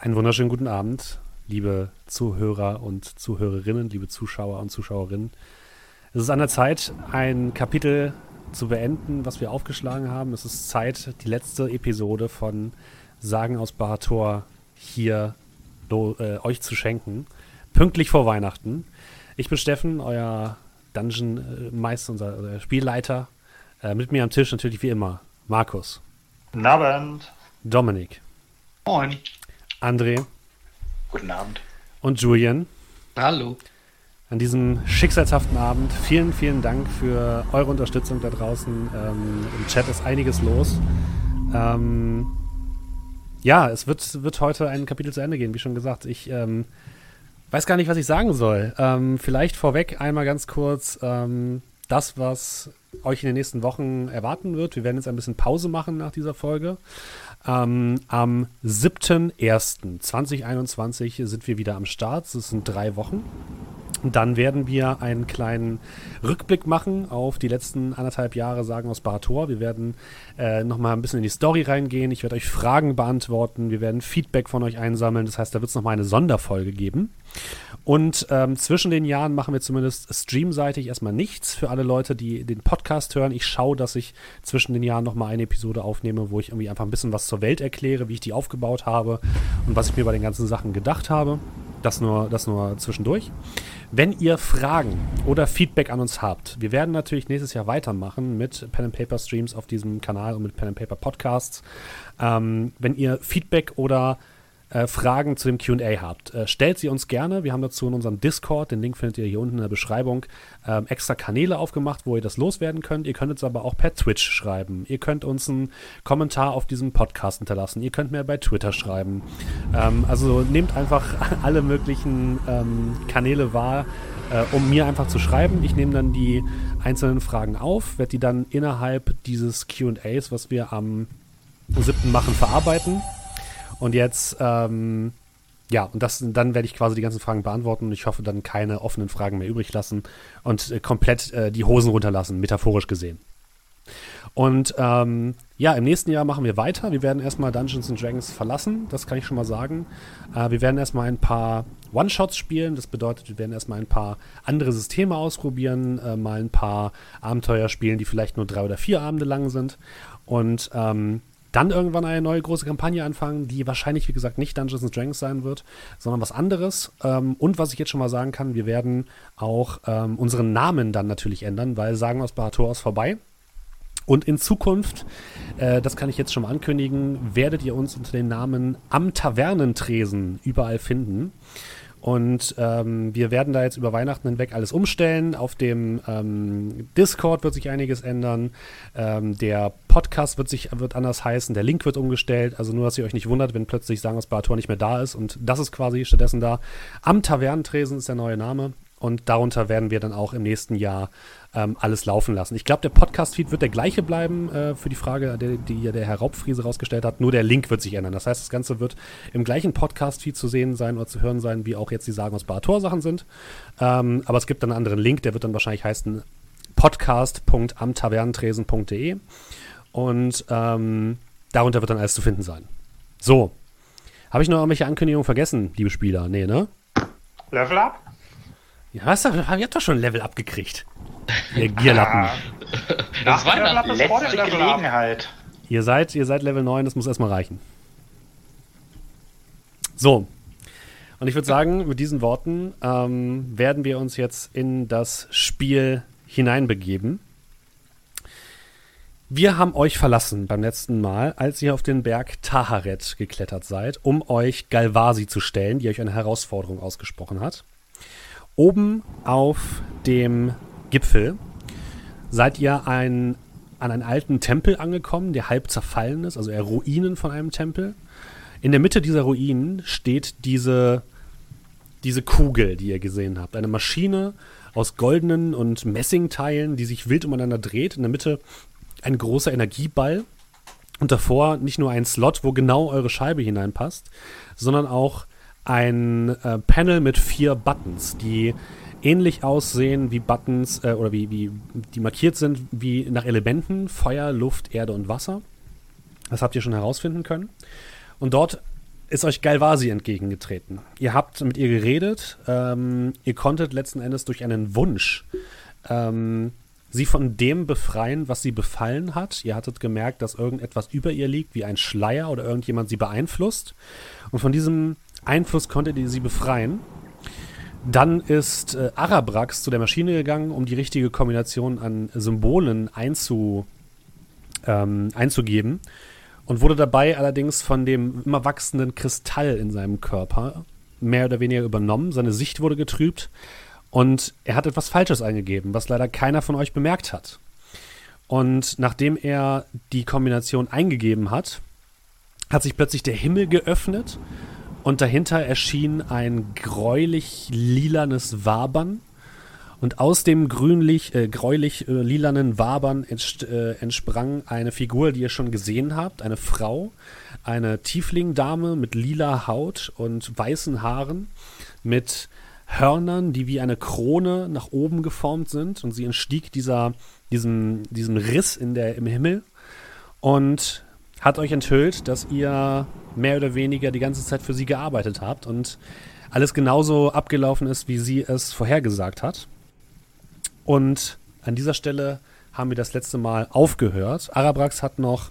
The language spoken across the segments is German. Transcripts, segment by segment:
Einen wunderschönen guten Abend, liebe Zuhörer und Zuhörerinnen, liebe Zuschauer und Zuschauerinnen. Es ist an der Zeit, ein Kapitel zu beenden, was wir aufgeschlagen haben. Es ist Zeit, die letzte Episode von Sagen aus Barator hier äh, euch zu schenken. Pünktlich vor Weihnachten. Ich bin Steffen, euer Dungeon-Meister, unser, unser, Spielleiter. Äh, mit mir am Tisch natürlich wie immer Markus. Guten Abend. Dominik. Moin. André. Guten Abend. Und Julian. Hallo. An diesem schicksalshaften Abend vielen, vielen Dank für eure Unterstützung da draußen. Ähm, Im Chat ist einiges los. Ähm, ja, es wird, wird heute ein Kapitel zu Ende gehen, wie schon gesagt. Ich ähm, weiß gar nicht, was ich sagen soll. Ähm, vielleicht vorweg einmal ganz kurz ähm, das, was euch in den nächsten Wochen erwarten wird. Wir werden jetzt ein bisschen Pause machen nach dieser Folge. Ähm, am 7.01.2021 sind wir wieder am Start. Das sind drei Wochen. Dann werden wir einen kleinen Rückblick machen auf die letzten anderthalb Jahre Sagen aus Barator. Wir werden äh, nochmal ein bisschen in die Story reingehen. Ich werde euch Fragen beantworten. Wir werden Feedback von euch einsammeln. Das heißt, da wird es nochmal eine Sonderfolge geben. Und ähm, zwischen den Jahren machen wir zumindest streamseitig erstmal nichts für alle Leute, die den Podcast hören. Ich schaue, dass ich zwischen den Jahren nochmal eine Episode aufnehme, wo ich irgendwie einfach ein bisschen was zur Welt erkläre, wie ich die aufgebaut habe und was ich mir bei den ganzen Sachen gedacht habe. Das nur, das nur zwischendurch. Wenn ihr Fragen oder Feedback an uns habt, wir werden natürlich nächstes Jahr weitermachen mit Pen and Paper Streams auf diesem Kanal und mit Pen and Paper Podcasts. Ähm, wenn ihr Feedback oder äh, Fragen zu dem QA habt, äh, stellt sie uns gerne. Wir haben dazu in unserem Discord, den Link findet ihr hier unten in der Beschreibung, ähm, extra Kanäle aufgemacht, wo ihr das loswerden könnt. Ihr könnt es aber auch per Twitch schreiben. Ihr könnt uns einen Kommentar auf diesem Podcast hinterlassen. Ihr könnt mir bei Twitter schreiben. Ähm, also nehmt einfach alle möglichen ähm, Kanäle wahr, äh, um mir einfach zu schreiben. Ich nehme dann die einzelnen Fragen auf, werde die dann innerhalb dieses QAs, was wir am 7. machen, verarbeiten und jetzt, ähm, ja, und das, dann werde ich quasi die ganzen Fragen beantworten und ich hoffe dann keine offenen Fragen mehr übrig lassen und äh, komplett äh, die Hosen runterlassen, metaphorisch gesehen. Und ähm, ja, im nächsten Jahr machen wir weiter. Wir werden erstmal Dungeons and Dragons verlassen, das kann ich schon mal sagen. Äh, wir werden erstmal ein paar One-Shots spielen. Das bedeutet, wir werden erstmal ein paar andere Systeme ausprobieren, äh, mal ein paar Abenteuer spielen, die vielleicht nur drei oder vier Abende lang sind. Und ähm, dann irgendwann eine neue große Kampagne anfangen, die wahrscheinlich, wie gesagt, nicht Dungeons and Dragons sein wird, sondern was anderes. Ähm, und was ich jetzt schon mal sagen kann, wir werden auch ähm, unseren Namen dann natürlich ändern, weil Sagen aus Barator ist vorbei. Und in Zukunft, äh, das kann ich jetzt schon mal ankündigen, werdet ihr uns unter dem Namen Am Tavernentresen überall finden. Und ähm, wir werden da jetzt über Weihnachten hinweg alles umstellen. Auf dem ähm, Discord wird sich einiges ändern. Ähm, der Podcast wird sich wird anders heißen. Der Link wird umgestellt. Also nur, dass ihr euch nicht wundert, wenn plötzlich Sang aus Barator nicht mehr da ist. Und das ist quasi stattdessen da. Am Tavernentresen ist der neue Name. Und darunter werden wir dann auch im nächsten Jahr ähm, alles laufen lassen. Ich glaube, der Podcast-Feed wird der gleiche bleiben äh, für die Frage, die, die der Herr Raubfriese rausgestellt hat. Nur der Link wird sich ändern. Das heißt, das Ganze wird im gleichen Podcast-Feed zu sehen sein oder zu hören sein, wie auch jetzt die Sagen aus Barator-Sachen sind. Ähm, aber es gibt dann einen anderen Link, der wird dann wahrscheinlich heißen podcast.amtavernentresen.de und ähm, darunter wird dann alles zu finden sein. So. Habe ich noch irgendwelche Ankündigungen vergessen, liebe Spieler? Nee, ne? Level up? Ja, was? Ihr habt doch schon Level abgekriegt. Ihr Gierlappen. das war Level up ist letzte Gelegenheit. Ihr seid, ihr seid Level 9, das muss erstmal reichen. So. Und ich würde sagen, mit diesen Worten ähm, werden wir uns jetzt in das Spiel hineinbegeben. Wir haben euch verlassen beim letzten Mal, als ihr auf den Berg Taharet geklettert seid, um euch Galvasi zu stellen, die euch eine Herausforderung ausgesprochen hat. Oben auf dem Gipfel seid ihr ein, an einen alten Tempel angekommen, der halb zerfallen ist, also eher Ruinen von einem Tempel. In der Mitte dieser Ruinen steht diese, diese Kugel, die ihr gesehen habt. Eine Maschine aus goldenen und Messingteilen, die sich wild umeinander dreht. In der Mitte ein großer Energieball. Und davor nicht nur ein Slot, wo genau eure Scheibe hineinpasst, sondern auch ein äh, Panel mit vier Buttons, die ähnlich aussehen wie Buttons äh, oder wie, wie die markiert sind wie nach Elementen Feuer, Luft, Erde und Wasser. Das habt ihr schon herausfinden können. Und dort ist euch Galvasi entgegengetreten. Ihr habt mit ihr geredet. Ähm, ihr konntet letzten Endes durch einen Wunsch ähm, sie von dem befreien, was sie befallen hat. Ihr hattet gemerkt, dass irgendetwas über ihr liegt, wie ein Schleier oder irgendjemand sie beeinflusst. Und von diesem Einfluss konntet ihr sie befreien. Dann ist äh, Arabrax zu der Maschine gegangen, um die richtige Kombination an Symbolen einzu, ähm, einzugeben und wurde dabei allerdings von dem immer wachsenden Kristall in seinem Körper mehr oder weniger übernommen. Seine Sicht wurde getrübt und er hat etwas Falsches eingegeben, was leider keiner von euch bemerkt hat. Und nachdem er die Kombination eingegeben hat, hat sich plötzlich der Himmel geöffnet und dahinter erschien ein gräulich lilanes Wabern. Und aus dem grünlich, äh, gräulich äh, Wabern äh, entsprang eine Figur, die ihr schon gesehen habt, eine Frau, eine Tiefling-Dame mit lila Haut und weißen Haaren, mit Hörnern, die wie eine Krone nach oben geformt sind. Und sie entstieg dieser, diesem, diesem Riss in der, im Himmel und hat euch enthüllt, dass ihr mehr oder weniger die ganze Zeit für sie gearbeitet habt und alles genauso abgelaufen ist, wie sie es vorhergesagt hat. Und an dieser Stelle haben wir das letzte Mal aufgehört. Arabrax hat noch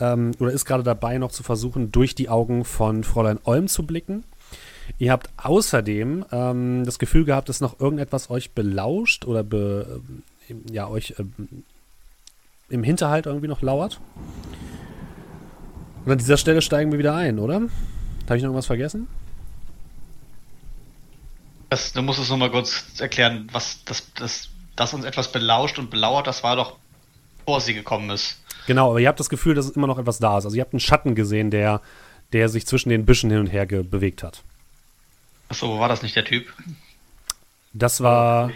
ähm, oder ist gerade dabei, noch zu versuchen, durch die Augen von Fräulein Olm zu blicken. Ihr habt außerdem ähm, das Gefühl gehabt, dass noch irgendetwas euch belauscht oder be, äh, ja, euch äh, im Hinterhalt irgendwie noch lauert. Und an dieser Stelle steigen wir wieder ein, oder? Habe ich noch irgendwas vergessen? Das, du musst es nochmal kurz erklären, was das, das, das uns etwas belauscht und belauert, das war doch, bevor sie gekommen ist. Genau, aber ihr habt das Gefühl, dass immer noch etwas da ist. Also ihr habt einen Schatten gesehen, der, der sich zwischen den Büschen hin und her bewegt hat. Achso, war das nicht der Typ? Das war.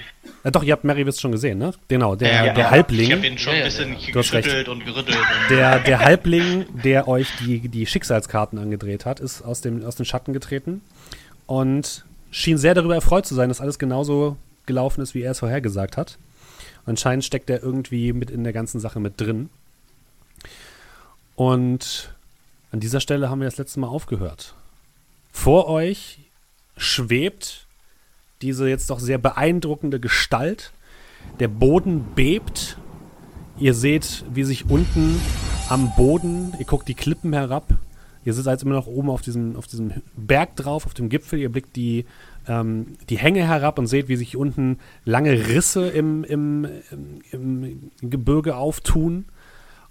Ja, doch, ihr habt Mary schon gesehen, ne? Genau, der, ja, der Halbling. Ich habe ihn schon ein bisschen ja, geschüttelt und gerüttelt. Der, der Halbling, der euch die, die Schicksalskarten angedreht hat, ist aus dem, aus dem Schatten getreten und schien sehr darüber erfreut zu sein, dass alles genauso gelaufen ist, wie er es vorhergesagt hat. Anscheinend steckt er irgendwie mit in der ganzen Sache mit drin. Und an dieser Stelle haben wir das letzte Mal aufgehört. Vor euch schwebt diese jetzt doch sehr beeindruckende Gestalt. Der Boden bebt. Ihr seht, wie sich unten am Boden, ihr guckt die Klippen herab. Ihr sitzt jetzt immer noch oben auf diesem, auf diesem Berg drauf, auf dem Gipfel. Ihr blickt die, ähm, die Hänge herab und seht, wie sich unten lange Risse im, im, im, im Gebirge auftun.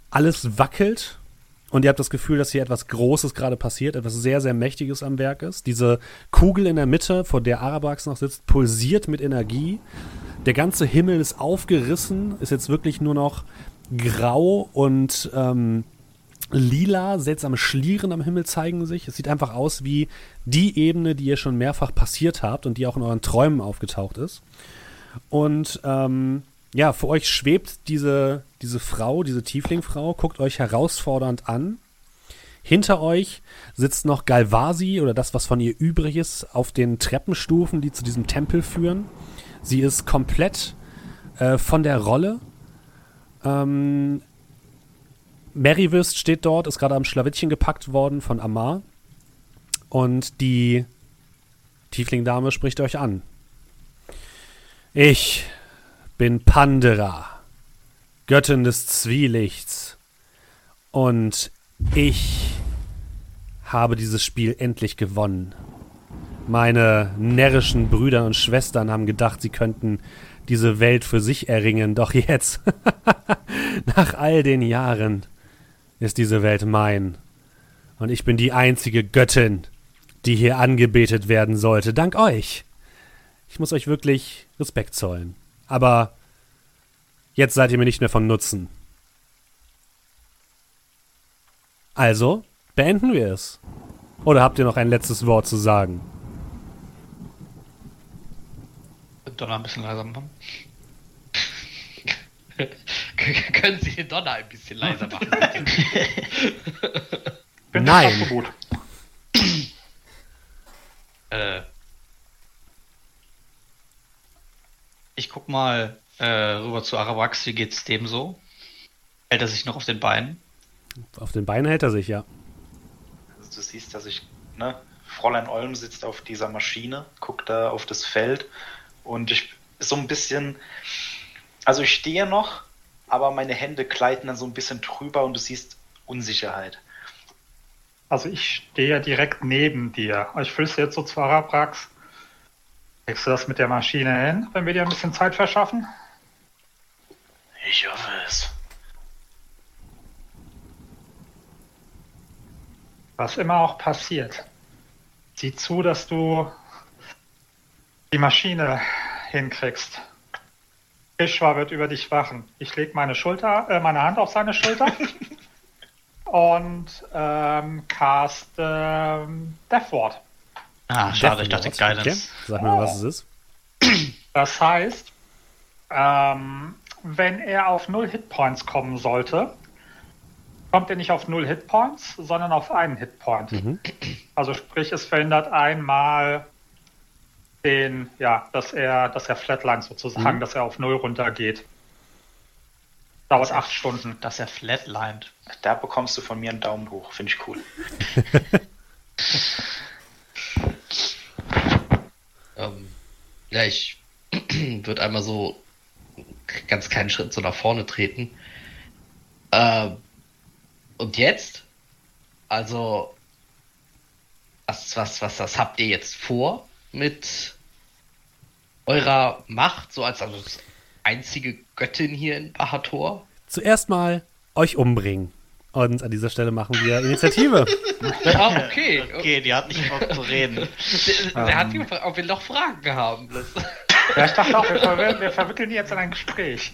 Alles wackelt und ihr habt das Gefühl, dass hier etwas Großes gerade passiert, etwas sehr, sehr Mächtiges am Werk ist. Diese Kugel in der Mitte, vor der Arabax noch sitzt, pulsiert mit Energie. Der ganze Himmel ist aufgerissen, ist jetzt wirklich nur noch grau und ähm, lila, seltsame Schlieren am Himmel zeigen sich. Es sieht einfach aus wie die Ebene, die ihr schon mehrfach passiert habt und die auch in euren Träumen aufgetaucht ist. Und ähm, ja, für euch schwebt diese, diese Frau, diese Tieflingfrau, guckt euch herausfordernd an. Hinter euch sitzt noch Galvasi oder das, was von ihr übrig ist, auf den Treppenstufen, die zu diesem Tempel führen. Sie ist komplett äh, von der Rolle. Ähm, Merrywürst steht dort, ist gerade am Schlawittchen gepackt worden von Amar. Und die Tiefling-Dame spricht euch an. Ich bin Pandera, Göttin des Zwielichts. Und ich habe dieses Spiel endlich gewonnen. Meine närrischen Brüder und Schwestern haben gedacht, sie könnten diese Welt für sich erringen, doch jetzt, nach all den Jahren, ist diese Welt mein. Und ich bin die einzige Göttin, die hier angebetet werden sollte, dank euch. Ich muss euch wirklich Respekt zollen. Aber jetzt seid ihr mir nicht mehr von Nutzen. Also, beenden wir es. Oder habt ihr noch ein letztes Wort zu sagen? Donner ein bisschen leiser machen. Können Sie den Donner ein bisschen leiser machen? Nein. äh, Ich guck mal äh, rüber zu Arawax, wie geht's dem so? Hält er sich noch auf den Beinen? Auf den Beinen hält er sich, ja. Also du siehst, dass ich ne, Fräulein Olm sitzt auf dieser Maschine, guckt da auf das Feld und ich so ein bisschen, also ich stehe noch, aber meine Hände gleiten dann so ein bisschen drüber und du siehst Unsicherheit. Also ich stehe direkt neben dir. Ich flüstere jetzt so zu Arabrax. Kriegst du das mit der Maschine hin, wenn wir dir ein bisschen Zeit verschaffen? Ich hoffe es. Was immer auch passiert, sieh zu, dass du die Maschine hinkriegst. Ishwa wird über dich wachen. Ich lege meine Schulter, äh, meine Hand auf seine Schulter und ähm, cast ähm, Death Ward. Ah, schade, ich dachte Okay. Guidance. Sag mir, was es ist. Das heißt, ähm, wenn er auf 0 Hitpoints kommen sollte, kommt er nicht auf 0 Hitpoints, sondern auf einen Hitpoint. Mhm. Also sprich, es verhindert einmal den, ja, dass er, dass er flatline sozusagen, Mhm. dass er auf 0 runtergeht. Dauert Dass er- acht Stunden. Dass er flatlined. Da bekommst du von mir einen Daumen hoch, finde ich cool. Ähm, ja, ich würde einmal so ganz kleinen Schritt so nach vorne treten. Ähm, und jetzt? Also, was, was, was, was habt ihr jetzt vor mit eurer Macht, so als also als einzige Göttin hier in Bahator? Zuerst mal euch umbringen. Und an dieser Stelle machen wir Initiative. Ah, okay. Okay, die hat nicht Bock zu reden. Der, der hat gefragt, ob wir noch Fragen haben. Das, Ja, ich dachte auch, wir, verwir wir verwickeln die jetzt in ein Gespräch.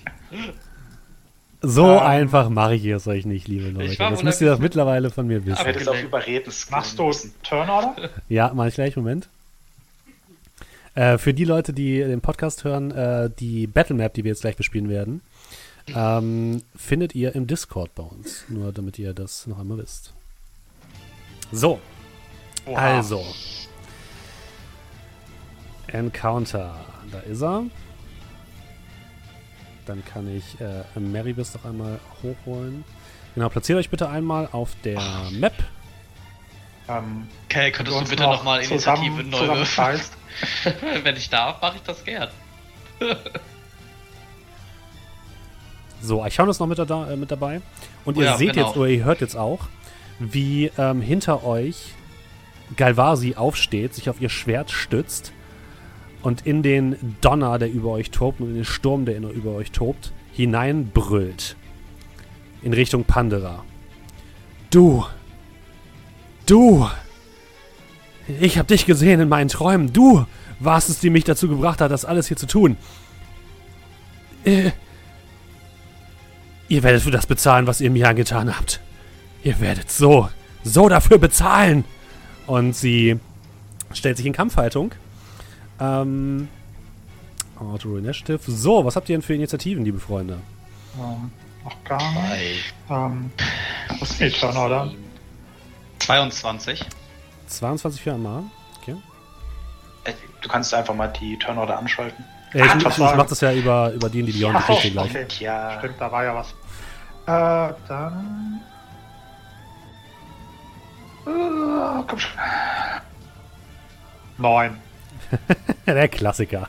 So Ähm, einfach mache ich es euch nicht, liebe Leute. Das müsst ihr doch mittlerweile von mir wissen. hättest auch Abgelenkt. überreden Machst du Turnorder? Ja, mach ich gleich, Moment. Äh, für die Leute, die den Podcast hören, äh, die Battle Map, die wir jetzt gleich bespielen werden, ähm, findet ihr im Discord bei uns. Nur damit ihr das noch einmal wisst. So, Oha. also. Encounter. Da ist er. Dann kann ich äh, Meribus noch einmal hochholen. Genau, platziert euch bitte einmal auf der Map. Ähm, Okay, könntest du uns bitte noch nochmal zusammen- Initiative neu zusammenscheißt. wenn ich darf, mache ich das gern. So, Eichhorn ist noch mit, da, äh, mit dabei. Und ihr ja, seht genau. jetzt, oder ihr hört jetzt auch, wie ähm, hinter euch Galvasi aufsteht, sich auf ihr Schwert stützt und in den Donner, der über euch tobt und in den Sturm, der über euch tobt, hineinbrüllt. In Richtung Pandera. Du! Du! Ich hab dich gesehen in meinen Träumen. Du warst es, die mich dazu gebracht hat, das alles hier zu tun. Äh, Ihr werdet für das bezahlen, was ihr mir angetan habt. Ihr werdet so, so dafür bezahlen. Und sie stellt sich in Kampfhaltung. Ähm, Auto Initiative. So, was habt ihr denn für Initiativen, liebe Freunde? Ähm, noch gar nicht. Ähm, was ist die Turnorder? 22. 22 für einmal. Okay. Äh, Du kannst einfach mal die Turnorder anschalten. Äh, ich, ich, das ich mach das ja über, über die, die Beyond. So, kriegt ihr gleich. okay. Ja, Stimmt, da war ja was. Äh, dann. Äh, komm schon. Neun. Der Klassiker.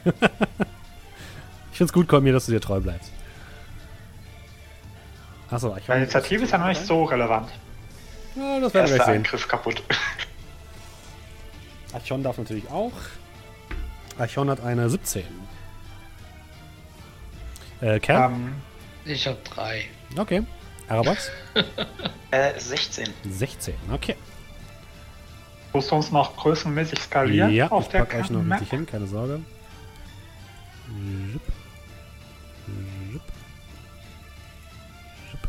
ich find's gut, Colmir, dass du dir treu bleibst. Achso, ich Die Initiative ist ja noch nicht so relevant. Ja, das werden wir erster gleich sehen. Angriff kaputt. Archon darf natürlich auch. Archon hat eine 17. Äh, Cal? Ähm, ich habe drei. Okay. Arabax? Äh, 16. 16. Okay. musst du uns noch größenmäßig skalieren Ja, auf ich der pack euch noch richtig hin, keine Sorge. Jupp. Jupp. Jupp.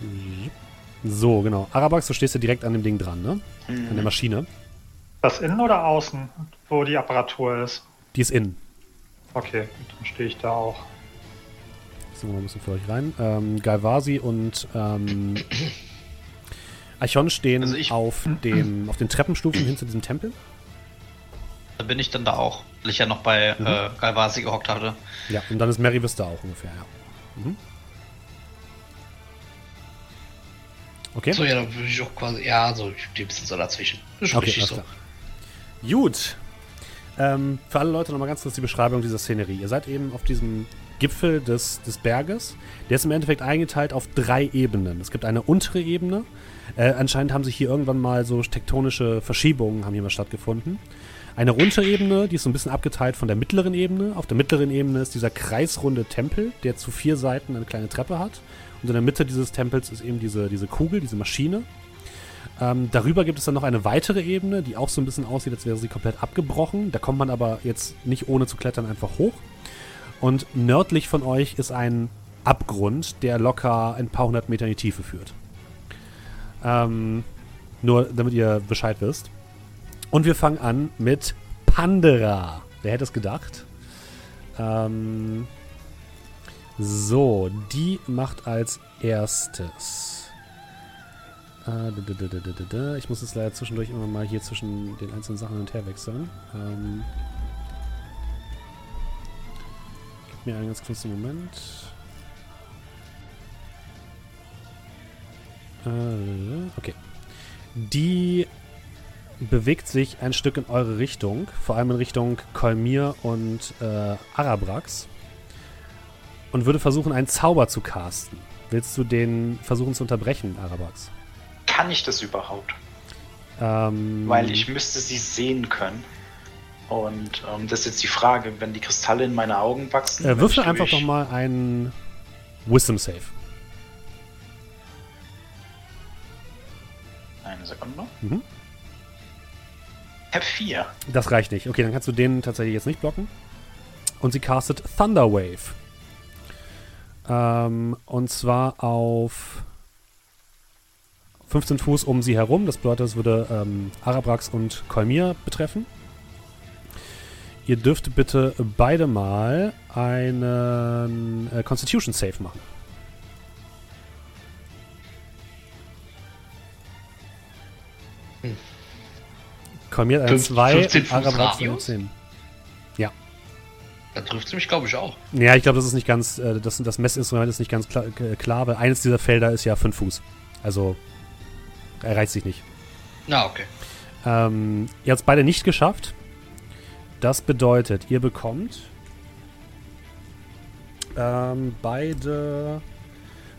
Jupp. So, genau. Arabax, du stehst ja direkt an dem Ding dran, ne? An der Maschine. Das innen oder außen, wo die Apparatur ist? Die ist innen. Okay, dann stehe ich da auch. Ich suche mal ein bisschen für euch rein. Ähm, Galvasi und ähm, Archon stehen Also ich- auf, dem, auf den Treppenstufen hin zu diesem Tempel. Da bin ich dann da auch, weil ich ja noch bei Mhm. äh, Galvasi gehockt hatte. Ja, und dann ist Mary Vista auch ungefähr, ja. Mhm. Okay? So, ja, dann würde ich auch quasi. Ja, so, ein bisschen so dazwischen. Das ist Okay, alles so. klar. Gut. Ähm, für alle Leute nochmal ganz kurz die Beschreibung dieser Szenerie. Ihr seid eben auf diesem Gipfel des, des Berges. Der ist im Endeffekt eingeteilt auf drei Ebenen. Es gibt eine untere Ebene. Äh, anscheinend haben sich hier irgendwann mal so tektonische Verschiebungen haben hier mal stattgefunden. Eine untere Ebene, die ist so ein bisschen abgeteilt von der mittleren Ebene. Auf der mittleren Ebene ist dieser kreisrunde Tempel, der zu vier Seiten eine kleine Treppe hat. Und in der Mitte dieses Tempels ist eben diese, diese Kugel, diese Maschine. Ähm, darüber gibt es dann noch eine weitere Ebene, die auch so ein bisschen aussieht, als wäre sie komplett abgebrochen. Da kommt man aber jetzt nicht ohne zu klettern einfach hoch. Und nördlich von euch ist ein Abgrund, der locker ein paar hundert Meter in die Tiefe führt. Ähm, nur damit ihr Bescheid wisst. Und wir fangen an mit Pandera. Wer hätte es gedacht? Ähm, so, die macht als erstes. Äh, Ich muss jetzt leider zwischendurch immer mal hier zwischen den einzelnen Sachen hin und her wechseln. Ähm, mir einen ganz kurzen Moment. Äh, okay. Die bewegt sich ein Stück in eure Richtung, vor allem in Richtung Kolmir und äh, Arabrax und würde versuchen, einen Zauber zu casten. Willst du den versuchen zu unterbrechen, Arabrax? Kann ich das überhaupt? Ähm, Weil ich müsste sie sehen können. Und ähm, das ist jetzt die Frage, wenn die Kristalle in meine Augen wachsen. äh, würfel einfach doch mal einen Wisdom Save. Eine Sekunde. Mhm. Ich habe vier. Das reicht nicht. Okay, dann kannst du den tatsächlich jetzt nicht blocken. Und sie castet Thunder Wave. Ähm, und zwar auf 15 Fuß um sie herum. Das bedeutet, es würde ähm, Arabrax und Kolmir betreffen. Ihr dürft bitte beide mal einen äh, Constitution Save machen. Hm. Eine Fünf- 2, 15 Fuß Arabrax eine Radius? 10. Da trifft sie mich, glaube ich, auch. Ja, ich glaube, das ist nicht ganz, äh, das, das Messinstrument ist nicht ganz klar, äh, klar, weil eines dieser Felder ist ja 5 Fuß. Also, er reißt sich nicht. Na, okay. Ähm, ihr habt es beide nicht geschafft. Das bedeutet, ihr bekommt ähm, beide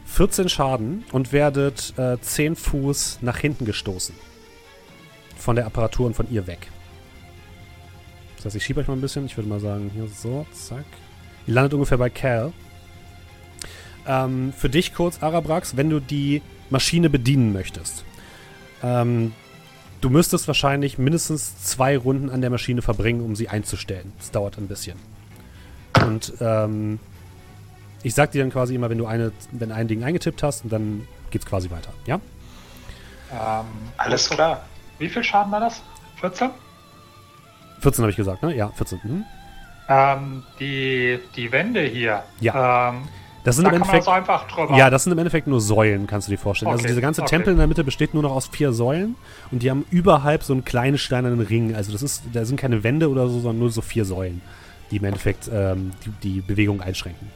14 Schaden und werdet äh, 10 Fuß nach hinten gestoßen. Von der Apparatur und von ihr weg. Das heißt, ich schiebe euch mal ein bisschen. Ich würde mal sagen, hier so, zack. Ihr landet ungefähr bei Cal. Ähm, für dich kurz, Arabrax, wenn du die Maschine bedienen möchtest. Ähm, du müsstest wahrscheinlich mindestens zwei Runden an der Maschine verbringen, um sie einzustellen. Das dauert ein bisschen. Und ähm, ich sag dir dann quasi immer, wenn du eine, wenn ein Ding eingetippt hast, und dann geht's quasi weiter. Ja? Ähm, Alles klar. Wie viel Schaden war das? 14? 14 habe ich gesagt, ne? Ja, 14. Mhm. Ähm, die, die Wände hier. Ja. Ähm, Das sind da im Endeffekt. so. Ja, das sind im Endeffekt nur Säulen, kannst du dir vorstellen. also Okay, dieser ganze okay. Tempel in der Mitte besteht nur noch aus vier Säulen und die haben überhalb so einen kleinen steinernen Ring. Also das ist, da sind keine Wände oder so, sondern nur so vier Säulen, die im Endeffekt ähm, die, die Bewegung einschränken.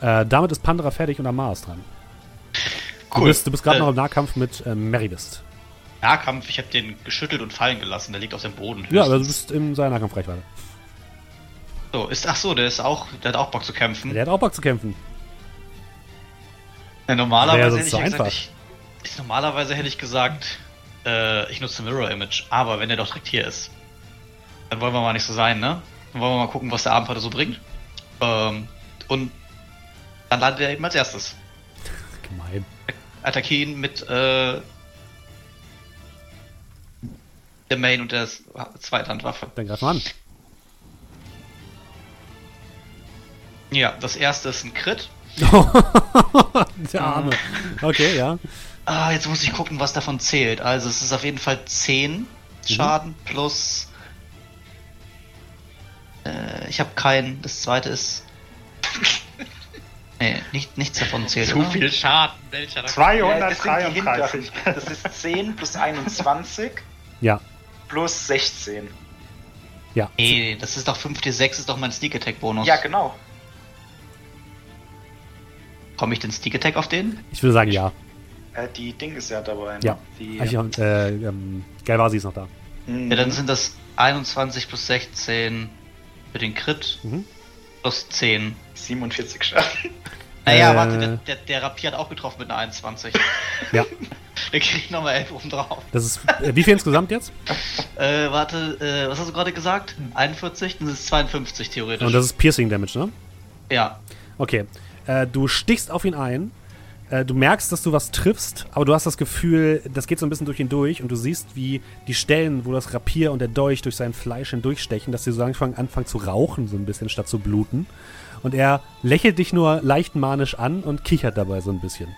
Äh, damit ist Pandora fertig und Amar ist dran. Du Cool. bist, du bist gerade Äh, noch im Nahkampf mit ähm, Meribist. Nahkampf, ich habe den geschüttelt und fallen gelassen. Der liegt auf dem Boden. Ja, aber du höchstens. bist in seiner Nahkampfreichweite. So, ist, ach so, der ist auch, der hat auch Bock zu kämpfen. Der hat auch Bock zu kämpfen. Ja, normalerweise hätte ich so gesagt, ich, ich, normalerweise hätte ich gesagt, äh, ich nutze Mirror Image, aber wenn der doch direkt hier ist, dann wollen wir mal nicht so sein, ne? Dann wollen wir mal gucken, was der Abend heute so bringt. Ähm, und dann landet er eben als erstes. Gemein. Attackiere ihn mit äh, der Main und der Zweithandwaffe. Dann greif mal an. Ja, das erste ist ein Crit. der Arme. Okay, ja. Ah, jetzt muss ich gucken, was davon zählt. Also es ist auf jeden Fall 10 Schaden plus. Äh, ich habe keinen. Das zweite ist. nee, nicht, nichts davon zählt. oder? Schaden, welcher da Ja, das, sind die 233. hinteren. das ist 10 plus 21 Ja, plus 16. ja. Nee, das ist doch 5d6, ist doch mein Sneak Attack Bonus. Ja, genau. Komme ich den Sneak Attack auf den? Ich würde sagen, ja. Äh, die Ding ist ja dabei. Ne? Ja. Die, Archon, äh, ähm, Galvasi ist noch da. Mhm. Ja, dann sind das 21 plus 16 für den Crit Mhm. plus 10. 47 Schaden. Naja, Äh. warte, der, der, der Rapier hat auch getroffen mit einer 21. Ja, der kriegt nochmal 11 oben drauf. das ist. Äh, wie viel insgesamt jetzt? Äh, warte, äh, was hast du gerade gesagt? 41? Dann ist es 52 theoretisch. Und das ist Piercing Damage, ne? ja. Okay. Äh, du stichst auf ihn ein. Äh, du merkst, dass du was triffst, aber du hast das Gefühl, das geht so ein bisschen durch ihn durch und du siehst, wie die Stellen, wo das Rapier und der Dolch durch sein Fleisch hindurchstechen, dass sie so langsam anfangen zu rauchen, so ein bisschen, statt zu bluten. Und er lächelt dich nur leicht manisch an und kichert dabei so ein bisschen.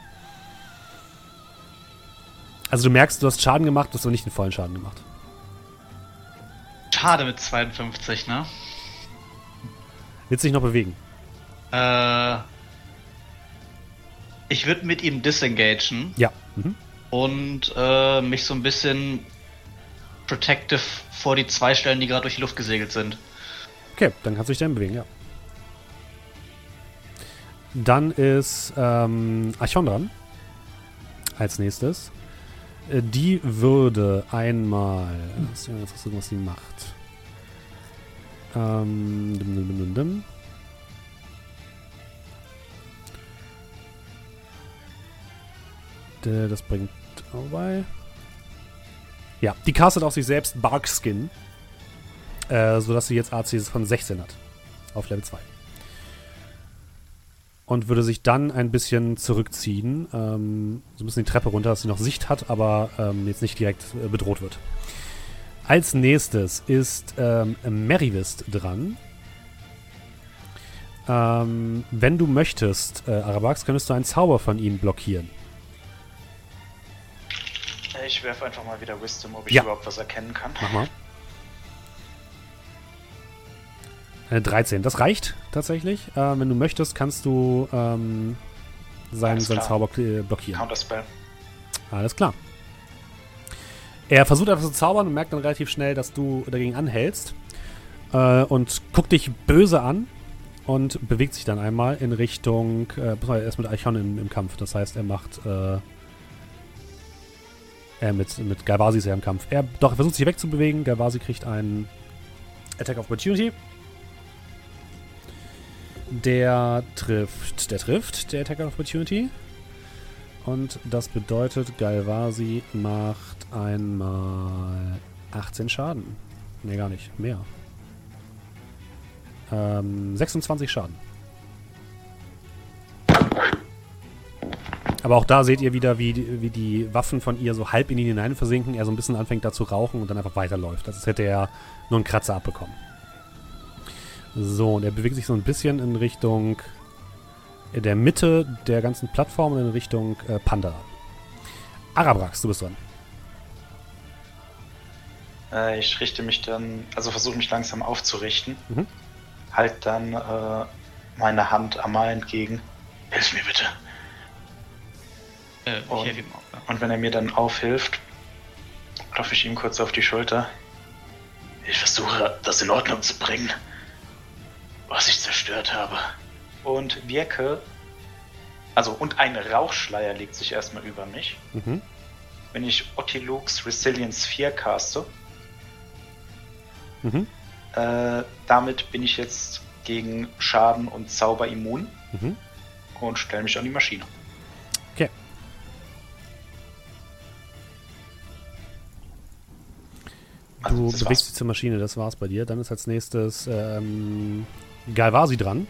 Also du merkst, du hast Schaden gemacht, du hast aber nicht den vollen Schaden gemacht. Schade mit 52, ne? Willst du dich noch bewegen? Äh, ich würde mit ihm disengagen Ja. Mhm. und äh, mich so ein bisschen protective vor die zwei Stellen, die gerade durch die Luft gesegelt sind. Okay, dann kannst du dich dann bewegen, ja. Dann ist ähm, Archon dran. Als nächstes. Äh, Die würde einmal. Gucken, was sie macht. Ähm, dim, dim, dim, dim, dim. Das bringt vorbei. Ja, die castet auf sich selbst Barkskin. Äh, sodass sie jetzt AC von 16 hat. Auf Level 2. Und würde sich dann ein bisschen zurückziehen. Ähm, so ein bisschen die Treppe runter, dass sie noch Sicht hat, aber ähm, jetzt nicht direkt äh, bedroht wird. Als nächstes ist ähm, Merivist dran. Ähm, wenn du möchtest, äh, Arabax, könntest du einen Zauber von ihm blockieren. Ich werfe einfach mal wieder Wisdom, ob ich Ja. überhaupt was erkennen kann. Mach mal. Äh, 13. Das reicht tatsächlich. Äh, wenn du möchtest, kannst du ähm, seinen, seinen. Zauber äh, blockieren. Counterspell. Alles klar. Er versucht etwas zu zaubern und merkt dann relativ schnell, dass du dagegen anhältst. Äh, und guckt dich böse an und bewegt sich dann einmal in Richtung. Äh, er ist mit Archon im, im Kampf. Das heißt, er macht. Äh, äh, mit, mit Galvasi ist er im Kampf. Er, doch, er versucht sich wegzubewegen. Galvasi kriegt einen Attack of Opportunity. Der trifft. Der trifft, der Attack of Opportunity. Und das bedeutet, Galvasi macht einmal 18 Schaden. Nee, gar nicht. Mehr. Ähm, 26 Schaden. Aber auch da seht ihr wieder, wie, die- wie die Waffen von ihr so halb in ihn hinein versinken, er so ein bisschen anfängt da zu rauchen und dann einfach weiterläuft. Als hätte er nur einen Kratzer abbekommen. So, und er bewegt sich so ein bisschen in Richtung der Mitte der ganzen Plattform und in Richtung äh, Panda. Arabrax, du bist dran. Äh, ich richte mich dann, also versuche mich langsam aufzurichten. Mhm. Halt dann äh, meine Hand Amal entgegen. Hilf mir bitte. Äh, ich Und- helfe ihm auch. Ja. Und wenn er mir dann aufhilft, klopfe ich ihm kurz auf die Schulter. Ich versuche, das in Ordnung zu bringen, was ich zerstört habe. Und wirke. Also, und ein Rauchschleier legt sich erstmal über mich. Mhm. Wenn ich Ottilux Resilience 4 caste, Mhm. äh, damit bin ich jetzt gegen Schaden und Zauber immun Mhm. und stelle mich an die Maschine. Also, Du bewegst war's. dich zur Maschine, das war's bei dir. Dann ist als nächstes ähm, Galvasi dran.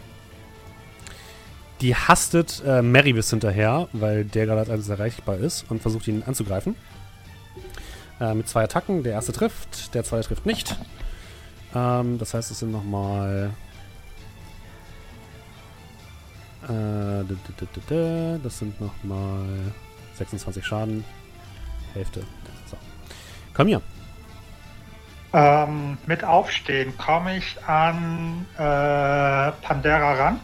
Die hastet äh, Meribis hinterher, weil der gerade als eines erreichbar ist und versucht ihn anzugreifen. Äh, mit zwei Attacken. Der erste trifft, der zweite trifft nicht. Ähm, das heißt, es sind nochmal. Äh, das sind nochmal 26 Schaden. Hälfte. So. Komm hier. Ähm, mit Aufstehen komme ich an äh, Pandera ran.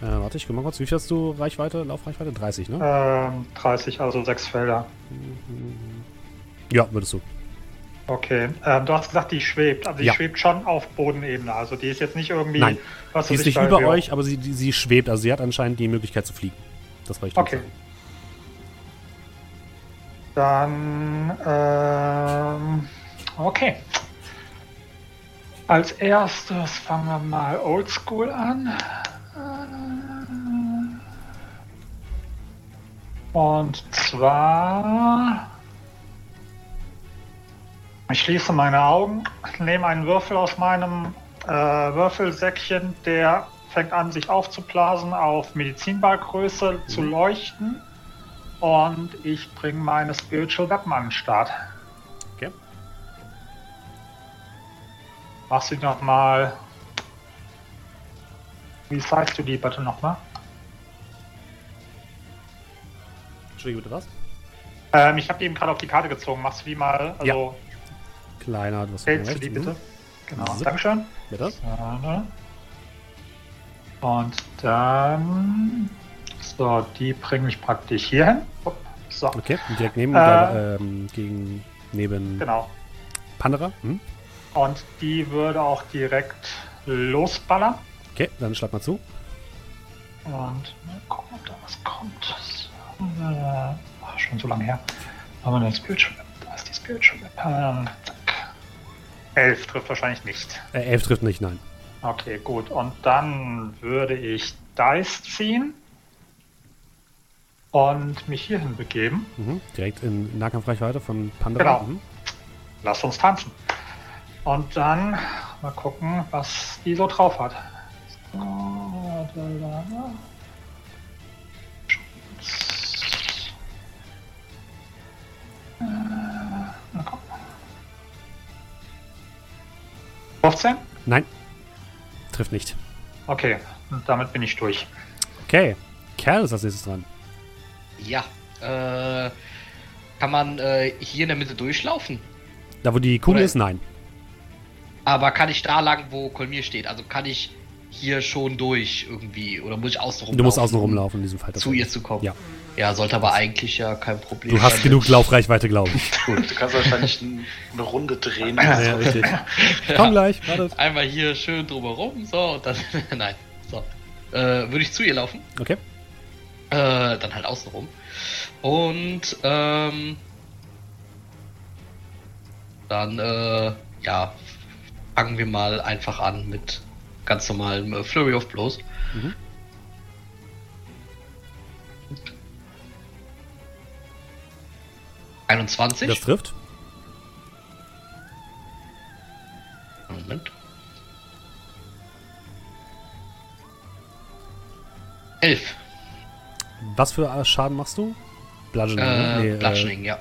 Äh, warte, ich guck mal kurz. Wie viel hast du Reichweite, Laufreichweite? 30, ne? Ähm, 30, also sechs Felder. Ja, würdest du. Okay. Ähm, du hast gesagt, die schwebt. Also die Ja. schwebt schon auf Bodenebene. Also die ist jetzt nicht irgendwie. Nein. was Sie weiß ist ich, nicht über euch, aber sie, die, sie schwebt. Also sie hat anscheinend die Möglichkeit zu fliegen. Das wollte ich Okay. sagen. Dann, ähm, okay. Als erstes fangen wir mal Oldschool an. Und zwar. Ich schließe meine Augen, nehme einen Würfel aus meinem äh, Würfelsäckchen, der fängt an, sich aufzublasen, auf Medizinballgröße zu leuchten. Und ich bringe meine Spiritual Weapon an den Start. Machst du nochmal. Wie zeigst du die bitte nochmal? Entschuldigung, bitte was? Ähm, ich habe die eben gerade auf die Karte gezogen. Machst du die mal? Also, Kleiner, du hast hältst du die bitte? Genau, So. Dankeschön. Bitte? Und dann. So, die bringe ich praktisch hier hin. So, Okay, direkt neben, Äh. äh, ähm, gegen, neben genau. Pandora. Hm? Und die würde auch direkt losballern. Okay, dann schlag mal zu. Und mal gucken, ob da was kommt. So, äh, schon so lange her. Haben wir eine Spiritual Weapon? Da ist die Spiritual Weapon. Zack. Elf trifft wahrscheinlich nicht. Äh, elf trifft nicht, nein. Okay, gut. Und dann würde ich Dice ziehen und mich hierhin begeben. Mhm. Direkt in Nahkampfreichweite von Pandora. Genau. Mhm. Lass uns tanzen. Und dann mal gucken, was die so drauf hat. So, da, da. Äh, na komm. 15? Nein, trifft nicht. Okay, und damit bin ich durch. Okay, Kerl ist als nächstes dran. Ja. Äh, kann man äh, hier in der Mitte durchlaufen? Da, wo die Kugel Oder- ist, nein. Aber kann ich da lang, wo Kolmir steht? Also kann ich hier schon durch irgendwie? Oder muss ich außen rum Du musst laufen, außen um rumlaufen in diesem Fall. Zu ihr zu kommen? Ja. Ja, sollte aber eigentlich ja kein Problem Du hast sein. genug Laufreichweite, glaube ich. Du kannst wahrscheinlich ein, eine Runde drehen. ja, richtig. Komm gleich, warte. Einmal hier schön drumherum, so, und dann. Nein. So. Äh, würde ich zu ihr laufen? Okay. Äh, dann halt außen rum. Und, ähm. Dann, äh, ja. Fangen wir mal einfach an mit ganz normalem äh, Flurry of Blows. Mhm. Einundzwanzig. Das trifft. Moment. Elf. Was für äh, Schaden machst du? Bludgeoning, ne? Äh, Nee, Bludgeoning, ja.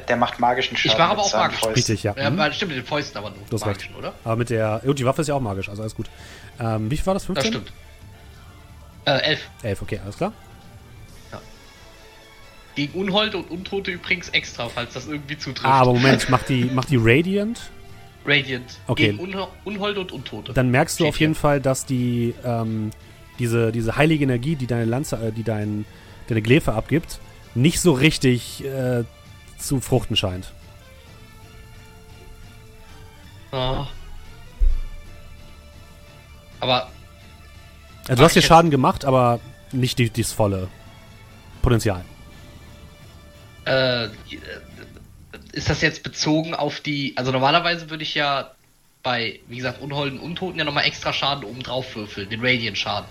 Der macht magischen Schaden. Ich mache aber auch magisch. Fäusten. Richtig, ja. Ja, Mhm. stimmt, mit den Fäusten aber nur. Recht. magischen, oder? Aber mit der. Oh, die Waffe ist ja auch magisch, also alles gut. Ähm, wie viel war das? 15? Das stimmt. Äh, elf. 11, okay, alles klar. Gegen Unholde und Untote übrigens extra, falls das irgendwie zutrifft. Ah, aber Moment, macht die, macht die Radiant? Radiant. Okay. Gegen Unho Unholde und Untote. Dann merkst du Steht auf jeden hier. Fall, dass die, ähm, diese, diese heilige Energie, die deine Lanze, äh, die dein, deine Glefe abgibt, nicht so richtig äh, zu fruchten scheint. Ah. Aber Also du hast dir jetzt- Schaden gemacht, aber nicht die, das volle Potenzial. äh, ist das jetzt bezogen auf die. Also normalerweise würde ich ja bei, wie gesagt, Unholden und Untoten ja nochmal extra Schaden oben drauf würfeln, den Radiant-Schaden.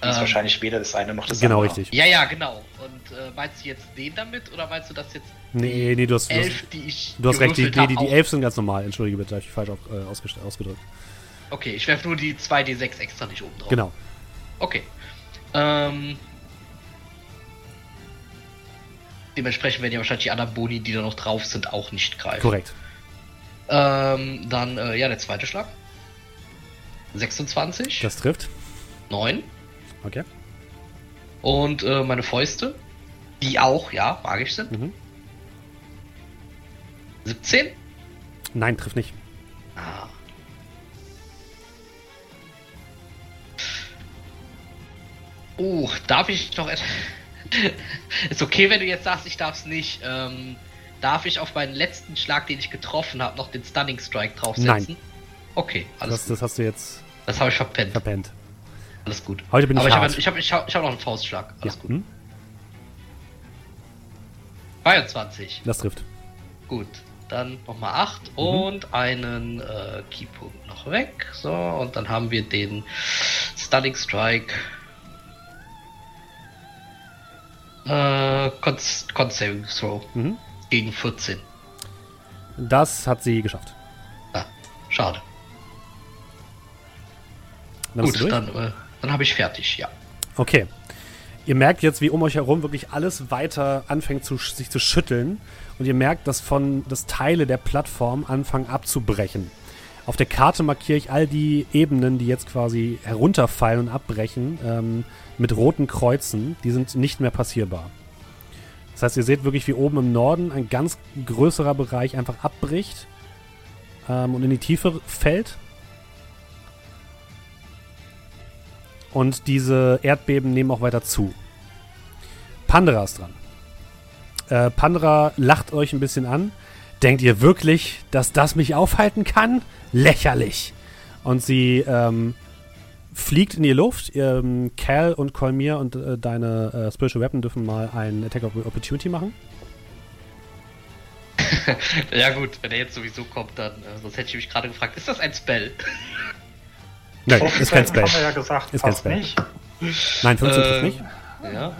Das ist Ähm, wahrscheinlich weder das eine noch das Genau, andere. richtig. Ja, ja, genau. Und äh, meinst du jetzt den damit oder meinst du das jetzt Nee, nee, du hast, du hast, elf, die ich. du hast recht, die, die, die, die Elf sind ganz normal. Entschuldige bitte, habe ich falsch auf, äh, ausgedrückt. Okay, ich werfe nur die 2d6 extra nicht oben drauf. Genau. Okay. Ähm, dementsprechend werden ja wahrscheinlich die anderen Boni, die da noch drauf sind, auch nicht greifen. Korrekt. Ähm, dann, äh, ja, der zweite Schlag. 26, Das trifft. 9 Okay. und äh, meine Fäuste, die auch, ja, magisch sind. Mhm. 17. Nein, trifft nicht. Ah. Oh, darf ich noch et- Ist okay, wenn du jetzt sagst, ich darf es nicht. Ähm, darf ich auf meinen letzten Schlag, den ich getroffen habe, noch den Stunning Strike draufsetzen? Nein. Okay, alles Das, gut. das hast du jetzt Das habe ich verpennt. verpennt. Alles gut. Heute bin ich Aber ich habe hart. ich hab, ich hab, ich hab noch einen Faustschlag. Alles ja. gut. Hm? 22. Das trifft. Gut, dann nochmal 8 Mhm. und einen äh, Keypunkt noch weg. So, und dann haben wir den Stunning Strike. Äh, Con, Con Saving Throw Mhm. gegen 14. Das hat sie geschafft. Ah, schade. Dann Gut, dann, äh, dann habe ich fertig, ja. Okay. Ihr merkt jetzt, wie um euch herum wirklich alles weiter anfängt zu, sich zu schütteln. Und ihr merkt, dass von dass Teile der Plattform anfangen abzubrechen. Auf der Karte markiere ich all die Ebenen, die jetzt quasi herunterfallen und abbrechen, ähm, mit roten Kreuzen. Die sind nicht mehr passierbar. Das heißt, ihr seht wirklich, wie oben im Norden ein ganz größerer Bereich einfach abbricht ähm, und in die Tiefe fällt. Und diese Erdbeben nehmen auch weiter zu. Pandora ist dran. Äh, Pandora lacht euch ein bisschen an. Denkt ihr wirklich, dass das mich aufhalten kann? Lächerlich. Und sie ähm, fliegt in die Luft. Ähm, Cal und Kolmir und äh, deine äh, Spiritual Weapon dürfen mal einen Attack of Opportunity machen. Ja gut, wenn er jetzt sowieso kommt, dann, äh, sonst hätte ich mich gerade gefragt, ist das ein Spell? Nein, ist kein Spell. Haben wir ja gesagt, Ist kein Spell. nicht. Nein, 15 trifft Ähm, nicht. Ja.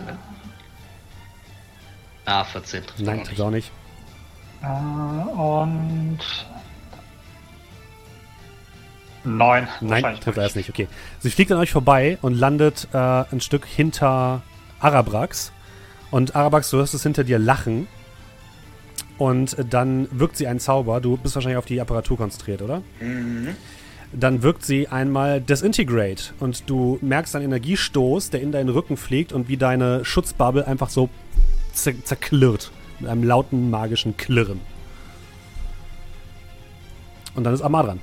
Ah, 14 trifft Nein, auch trifft auch nicht. Äh, und neun. Nein, wahrscheinlich trifft er erst nicht. Okay. Sie fliegt an euch vorbei und landet äh, ein Stück hinter Arabrax. Und Arabrax, du hörst es hinter dir lachen. Und äh, dann wirkt sie einen Zauber. Du bist wahrscheinlich auf die Apparatur konzentriert, oder? Mhm. Dann wirkt sie einmal Disintegrate. Und du merkst einen Energiestoß, der in deinen Rücken fliegt und wie deine Schutzbubble einfach so zer zerklirrt. Mit einem lauten magischen Klirren. Und dann ist Amar dran.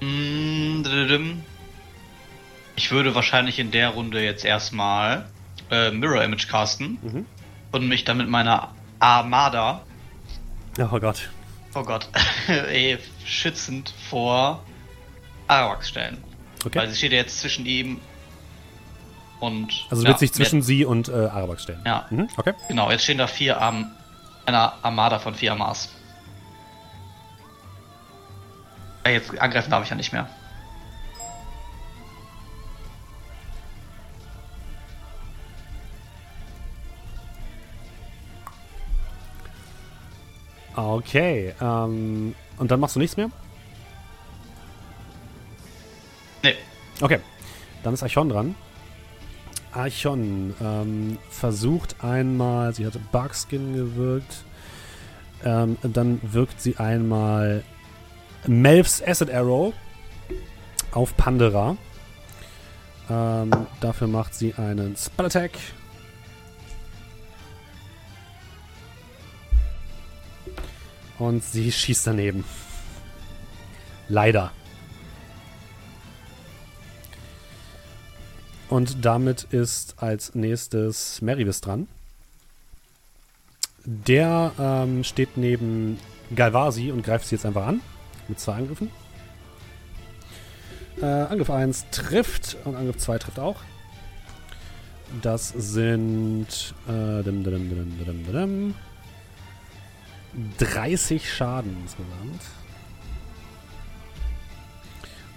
Mm. Ich würde wahrscheinlich in der Runde jetzt erstmal äh, Mirror Image casten Mhm. und mich dann mit meiner Armada, Oh Gott. oh Gott, eh, schützend vor Arawax stellen. Okay. Weil sie steht ja jetzt zwischen ihm und. Also du ja, willst dich zwischen sie und äh, Arabax stellen. Ja, Mhm, okay. genau, jetzt stehen da vier Arm, einer Armada von vier Amas. Äh, Jetzt angreifen darf ich ja nicht mehr. Okay. Ähm, und dann machst du nichts mehr? Nee. Okay. Dann ist Archon dran. Archon ähm, versucht einmal, sie hatte Bugskin gewirkt. Ähm, dann wirkt sie einmal Melfs Acid Arrow auf Pandora. Ähm, dafür macht sie einen Spell Attack. Und sie schießt daneben. Leider. Und damit ist als nächstes Merivis dran. Der ähm, steht neben Galvasi und greift sie jetzt einfach an. Mit zwei Angriffen. Äh, Angriff 1 trifft und Angriff 2 trifft auch. Das sind äh, dim, dim, dim, 30 Schaden insgesamt.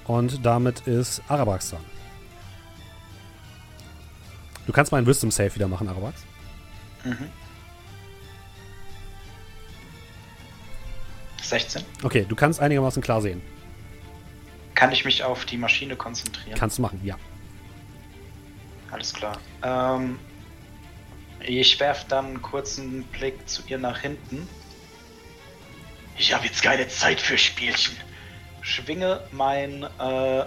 Und damit ist Arabax dran. Du kannst mal einen Wisdom Save wieder machen, Arabax. Mhm. 16. Okay, du kannst einigermaßen klar sehen. Kann ich mich auf die Maschine konzentrieren? Kannst du machen, ja. Alles klar. Ähm, ich werfe dann einen kurzen Blick zu ihr nach hinten. Ich habe jetzt keine Zeit für Spielchen. Schwinge mein äh, äh,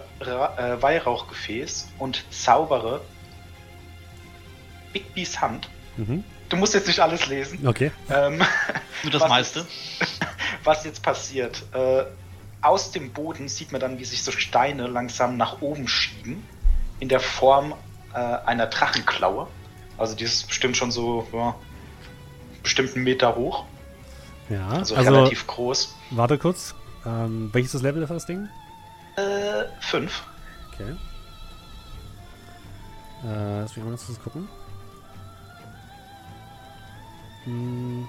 Weihrauchgefäß und zaubere Bigby's Hand. Mhm. Du musst jetzt nicht alles lesen. Okay. Ähm, Nur das Was meiste. was jetzt passiert. Äh, aus dem Boden sieht man dann, wie sich so Steine langsam nach oben schieben. In der Form äh, einer Drachenklaue. Also die ist bestimmt schon so ja, bestimmt einen Meter hoch. Ja, Also, also, relativ groß. warte kurz. Ähm, welches ist das Level, das das Ding? Äh, fünf. Okay. Äh, lass mich mal ganz kurz gucken. Hm.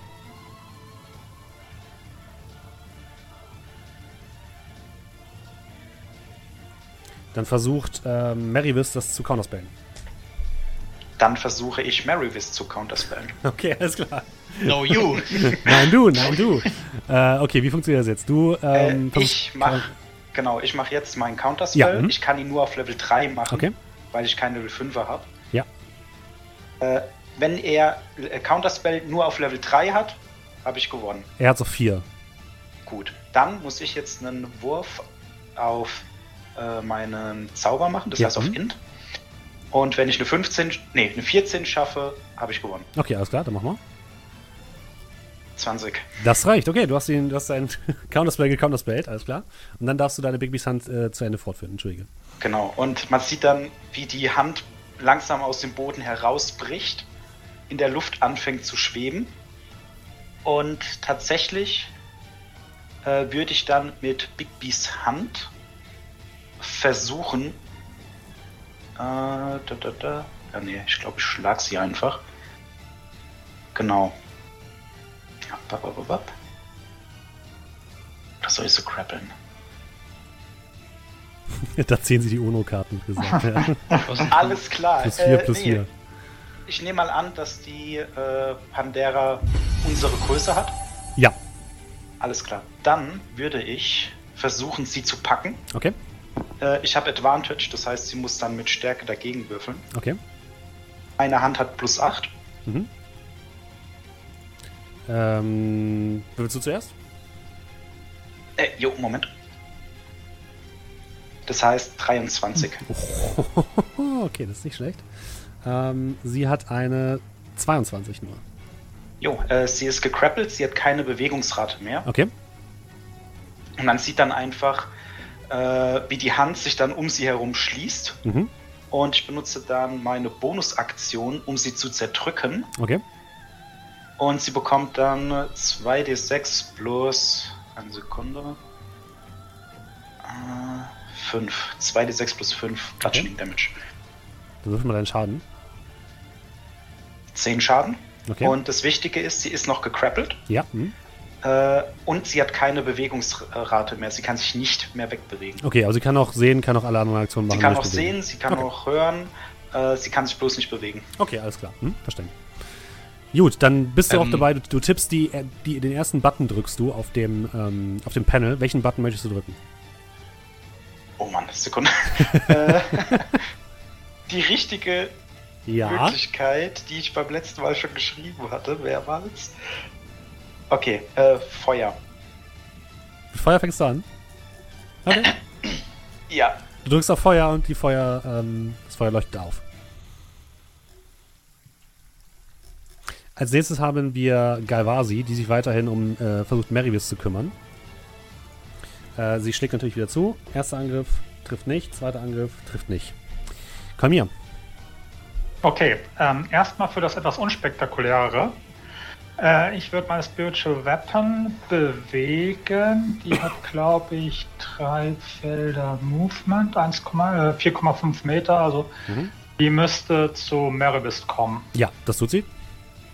Dann versucht ähm, Maryvis das zu counterspellen. Dann versuche ich Maryvis zu counterspellen. Okay, alles klar. No you. Nein, du, nein, du. Äh, okay, wie funktioniert das jetzt? Du, ähm, äh, ich mache genau, ich mache jetzt meinen Counterspell. Ja, mhm. Ich kann ihn nur auf Level 3 machen, Okay. weil ich keinen Level 5er habe. Ja. Äh, wenn er äh, Counterspell nur auf Level 3 hat, habe ich gewonnen. Er hat auf 4. Gut. Dann muss ich jetzt einen Wurf auf äh, meinen Zauber machen, das Ja, heißt auf mhm. Int. Und wenn ich eine 15, nee, eine 14 schaffe, habe ich gewonnen. Okay, alles klar, dann machen wir. 20. Das reicht, okay, du hast, ihn, du hast deinen Counterspell gecounterspellt, alles klar. Und dann darfst du deine Big Beast Hand äh, zu Ende fortführen, entschuldige. Genau. Und man sieht dann, wie die Hand langsam aus dem Boden herausbricht, in der Luft anfängt zu schweben. Und tatsächlich äh, würde ich dann mit Big Bees Hand versuchen. Äh, da, da, da. Ja, nee, ich glaube, ich schlag sie einfach. Genau. Oder soll ich so krabbeln? da ziehen sie die UNO-Karten gesagt. ja. Alles klar. Plus 4, Äh, plus nee, 4. Ich nehme mal an, dass die äh, Pandera unsere Größe hat. Ja, Alles klar. Dann würde ich versuchen, sie zu packen. okay, Äh, ich habe Advantage, das heißt, sie muss dann mit Stärke dagegen würfeln. okay. Eine Hand hat plus 8. Mhm. Ähm, willst du zuerst? Äh, jo, Moment. Das heißt 23. okay, das ist nicht schlecht. Ähm, sie hat eine 22 nur. Jo, äh, sie ist gekrappelt, sie hat keine Bewegungsrate mehr. Okay, Und man sieht dann einfach, äh, wie die Hand sich dann um sie herum schließt. mhm. Und ich benutze dann meine Bonusaktion, um sie zu zerdrücken. okay. Und sie bekommt dann 2d6 plus. Eine Sekunde. Äh, 5. 2d6 plus 5 Bludgeoning Damage. Dann würfel mal deinen Schaden. 10 Schaden. Okay. Und das Wichtige ist, sie ist noch gekrappelt. ja, mhm. Äh, und sie hat keine Bewegungsrate mehr. Sie kann sich nicht mehr wegbewegen. okay, aber sie kann auch sehen, kann auch alle anderen Aktionen machen. Sie kann auch bewegen. sehen, sie kann Okay. auch hören. Äh, sie kann sich bloß nicht bewegen. Okay, alles klar. Hm, verstanden. Gut, dann bist du auch Ähm. dabei. Du, du tippst die, äh, die, den ersten Button drückst du auf dem, ähm, auf dem Panel. Welchen Button möchtest du drücken? Oh Mann, Sekunde. Die richtige Ja. Möglichkeit, die ich beim letzten Mal schon geschrieben hatte, mehrmals. Okay, äh, Feuer. Mit Feuer fängst du an. Okay. Ja, Du drückst auf Feuer und die Feuer, ähm, das Feuer leuchtet auf. Als nächstes haben wir Galvasi, die sich weiterhin um äh, versucht Maryvis zu kümmern. Äh, sie schlägt natürlich wieder zu. Erster Angriff trifft nicht, zweiter Angriff trifft nicht. Komm hier. Okay, ähm, erstmal für das etwas unspektakulärere. Äh, ich würde meine Spiritual Weapon bewegen. Die hat, glaube ich, drei Felder Movement, 1, äh, 4,5 Meter. Also Mhm. die müsste zu Meribist kommen. Ja, das tut sie.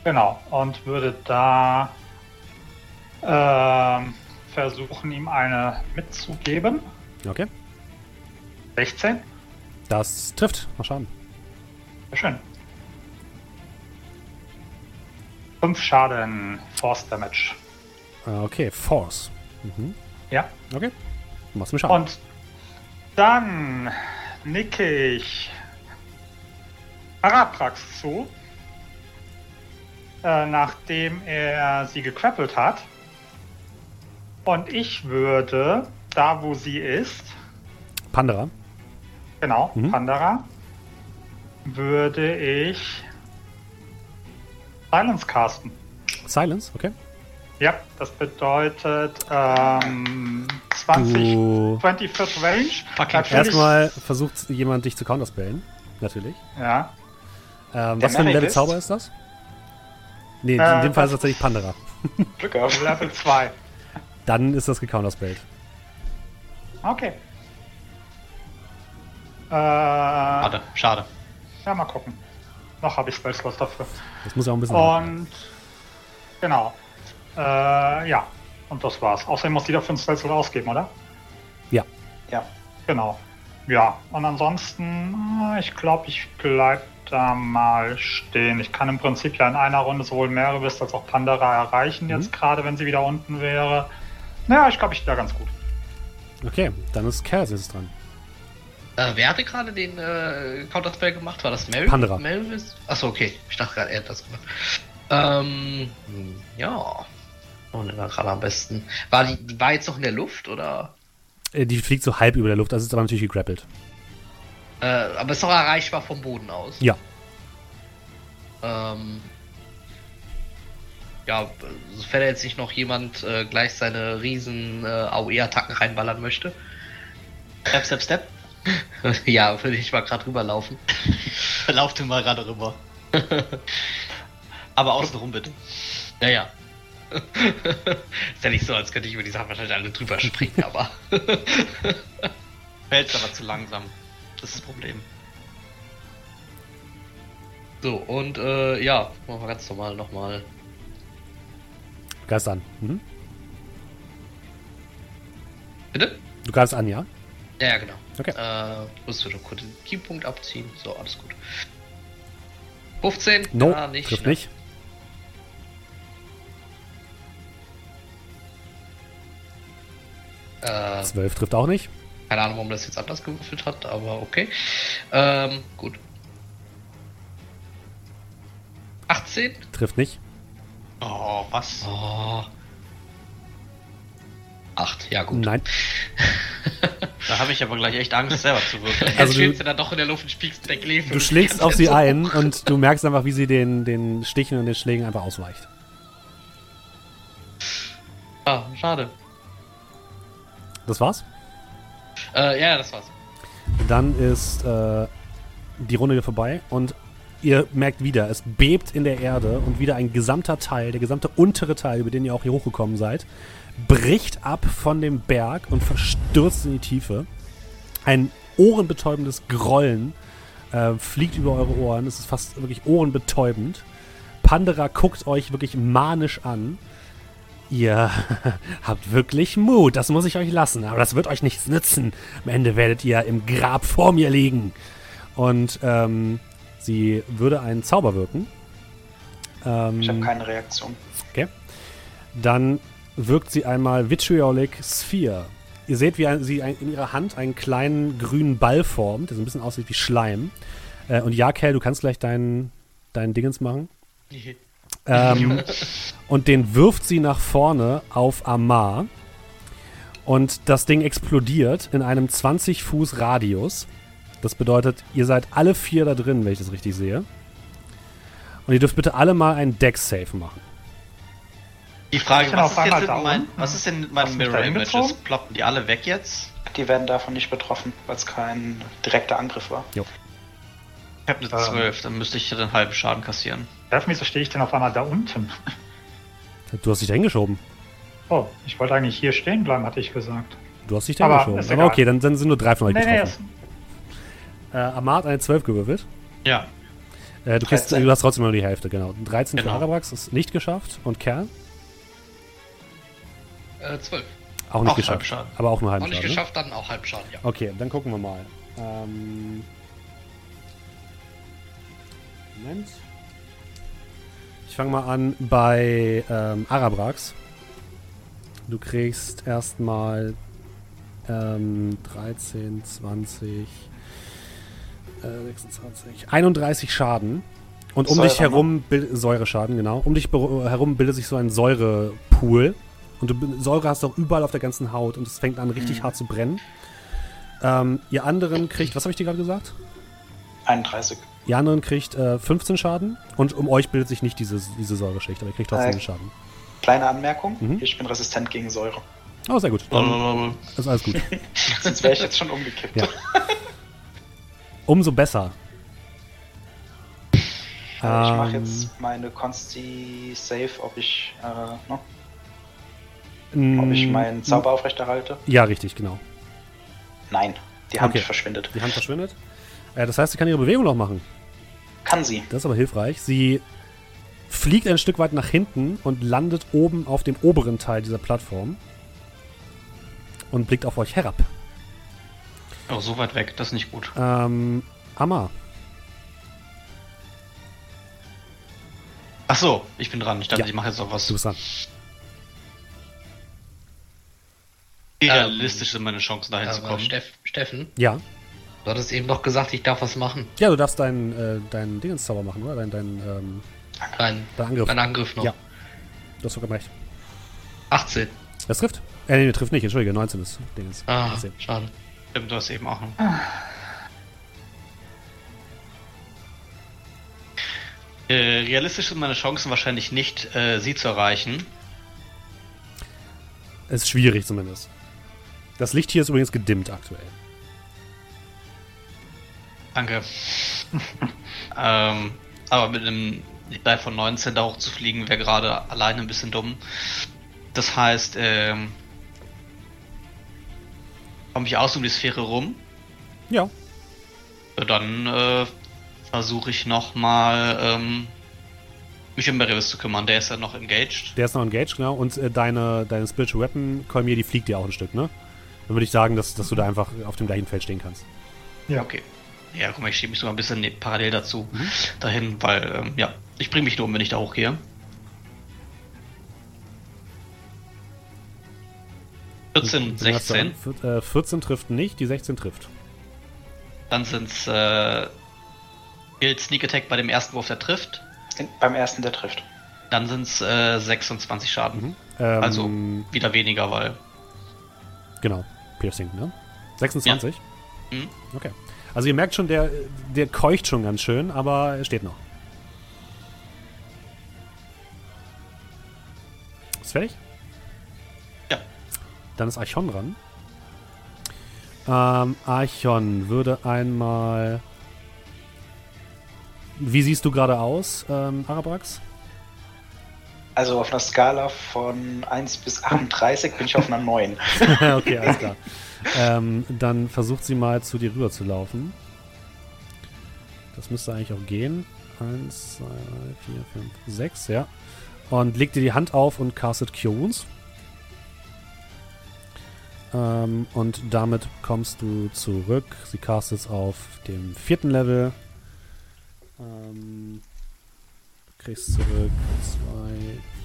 Genau, und würde da ähm, versuchen, ihm eine mitzugeben. Okay. 16. Das trifft. Mal schauen. Sehr schön. 5 Schaden, Force Damage. Äh, okay, Force. Mhm. Ja. Okay. Du machst mir Schaden. Und dann nicke ich Araprax zu, äh, nachdem er sie gekrappelt hat. Und ich würde, da wo sie ist, Pandora. genau, Mhm. Pandora, würde ich Silence casten. Silence, okay. Ja, das bedeutet ähm, 20, Du 20 Foot Range. Fucking Erstmal versucht jemand dich zu counterspellen. Natürlich. Ja, Ähm, was für ein Level Zauber ist das? Nee, in Äh, dem Fall ist es das- tatsächlich Pandora. Glück gehabt. Level 2. Dann ist das gecounterspellt. Okay. Äh, Schade, schade. Ja, mal gucken. Noch habe ich Spellslots dafür. Das muss ja auch ein bisschen. Und genau. Äh, ja. Und das war's. Außerdem muss jeder 5 Spellslot ausgeben, oder? ja. Ja. Genau. Ja. Und ansonsten, äh, ich glaube, ich bleib da mal stehen. Ich kann im Prinzip ja in einer Runde sowohl Meerebist als auch Pandora erreichen, jetzt gerade, wenn sie wieder unten wäre. Naja, ich glaube, ich wäre ganz gut. Okay, dann ist Kers jetzt dran. Äh, wer hatte gerade den äh, Counterspell gemacht? War das Mel Pandora. Melvis? Achso, okay. Ich dachte gerade, er hat das gemacht. Ähm, hm, ja. Und war gerade am besten. War die, die war jetzt noch in der Luft oder? Äh, Die fliegt so halb über der Luft, also ist aber natürlich gegrappelt. Äh, aber ist doch erreichbar vom Boden aus. Ja. Ähm, ja, sofern jetzt nicht noch jemand äh, gleich seine riesen äh, AOE-Attacken reinballern möchte. Step, step, step. ja, würde ich mal gerade rüberlaufen. Lauft mal gerade rüber. Aber außenrum bitte. Ja, ja. ist ja nicht so, als könnte ich über die Sachen wahrscheinlich alle drüber springen, aber. Fällst aber zu langsam. Das ist das Problem. so, und äh, ja, machen wir ganz normal nochmal. Greifst an. Mhm. Bitte? Du greifst an, ja? Ja, ja, genau. Okay. Äh, musst du doch kurz den Keypunkt abziehen. So, alles gut. 15? No, Ja, nicht, trifft ne? nicht. Äh, 12 trifft auch nicht. Keine Ahnung, warum das jetzt anders gewürfelt hat, aber okay. Ähm, gut. 18? Trifft nicht. Oh, was? Oh. 8, ja gut. Nein. Da habe ich aber gleich echt Angst, selber zu würfeln. Jetzt Also du- schwebst du dann doch in der Luft und spiegst der Klee Du schlägst auf sie ein und du merkst einfach, wie sie den, den Stichen und den Schlägen einfach ausweicht. Ah, schade. Das war's? Äh, ja, das war's. Dann ist äh, die Runde vorbei und ihr merkt wieder, es bebt in der Erde und wieder ein gesamter Teil, der gesamte untere Teil, über den ihr auch hier hochgekommen seid, bricht ab von dem Berg und verstürzt in die Tiefe. Ein ohrenbetäubendes Grollen äh, fliegt über eure Ohren. Es ist fast wirklich ohrenbetäubend. Pandera guckt euch wirklich manisch an. Ihr habt wirklich Mut, das muss ich euch lassen, aber das wird euch nichts nützen. Am Ende werdet ihr im Grab vor mir liegen. Und ähm, sie würde einen Zauber wirken. Ähm, Ich habe keine Reaktion. Okay. Dann wirkt sie einmal Vitriolic Sphere. Ihr seht, wie sie in ihrer Hand einen kleinen grünen Ball formt, der so ein bisschen aussieht wie Schleim. Äh, und ja, Kel, du kannst gleich deinen dein Dingens machen. Ähm, und den wirft sie nach vorne auf Amar. Und das Ding explodiert in einem 20 Fuß Radius. Das bedeutet, ihr seid alle vier da drin, wenn ich das richtig sehe. Und ihr dürft bitte alle mal einen Deck-Save machen. Die Frage, was ist, jetzt da mein, was ist denn mit meinen Mirror Images? Ploppen die alle weg jetzt? Die werden davon nicht betroffen, weil es kein direkter Angriff war. Ich habe eine Ähm. 12, dann müsste ich den halben Schaden kassieren. Treffen, wieso stehe ich denn auf einmal da unten? Du hast dich da hingeschoben. Oh, ich wollte eigentlich hier stehen bleiben, hatte ich gesagt. Du hast dich da hingeschoben. Aber okay, dann, dann sind nur drei von euch Nee, nee, betroffen. es, Äh, Amar hat eine 12 gewürfelt. Ja. Äh, du, kriegst, 13. du hast trotzdem nur die Hälfte, genau. 13 für Genau. Arabrax ist nicht geschafft. Und Kern Äh, 12. auch nicht Auch geschafft. Aber auch nur halb Auch nicht ne? geschafft, dann auch halb Schaden, ja. Okay, dann gucken wir mal. Ähm, Moment. Ich fange mal an bei ähm, Arabrax. Du kriegst erstmal ähm, 13, 20, äh, 26, 31 Schaden. Und um Säure, dich herum, bild, Säureschaden, genau. Um dich herum bildet sich so ein Säurepool. Und du, Säure hast du auch überall auf der ganzen Haut und es fängt an richtig Mhm. hart zu brennen. Ähm, ihr anderen kriegt, was habe ich dir gerade gesagt? 31. Ihr anderen kriegt äh, 15 Schaden und um euch bildet sich nicht diese, diese Säureschicht, aber ihr kriegt trotzdem Äh. den Schaden. Kleine Anmerkung, Mhm. ich bin resistent gegen Säure. Oh, sehr gut. Dann ist alles gut. Sonst wäre ich jetzt schon umgekippt. Ja. Umso besser. Äh, ich mache Ähm, jetzt meine Consti Safe, ob ich, äh, ne, mm, ob ich meinen Zauber aufrechterhalte. Ja, richtig, genau. Nein, die Hand Okay. verschwindet. Die Hand verschwindet. Äh, das heißt, sie kann ihre Bewegung noch machen. Kann sie. Das ist aber hilfreich. Sie fliegt ein Stück weit nach hinten und landet oben auf dem oberen Teil dieser Plattform und blickt auf euch herab. Oh, so weit weg, das ist nicht gut. Ähm, Amma, Ach so, ich bin dran. Ich dachte, Ja. ich mache jetzt noch was. du bist dran. Wie realistisch sind meine Chancen, dahin zu Aber kommen? Steff, Steffen, Ja. Du hattest eben noch gesagt, ich darf was machen. Ja, du darfst deinen äh, deinen Dingenszauber machen, oder? Dein, dein, ähm, Dein, dein Angriff. mein Angriff noch. Ja. Du hast vollkommen recht. 18. Das trifft? Äh, nee, trifft nicht, entschuldige, 19 ist Dingens. Ah, 18. schade. Stimmt, du hast eben auch noch. Äh, realistisch sind meine Chancen wahrscheinlich nicht, äh, sie zu erreichen. Ist schwierig zumindest. Das Licht hier ist übrigens gedimmt aktuell. Danke. ähm, aber mit einem Dive von 19 da hoch zu fliegen, wäre gerade alleine ein bisschen dumm. Das heißt, ähm, komme ich aus um die Sphäre rum, Ja. dann äh, versuche ich nochmal ähm, mich um Marius zu kümmern. Der ist ja noch engaged. Der ist noch engaged, genau. Und äh, deine, deine Spiritual Weapon, Kolmir, die fliegt dir auch ein Stück, ne? Dann würde ich sagen, dass, dass du da einfach auf dem gleichen Feld stehen kannst. Ja. Okay. Ja, guck mal, ich schiebe mich sogar ein bisschen ne- parallel dazu dahin, weil, ähm, ja, ich bringe mich nur um, wenn ich da hochgehe. 14, 16. Vier- äh, 14 trifft nicht, die 16 trifft. Dann sind es äh, gilt Sneak Attack bei dem ersten Wurf, der trifft. In, beim ersten, der trifft. Dann sind es äh, 26 Schaden. Ähm, Also wieder weniger, weil. Genau, Piercing, ne? 26? Mhm. Okay. Also ihr merkt schon, der, der keucht schon ganz schön, aber er steht noch. Ist fertig? Ja. Dann ist Archon dran. Ähm, Archon würde einmal. Wie siehst du gerade aus, ähm, Arabrax? Also auf einer Skala von 1 bis 38 bin ich auf einer 9. okay, alles klar. ähm, dann versucht sie mal zu dir rüber zu laufen. Das müsste eigentlich auch gehen. Eins, zwei, drei, vier, fünf, sechs, ja. Und legt dir die Hand auf und castet Cure Wounds. Ähm, und damit kommst du zurück. Sie castet es auf dem vierten Level. Ähm, du kriegst zurück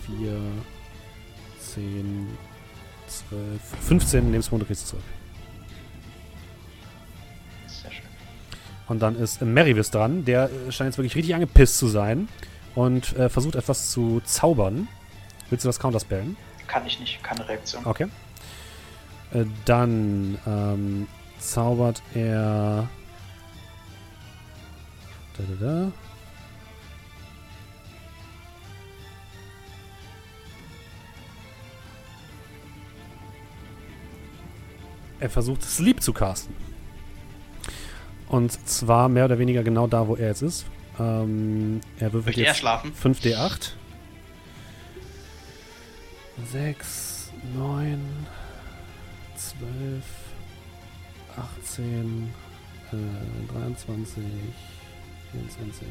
2, 4, 10, 12, 15 Lebenspunkte kriegst du zurück. Und dann ist Merivis dran. Der äh, scheint jetzt wirklich richtig angepisst zu sein und äh, versucht etwas zu zaubern. Willst du das counterspellen? Kann ich nicht, keine Reaktion. Okay. Äh, dann ähm, zaubert er. Da, da, da. Er versucht Sleep zu casten. Und zwar mehr oder weniger genau da, wo er jetzt ist. Ähm, er würfelt Möchte er jetzt schlafen? 5d8. 6, 9, 12, 18, äh, 23, 24.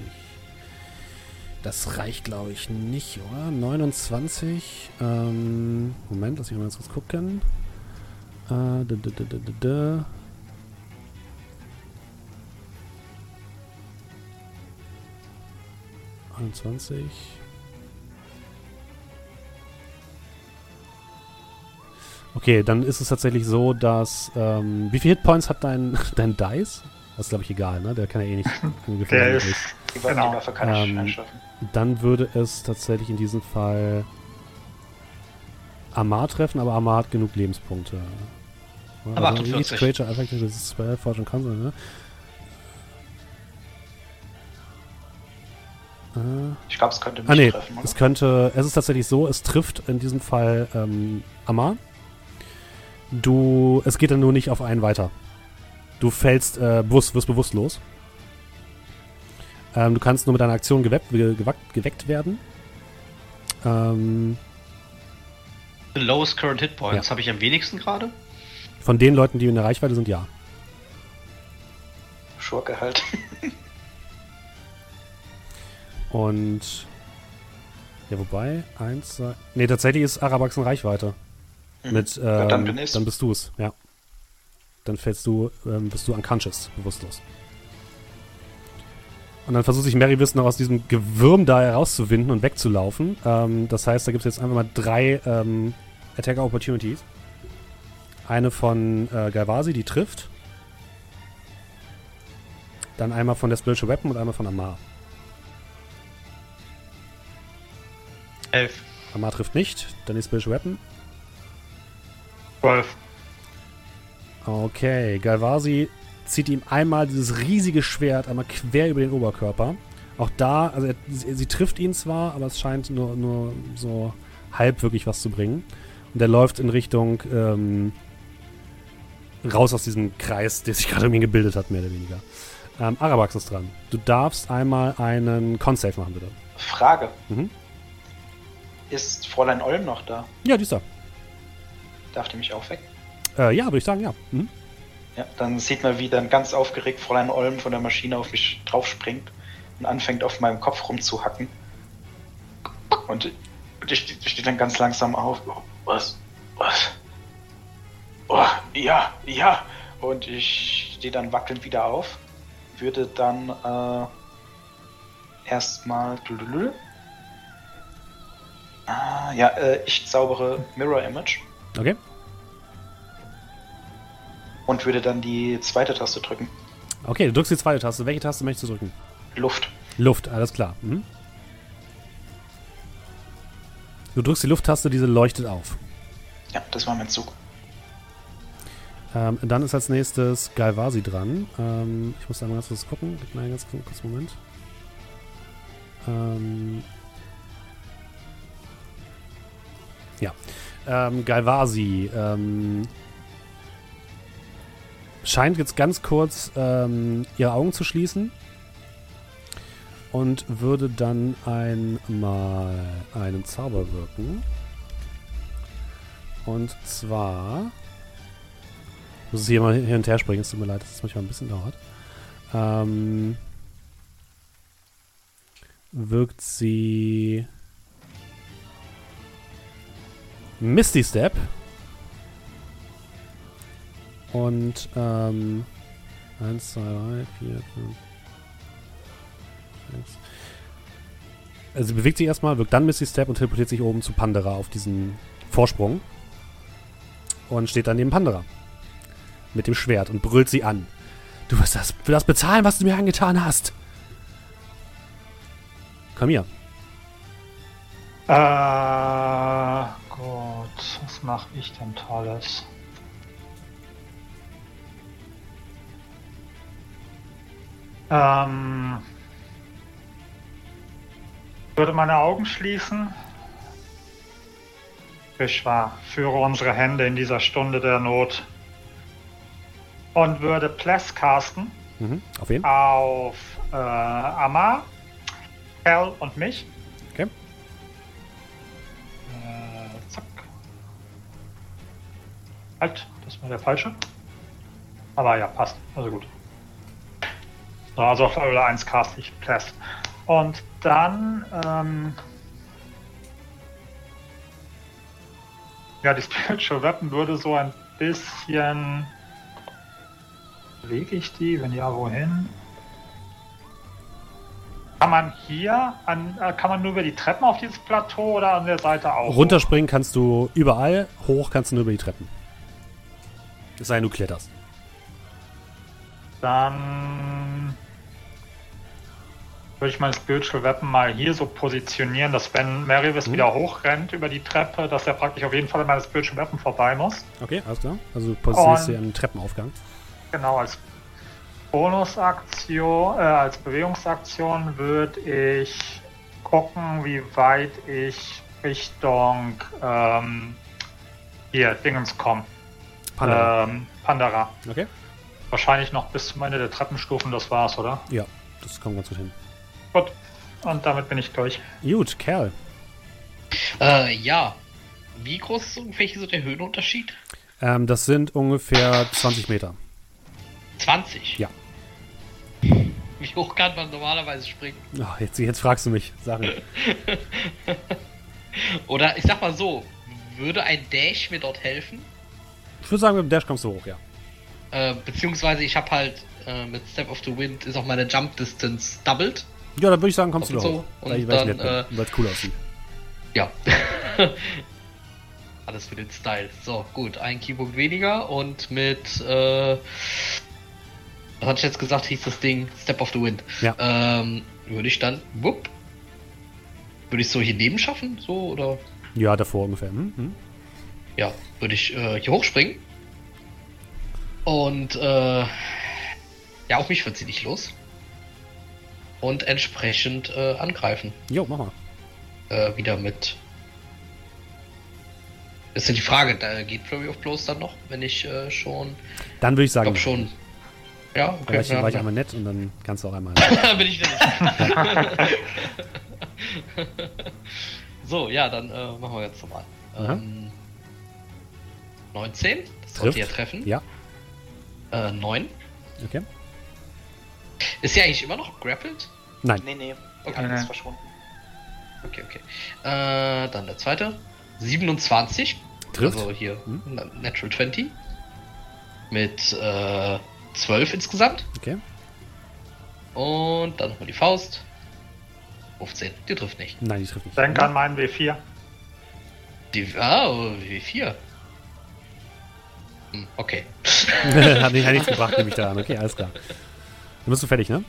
Das reicht, glaube ich, nicht, oder? 29. Ähm, Moment, lass mich mal ganz kurz gucken. Äh, da, da, da, da, da, da. Einundzwanzig. Okay, dann ist es tatsächlich so, dass. Ähm, wie viele Hitpoints hat dein, dein Dice? Das ist, glaube ich, egal, ne? Der kann ja eh nicht ungefähr Der ist, Genau. Waffe kann ich Ähm. Dann würde es tatsächlich in diesem Fall Amar treffen, aber Amar hat genug Lebenspunkte. Aber Also each 48. creature affected with a spell, fortune console, ne? Ich glaube, es könnte mich Ah nee, treffen, oder? es könnte, es ist tatsächlich so, es trifft in diesem Fall ähm, Amar. Du, es geht dann nur nicht auf einen weiter. Du fällst äh, bewusst, wirst bewusstlos. Ähm, du kannst nur mit deiner Aktion geweckt, geweckt werden. Ähm, The lowest current hit points Ja. habe ich am wenigsten gerade. von den Leuten, die in der Reichweite sind, ja. Schurke halt. Und. Ja, wobei, eins, zwei. Nee, tatsächlich ist Arabax in Reichweite. Mhm. Mit, ähm, Ja, dann bin ich's. Dann bist du es, ja. Dann fällst du, ähm, bist du unconscious, bewusstlos. Und dann versucht sich Mary Wiss noch aus diesem Gewürm da herauszuwinden und wegzulaufen. Ähm, das heißt, da gibt es jetzt einfach mal drei ähm, Attack Opportunities. Eine von äh, Galvasi, die trifft. Dann einmal von der Spiritual Weapon und einmal von Amar. Elf. Amar trifft nicht, dann die Spiritual Weapon. 12. Okay, Galvasi zieht ihm einmal dieses riesige Schwert einmal quer über den Oberkörper. Auch da, also er, sie, sie trifft ihn zwar, aber es scheint nur, nur so halb wirklich was zu bringen. Und er läuft in Richtung ähm, raus aus diesem Kreis, der sich gerade um ihn gebildet hat, mehr oder weniger. Ähm, Arabax ist dran. Du darfst einmal einen Con-Save machen, bitte. Frage. Mhm. Ist Fräulein Olm noch da? Ja, die ist da. Darf die mich auch weg? Äh, ja, würde ich sagen, ja. Mhm. Ja, dann sieht man, wie dann ganz aufgeregt Fräulein Olm von der Maschine auf mich draufspringt und anfängt auf meinem Kopf rumzuhacken. Und und ich, ich stehe dann ganz langsam auf. Oh, Was? Was? Oh, ja, ja. Und ich stehe dann wackelnd wieder auf. Würde dann äh, erstmal. Ah, ja, äh, ich zaubere Mirror Image Okay. und würde dann die zweite Taste drücken. Okay, du drückst die zweite Taste. Welche Taste möchtest du drücken? Luft. Luft, alles klar. Mhm. Du drückst die Lufttaste, diese leuchtet auf. Ja, das war mein Zug. Ähm, dann ist als nächstes Galvasi dran. Ähm, ich muss einmal ganz kurz gucken. Gib mir einen ganz kurzen Moment. Ähm, ja. Ähm, Galvasi ähm, scheint jetzt ganz kurz ähm, ihre Augen zu schließen und würde dann einmal einen Zauber wirken. Und zwar ich muss es hier mal hin und her springen, es tut mir leid, dass es manchmal ein bisschen dauert. Ähm, wirkt sie Misty Step und ähm, 1, 2, 3, 4, 5, 6. Also sie bewegt sich erstmal, wirkt dann Misty Step und teleportiert sich oben zu Pandora auf diesen Vorsprung und steht dann neben Pandora mit dem Schwert und brüllt sie an. Du wirst das, für das bezahlen, was du mir angetan hast. Komm hier. Äh, gut, was mache ich denn Tolles? Ähm, würde meine Augen schließen. Vishwa, führe unsere Hände in dieser Stunde der Not. Und würde Pless casten Mhm, auf jeden. auf äh, Amar, Hell und mich. Halt, das war der falsche. Aber ja, passt. Also gut. So, also auf Level 1 cast ich Pless. Und dann, ähm, ja, die Spiritual Weapon würde so ein bisschen. Bewege ich die? Wenn ja, wohin? Kann man hier, an, äh, kann man nur über die Treppen auf dieses Plateau oder an der Seite auch? Runterspringen kannst du überall, hoch kannst du nur über die Treppen. Es sei denn, du kletterst. Dann würde ich mein Spiritual Weapon mal hier so positionieren, dass wenn Maryvis Mhm. wieder hochrennt über die Treppe, dass er praktisch auf jeden Fall an meinem Spiritual Weapon vorbei muss. Okay, alles klar. Also du positionierst dich am Treppenaufgang. Genau, als Bonusaktion, äh, als Bewegungsaktion würde ich gucken, wie weit ich Richtung ähm, hier Dingens komme. Panda. Ähm, Pandara. Okay. Wahrscheinlich noch bis zum Ende der Treppenstufen, das war's, oder? Ja, das kommt ganz gut hin. Gut. Und damit bin ich durch. Gut, Kerl. Äh, ja. Wie groß ist ungefähr hier so der Höhenunterschied? Ähm, das sind ungefähr 20 Meter. 20? Ja. Wie hoch kann man normalerweise springen? Ach, jetzt, jetzt fragst du mich Sachen. Oder ich sag mal so, würde ein Dash mir dort helfen? Ich würde sagen, mit dem Dash kommst du hoch, ja. Äh, beziehungsweise ich habe halt äh, mit Step of the Wind ist auch meine Jump Distance doubled. Ja, dann würde ich sagen, kommst du da so. hoch. Und Weil dann, nett äh, weil es cool aussieht. Ja. Alles für den Style. So, gut, ein Keypunkt weniger und mit, äh, was hatte ich jetzt gesagt, hieß das Ding Step of the Wind. Ja. Ähm, würde ich dann, wupp, würde ich so hier neben schaffen, so, oder, Ja, davor ungefähr. Hm? Hm? Ja, würde ich äh, hier hochspringen. Und, äh, ja, auf mich wird sie nicht los. Und entsprechend äh, angreifen. Jo, mach mal. äh, wieder mit. Das ist ja die Frage, da geht Flurry of Blows dann noch, wenn ich äh, schon. Dann würde ich Ich sagen, glaube schon. Ja, okay. war ich, ja, war ich einmal nett und dann kannst du auch einmal. bin ich nicht. so, ja, dann äh, machen wir jetzt nochmal. Ähm, 19, das Trifft. sollte ja treffen. Ja, Äh, 9. okay. Ist sie eigentlich immer noch grappled? Nein, Nee, nee. Okay. Nee. jetzt verschwunden. Okay, okay. Äh, dann der zweite. 27. Trifft. Also hier Hm. Na- Natural 20. Mit äh, 12 insgesamt. okay. Und dann nochmal die Faust. 15. Die trifft nicht. Nein, die trifft nicht. Denk an meinen W4. Die. Ah, wie 4. Hm, okay. hat, nicht, hat nichts gebracht, nehme ich da an. Okay, alles klar. Dann bist du fertig, ne?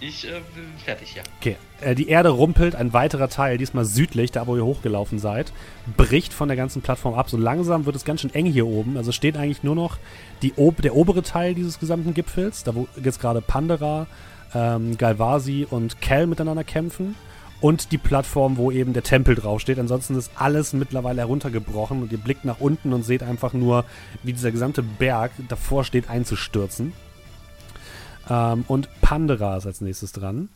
Ich äh, bin fertig, ja. Okay. Äh, die Erde rumpelt, ein weiterer Teil, diesmal südlich, da wo ihr hochgelaufen seid, bricht von der ganzen Plattform ab. So langsam wird es ganz schön eng hier oben. Also steht eigentlich nur noch die, der obere Teil dieses gesamten Gipfels, da wo jetzt gerade Pandera, ähm, Galvasi und Kel miteinander kämpfen. Und die Plattform, wo eben der Tempel draufsteht. Ansonsten ist alles mittlerweile heruntergebrochen und ihr blickt nach unten und seht einfach nur, wie dieser gesamte Berg davor steht einzustürzen. Ähm, und Pandera ist als nächstes dran.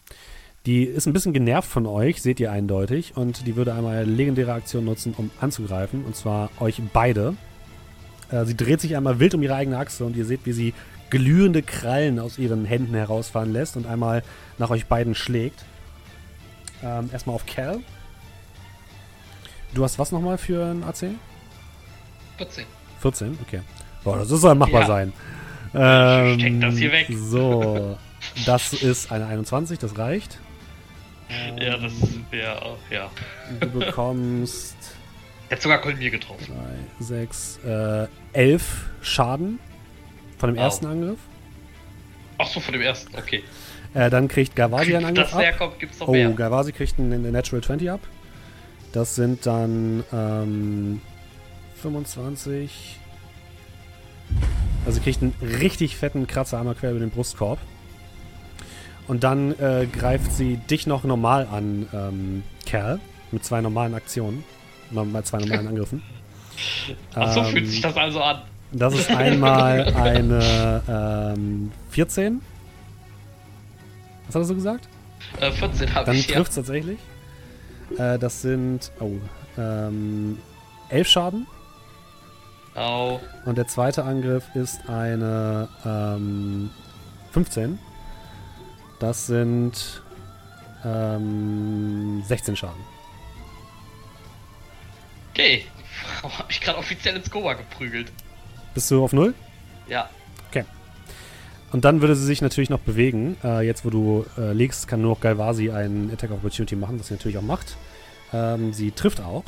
Die ist ein bisschen genervt von euch, seht ihr eindeutig. Und die würde einmal eine legendäre Aktion nutzen, um anzugreifen. Und zwar euch beide. Äh, sie dreht sich einmal wild um ihre eigene Achse und ihr seht, wie sie glühende Krallen aus ihren Händen herausfahren lässt und einmal nach euch beiden schlägt. Ähm, erstmal auf Cal. Du hast was nochmal für ein AC? 14. 14? Okay. Boah, das soll machbar Ja. sein. Ähm, Steck das hier weg. So, das ist eine 21, das reicht. Ja, das wäre auch, ja. Du bekommst Hätte sogar Kolmir getroffen. 3, 6, äh, 11 Schaden von dem Au. ersten Angriff. Ach so, von dem ersten, okay. Äh, dann kriegt Gavasi einen Angriff Das ab. kommt, gibt's noch Oh, mehr. Gavasi kriegt einen, Natural 20 ab. Das sind dann ähm, 25. Also sie kriegt einen richtig fetten Kratzer einmal quer über den Brustkorb. Und dann äh, greift sie dich noch normal an, ähm, Kerl, mit zwei normalen Aktionen. Mit zwei normalen Angriffen. Ach so Ähm, fühlt sich das also an. Das ist einmal eine ähm, 14. Was er so gesagt? Äh, 14 habe Dann ich, ja. trifft es tatsächlich. Äh, das sind oh, ähm, 11 Schaden. Au. Und der zweite Angriff ist eine ähm, 15. Das sind ähm, 16 Schaden. Okay. Habe ich gerade offiziell ins Koma geprügelt. Bist du auf Null? Ja. Und dann würde sie sich natürlich noch bewegen. Äh, jetzt, wo du äh, liegst, kann nur noch Galvasi einen Attack of Opportunity machen, was sie natürlich auch macht. Ähm, sie trifft auch.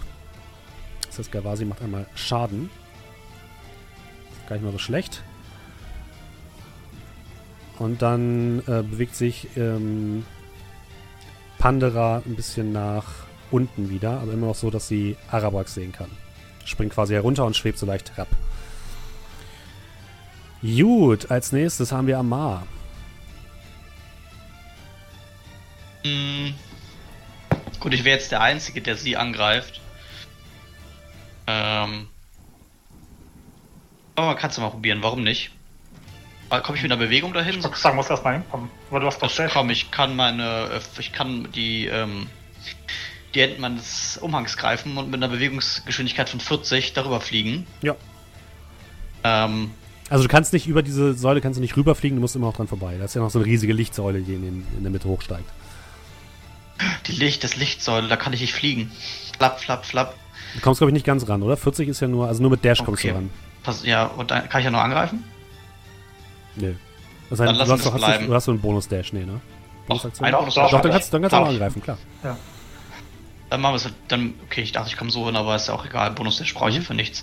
Das heißt, Galvasi macht einmal Schaden. Gar nicht mal so schlecht. Und dann äh, bewegt sich ähm, Pandera ein bisschen nach unten wieder, aber immer noch so, dass sie Arabrax sehen kann. Springt quasi herunter und schwebt so leicht herab. Gut, als nächstes haben wir Amar. Mm. Gut, ich wäre jetzt der Einzige, der sie angreift. Ähm. Aber kannst du mal probieren, warum nicht? Komme ich mit einer Bewegung dahin? Ich würde sagen, muss erstmal hinkommen. Aber du hast doch Das Dash. komm, ich kann meine, äh, ich kann die, ähm, die Enden meines Umhangs greifen und mit einer Bewegungsgeschwindigkeit von 40 darüber fliegen. Ja. Ähm, Also du kannst nicht über diese Säule kannst du nicht rüberfliegen, du musst immer noch dran vorbei. Da ist ja noch so eine riesige Lichtsäule, die in, den, in der Mitte hochsteigt. Die Licht, das Lichtsäule, da kann ich nicht fliegen. Flapp, flapp, flapp. Du kommst, glaube ich, nicht ganz ran, oder? 40 ist ja nur, also nur mit Dash kommst Okay. du ran. Pass, ja, und dann kann ich ja nur angreifen? Nee. Das heißt, Dann du, lass hast, doch- hast, bleiben. du, hast so einen Bonus-Dash, nee, ne? Bonusaktion? ein Doch, Bonus doch, Doch, dann kannst, dann kannst du auch Doch. angreifen, klar. Dann machen wir es. Dann, okay, ich dachte, ich komme so hin, aber ist ja auch egal. Bonus, der brauche ich für nichts.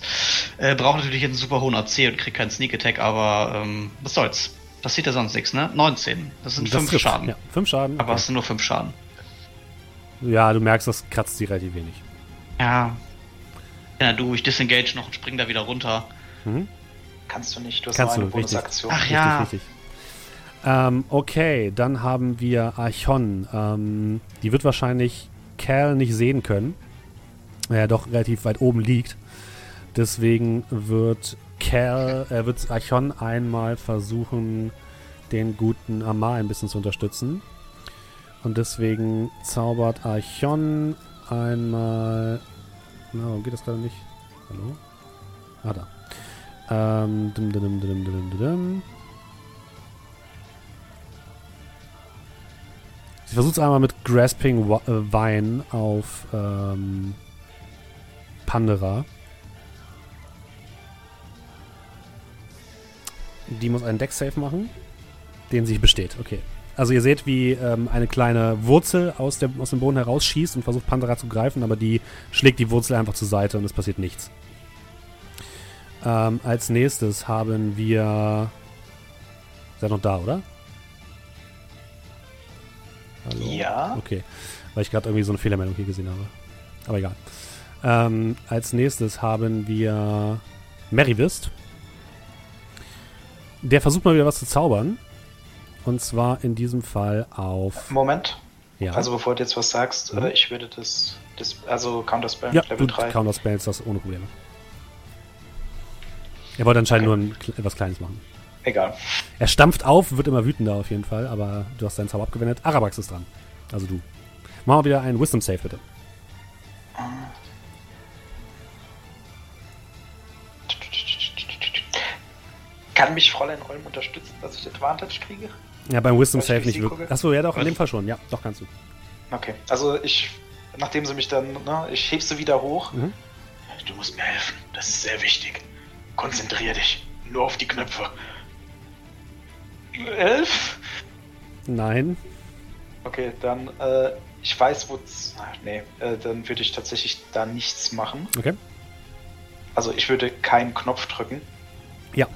Äh, brauche natürlich einen super hohen AC und krieg keinen Sneak Attack, aber ähm, was soll's. Passiert ja sonst nichts, ne? 19. Das sind Das 5 trifft. Schaden. Ja, 5 Schaden. Aber okay. es sind nur 5 Schaden. Ja, du merkst, das kratzt sie relativ wenig. Ja. Ja, du, ich disengage noch und spring da wieder runter. Mhm. Kannst du nicht, du hast Kannst nur eine du. Bonusaktion. Ach Richtig, ja. richtig. Ähm, okay, dann haben wir Archon. Ähm, die wird wahrscheinlich Cal nicht sehen können, weil er doch relativ weit oben liegt. Deswegen wird Cal, äh, wird Archon einmal versuchen, den guten Amar ein bisschen zu unterstützen. Und deswegen zaubert Archon einmal. Na, warum geht das gerade nicht? Hallo? Ah, da. Ähm, dum, dum, dum, dum, dum, dum, dum. Sie versucht es einmal mit Grasping Wa- äh, auf ähm, Pandera. Die muss einen Deck-Save machen, den sich besteht. Okay. Also ihr seht, wie ähm, eine kleine Wurzel aus, der, aus dem Boden herausschießt und versucht Pandera zu greifen, aber die schlägt die Wurzel einfach zur Seite und es passiert nichts. Ähm, als nächstes haben wir. Seid noch da, oder? Hallo? Ja. Okay. Weil ich gerade irgendwie so eine Fehlermeldung hier gesehen habe. Aber egal. Ähm, als nächstes haben wir Merivist. Der versucht mal wieder was zu zaubern. Und zwar in diesem Fall auf. Moment. Ja, Also bevor du jetzt was sagst, Mhm. äh, ich würde das, das also Counterspell ja Level du 3. Counterspellst das ohne Probleme. Er wollte anscheinend nur ein, etwas Kleines machen. Egal. Er stampft auf, wird immer wütender auf jeden Fall, aber du hast deinen Zauber abgewendet. Arabax ist dran. Also du. Mach mal wieder einen Wisdom Save, bitte. Kann mich Fräulein Olm unterstützen, dass ich Advantage kriege? Ja, beim Wisdom Save nicht wirklich. Achso, ja doch, in Was? dem Fall schon. Ja, doch kannst du. Okay. Also ich, nachdem sie mich dann, ne, ich heb sie wieder hoch. Mhm. Du musst mir helfen. Das ist sehr wichtig. Konzentrier dich. Nur auf die Knöpfe. Elf? Nein. Okay, dann, äh, ich weiß, wo. Nee, äh, dann würde ich tatsächlich da nichts machen. Okay. Also ich würde keinen Knopf drücken. Ja.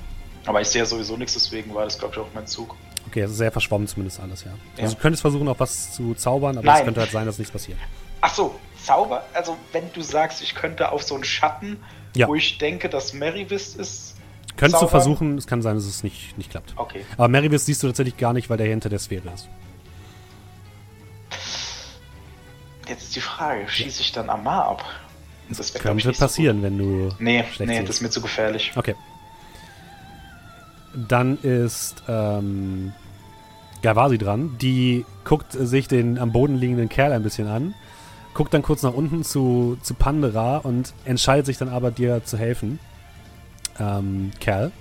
Aber ich sehe ja sowieso nichts, deswegen war das, glaube ich, auch mein Zug. Okay, ist sehr verschwommen zumindest alles, ja. Ja. Also du könntest versuchen, auch was zu zaubern, aber es könnte halt sein, dass nichts passiert. Ach so, Zauber. Also wenn du sagst, ich könnte auf so einen Schatten, Ja. wo ich denke, dass Merivist ist. Könntest du zaubern? versuchen, es kann sein, dass es nicht, nicht klappt. Okay. Aber Merivist siehst du tatsächlich gar nicht, weil der hinter der Sphäre ist. Jetzt ist die Frage, schieße ich dann Amar ab? Das ich, Könnte nicht so passieren, wenn du. Nee, schlecht nee, siehst. das ist mir zu gefährlich. Okay. Dann ist ähm, Gavasi dran. Die guckt sich den am Boden liegenden Kerl ein bisschen an, guckt dann kurz nach unten zu, zu Pandera und entscheidet sich dann aber, dir zu helfen. Ähm, Kerl.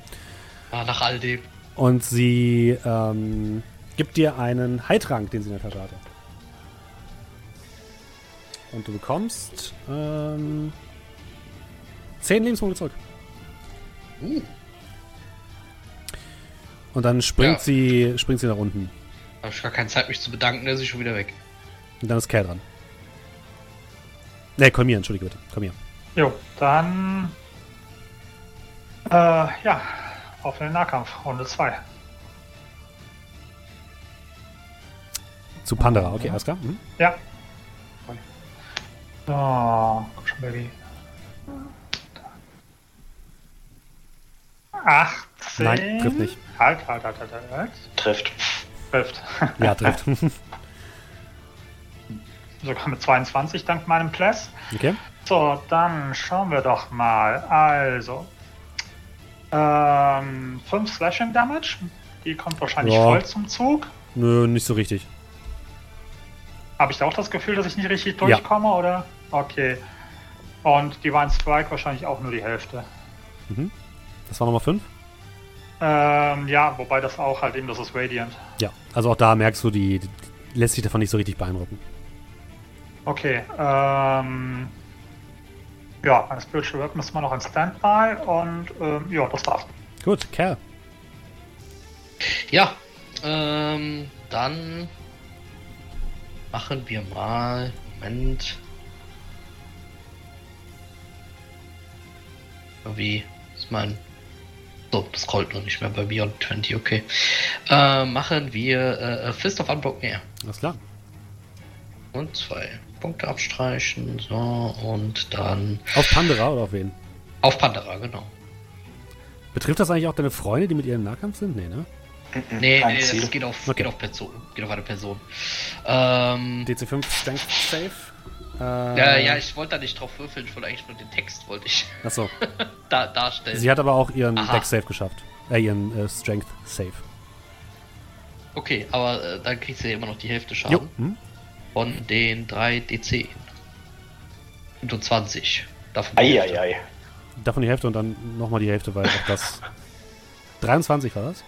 Ah, nach all dem. Und sie ähm, gibt dir einen Heiltrank, den sie in der Tasche hatte. Und du bekommst ähm, 10 Lebenspunkte zurück. Uh, Und dann springt Ja. sie springt sie nach unten. habe ich gar keine Zeit, mich zu bedanken, der ist sie schon wieder weg. Und dann ist Kerl dran. Ne, komm hier, entschuldige bitte. Komm hier. Jo, dann. Äh, ja, auf den Nahkampf, Runde 2. Zu Pandora, okay, alles klar. Mhm. Ja. So, komm schon, Baby. 18. Nein, trifft nicht. Halt, halt, halt, halt, halt, halt. Trifft. Trifft. Ja, trifft. Sogar mit 22 dank meinem Plus. okay. So, dann schauen wir doch mal. Also, ähm, 5 Slashing Damage. Die kommt wahrscheinlich Ja. voll zum Zug. Nö, nicht so richtig. Habe ich da auch das Gefühl, dass ich nicht richtig durchkomme, oder? Okay. Und Divine Strike wahrscheinlich auch nur die Hälfte. Das war Nummer 5. Ähm, ja, wobei das auch halt eben, das ist Radiant. Ja, also auch da merkst du, die, die lässt sich davon nicht so richtig beeindrucken. Okay, ähm. Ja, ein Spiritual Weapon ist mal noch ein Standby und ähm, ja, das war's. Gut, Kerl. Ja, ähm, dann machen wir mal. Moment. Wie ist mein. So, das rollt noch nicht mehr bei Beyond 20, okay. Äh, machen wir äh, Fist of Unbroken Air. Alles klar. Und zwei Punkte abstreichen. So, und dann Auf Pandora oder auf wen? auf Pandora, genau. Betrifft das eigentlich auch deine Freunde, die mit ihr im Nahkampf sind? Nee, ne? Mhm, Nee, kein nee, Ziel. das geht auf, Okay. geht auf Person. Geht auf eine Person. Ähm, DC5 Strength Save. Äh, ja, ja, ich wollte da nicht drauf würfeln, ich wollte eigentlich nur den Text, wollte ich Achso. da darstellen. Sie hat aber auch ihren Aha. Deck Save geschafft. Äh, ihren äh, Strength Save. Okay, aber äh, dann kriegt sie immer noch die Hälfte Schaden Jo. Hm? Von den 3 DC. 25. Davon die Hälfte. Eieiei. Davon die Hälfte und dann nochmal die Hälfte, weil auch das. 23 war das?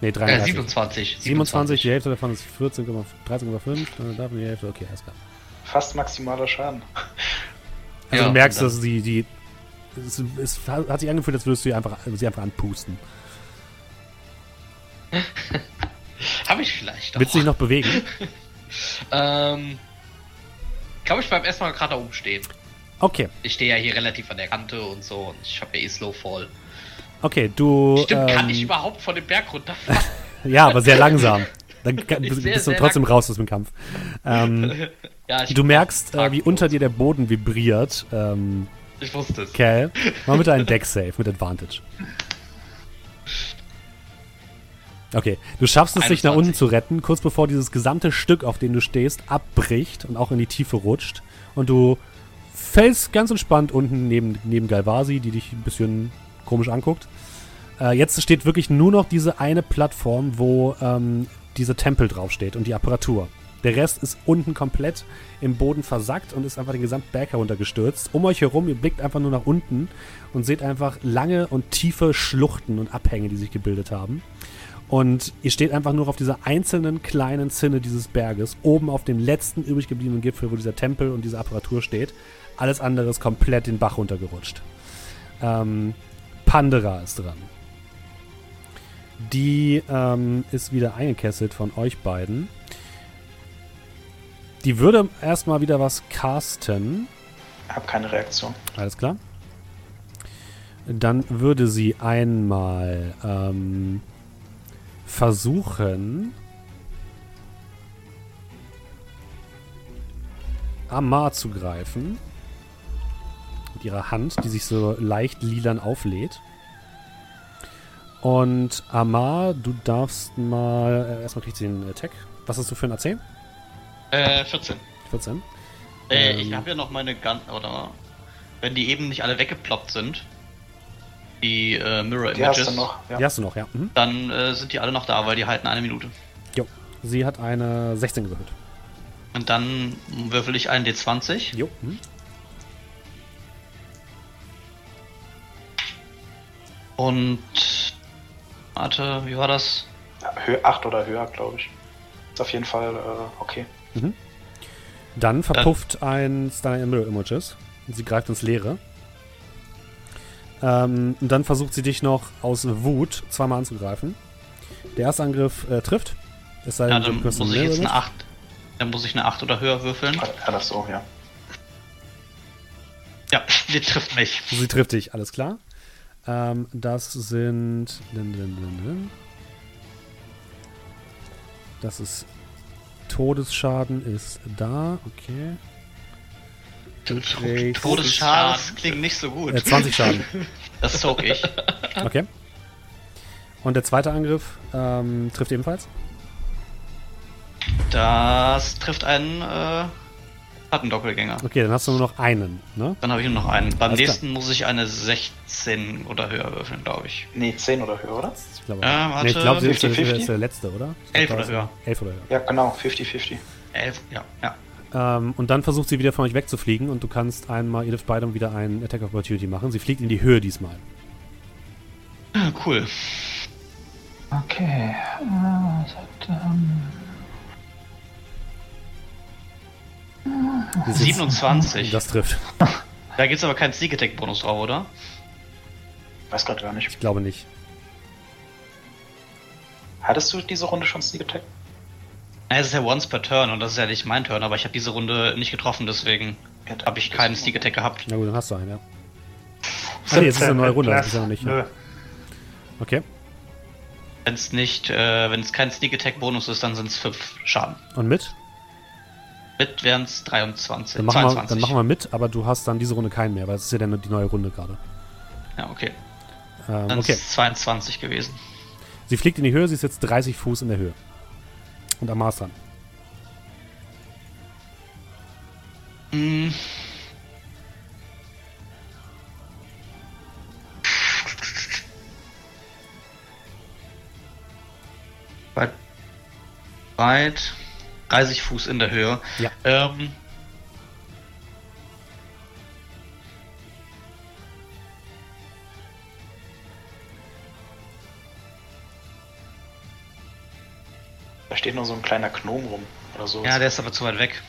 Nee, Äh, 33. 27. 27, die Hälfte davon ist 14, 13,5. Dann davon die Hälfte, okay, alles klar. Fast maximaler Schaden. Also Ja, du merkst, und dass sie die. Es, es hat sich angefühlt, als würdest du sie einfach, sie einfach anpusten. Habe ich vielleicht auch. Willst du dich noch bewegen? Ähm, glaube ich beim ersten Mal gerade da oben stehen. Okay, Ich stehe ja hier relativ an der Kante und so und ich habe ja eh Slow Fall. okay, du. Stimmt, kann ähm, ich überhaupt von dem Berg runterfahren? Ja, aber sehr langsam. Dann kann, Ist bist, sehr, bist du sehr trotzdem raus aus dem Kampf. Ähm, ja, du merkst, äh, wie unter dir der Boden vibriert. Ähm, ich wusste es. Cal, mach bitte einen Deck Save mit Advantage. Okay, du schaffst es, dich nach 21. unten zu retten, kurz bevor dieses gesamte Stück, auf dem du stehst, abbricht und auch in die Tiefe rutscht. Und du fällst ganz entspannt unten neben, neben Galvasi, die dich ein bisschen komisch anguckt. Äh, jetzt steht wirklich nur noch diese eine Plattform, wo ähm, dieser Tempel draufsteht und die Apparatur. Der Rest ist unten komplett im Boden versackt und ist einfach den gesamten Berg heruntergestürzt. Um euch herum, ihr blickt einfach nur nach unten und seht einfach lange und tiefe Schluchten und Abhänge, die sich gebildet haben. Und ihr steht einfach nur auf dieser einzelnen kleinen Zinne dieses Berges, oben auf dem letzten übrig gebliebenen Gipfel, wo dieser Tempel und diese Apparatur steht. Alles andere ist komplett den Bach runtergerutscht. Ähm, Pandera ist dran. Die ähm, ist wieder eingekesselt von euch beiden. Die würde erstmal wieder was casten. Hab keine Reaktion. Alles klar. Dann würde sie einmal ähm, versuchen, Amar zu greifen. Mit ihrer Hand, die sich so leicht lilan auflädt. Und Amar, du darfst mal. Äh, erstmal kriegt sie einen Attack. Was hast du für ein AC? Äh, 14. 14. Äh, Ähm. ich habe ja noch meine Gun, oder wenn die eben nicht alle weggeploppt sind, die äh, Mirror Die hast Images, du noch. Ja. Die hast du noch, ja. Mhm. dann äh, sind die alle noch da, weil die halten eine Minute. Jo. Sie hat eine 16 gewürfelt. Und dann würfel ich einen D20. Jo. Mhm. Und warte, wie war das? Ja, Höhe 8 oder höher, glaube ich. Ist auf jeden Fall äh, okay. Dann verpufft eins deiner Emerald Images. Sie greift ins Leere. Ähm, und dann versucht sie dich noch aus Wut zweimal anzugreifen. Der erste Angriff äh, trifft. Es sei Ja, denn, du dann muss ich jetzt eine 8. Dann muss ich eine 8 oder höher würfeln. Ja, das so, ja. Ja, die trifft mich. Sie trifft dich, alles klar. Ähm, das sind. Das ist. Todesschaden ist da, okay. Todesschaden, das klingt nicht so gut. äh, 20 Schaden. Das zog ich. Okay. Und der zweite Angriff ähm, trifft ebenfalls. Das trifft einen äh, Doppelgänger. Okay, dann hast du nur noch einen, ne? Dann habe ich nur noch einen. Beim Alles klar. nächsten muss ich eine 16 oder höher würfeln, glaube ich. Nee, 10 oder höher, oder? Ich glaube, Äh, warte. nee, ich glaube, sie ist, der- 50-50? ist der letzte, oder? Ich Elf glaub, oder da ist- höher. Elf oder höher. Ja, genau, 50-50. 11, ja, ja. Ähm, und dann versucht sie wieder von euch wegzufliegen und du kannst einmal, ihr dürft beide wieder einen Attack of Opportunity machen. Sie fliegt in die Höhe diesmal. cool. Okay. Äh, das, ähm, Das ist jetzt- 27. Das trifft. Da gibt's aber keinen Sneak Attack Bonus drauf, oder? Weiß gerade gar nicht. Ich glaube nicht. Hattest du diese Runde schon Sneak Attack? Naja, es ist ja once per Turn und das ist ja nicht mein Turn, aber ich habe diese Runde nicht getroffen, deswegen Ja, habe ich keinen Sneak Attack gehabt. Na gut, dann hast du einen, ja. Ah, nee, jetzt ist eine neue Runde, das ist ja noch nicht. Nö. Okay. Wenn es nicht, äh, wenn es kein Sneak Attack Bonus ist, dann sind es 5 Schaden. Und mit? Mit wären es 23. Dann machen, wir, 22. dann machen wir mit, aber du hast dann diese Runde keinen mehr, weil es ist ja dann die neue Runde gerade. Ja, okay. Ähm, Dann okay. ist es 22 gewesen. Sie fliegt in die Höhe, sie ist jetzt 30 Fuß in der Höhe. Und am Mars dran. Hm. Weit, weit 30 Fuß in der Höhe. Ja. Ähm, steht nur so ein kleiner Gnom rum oder so. ja, der ist aber zu weit weg.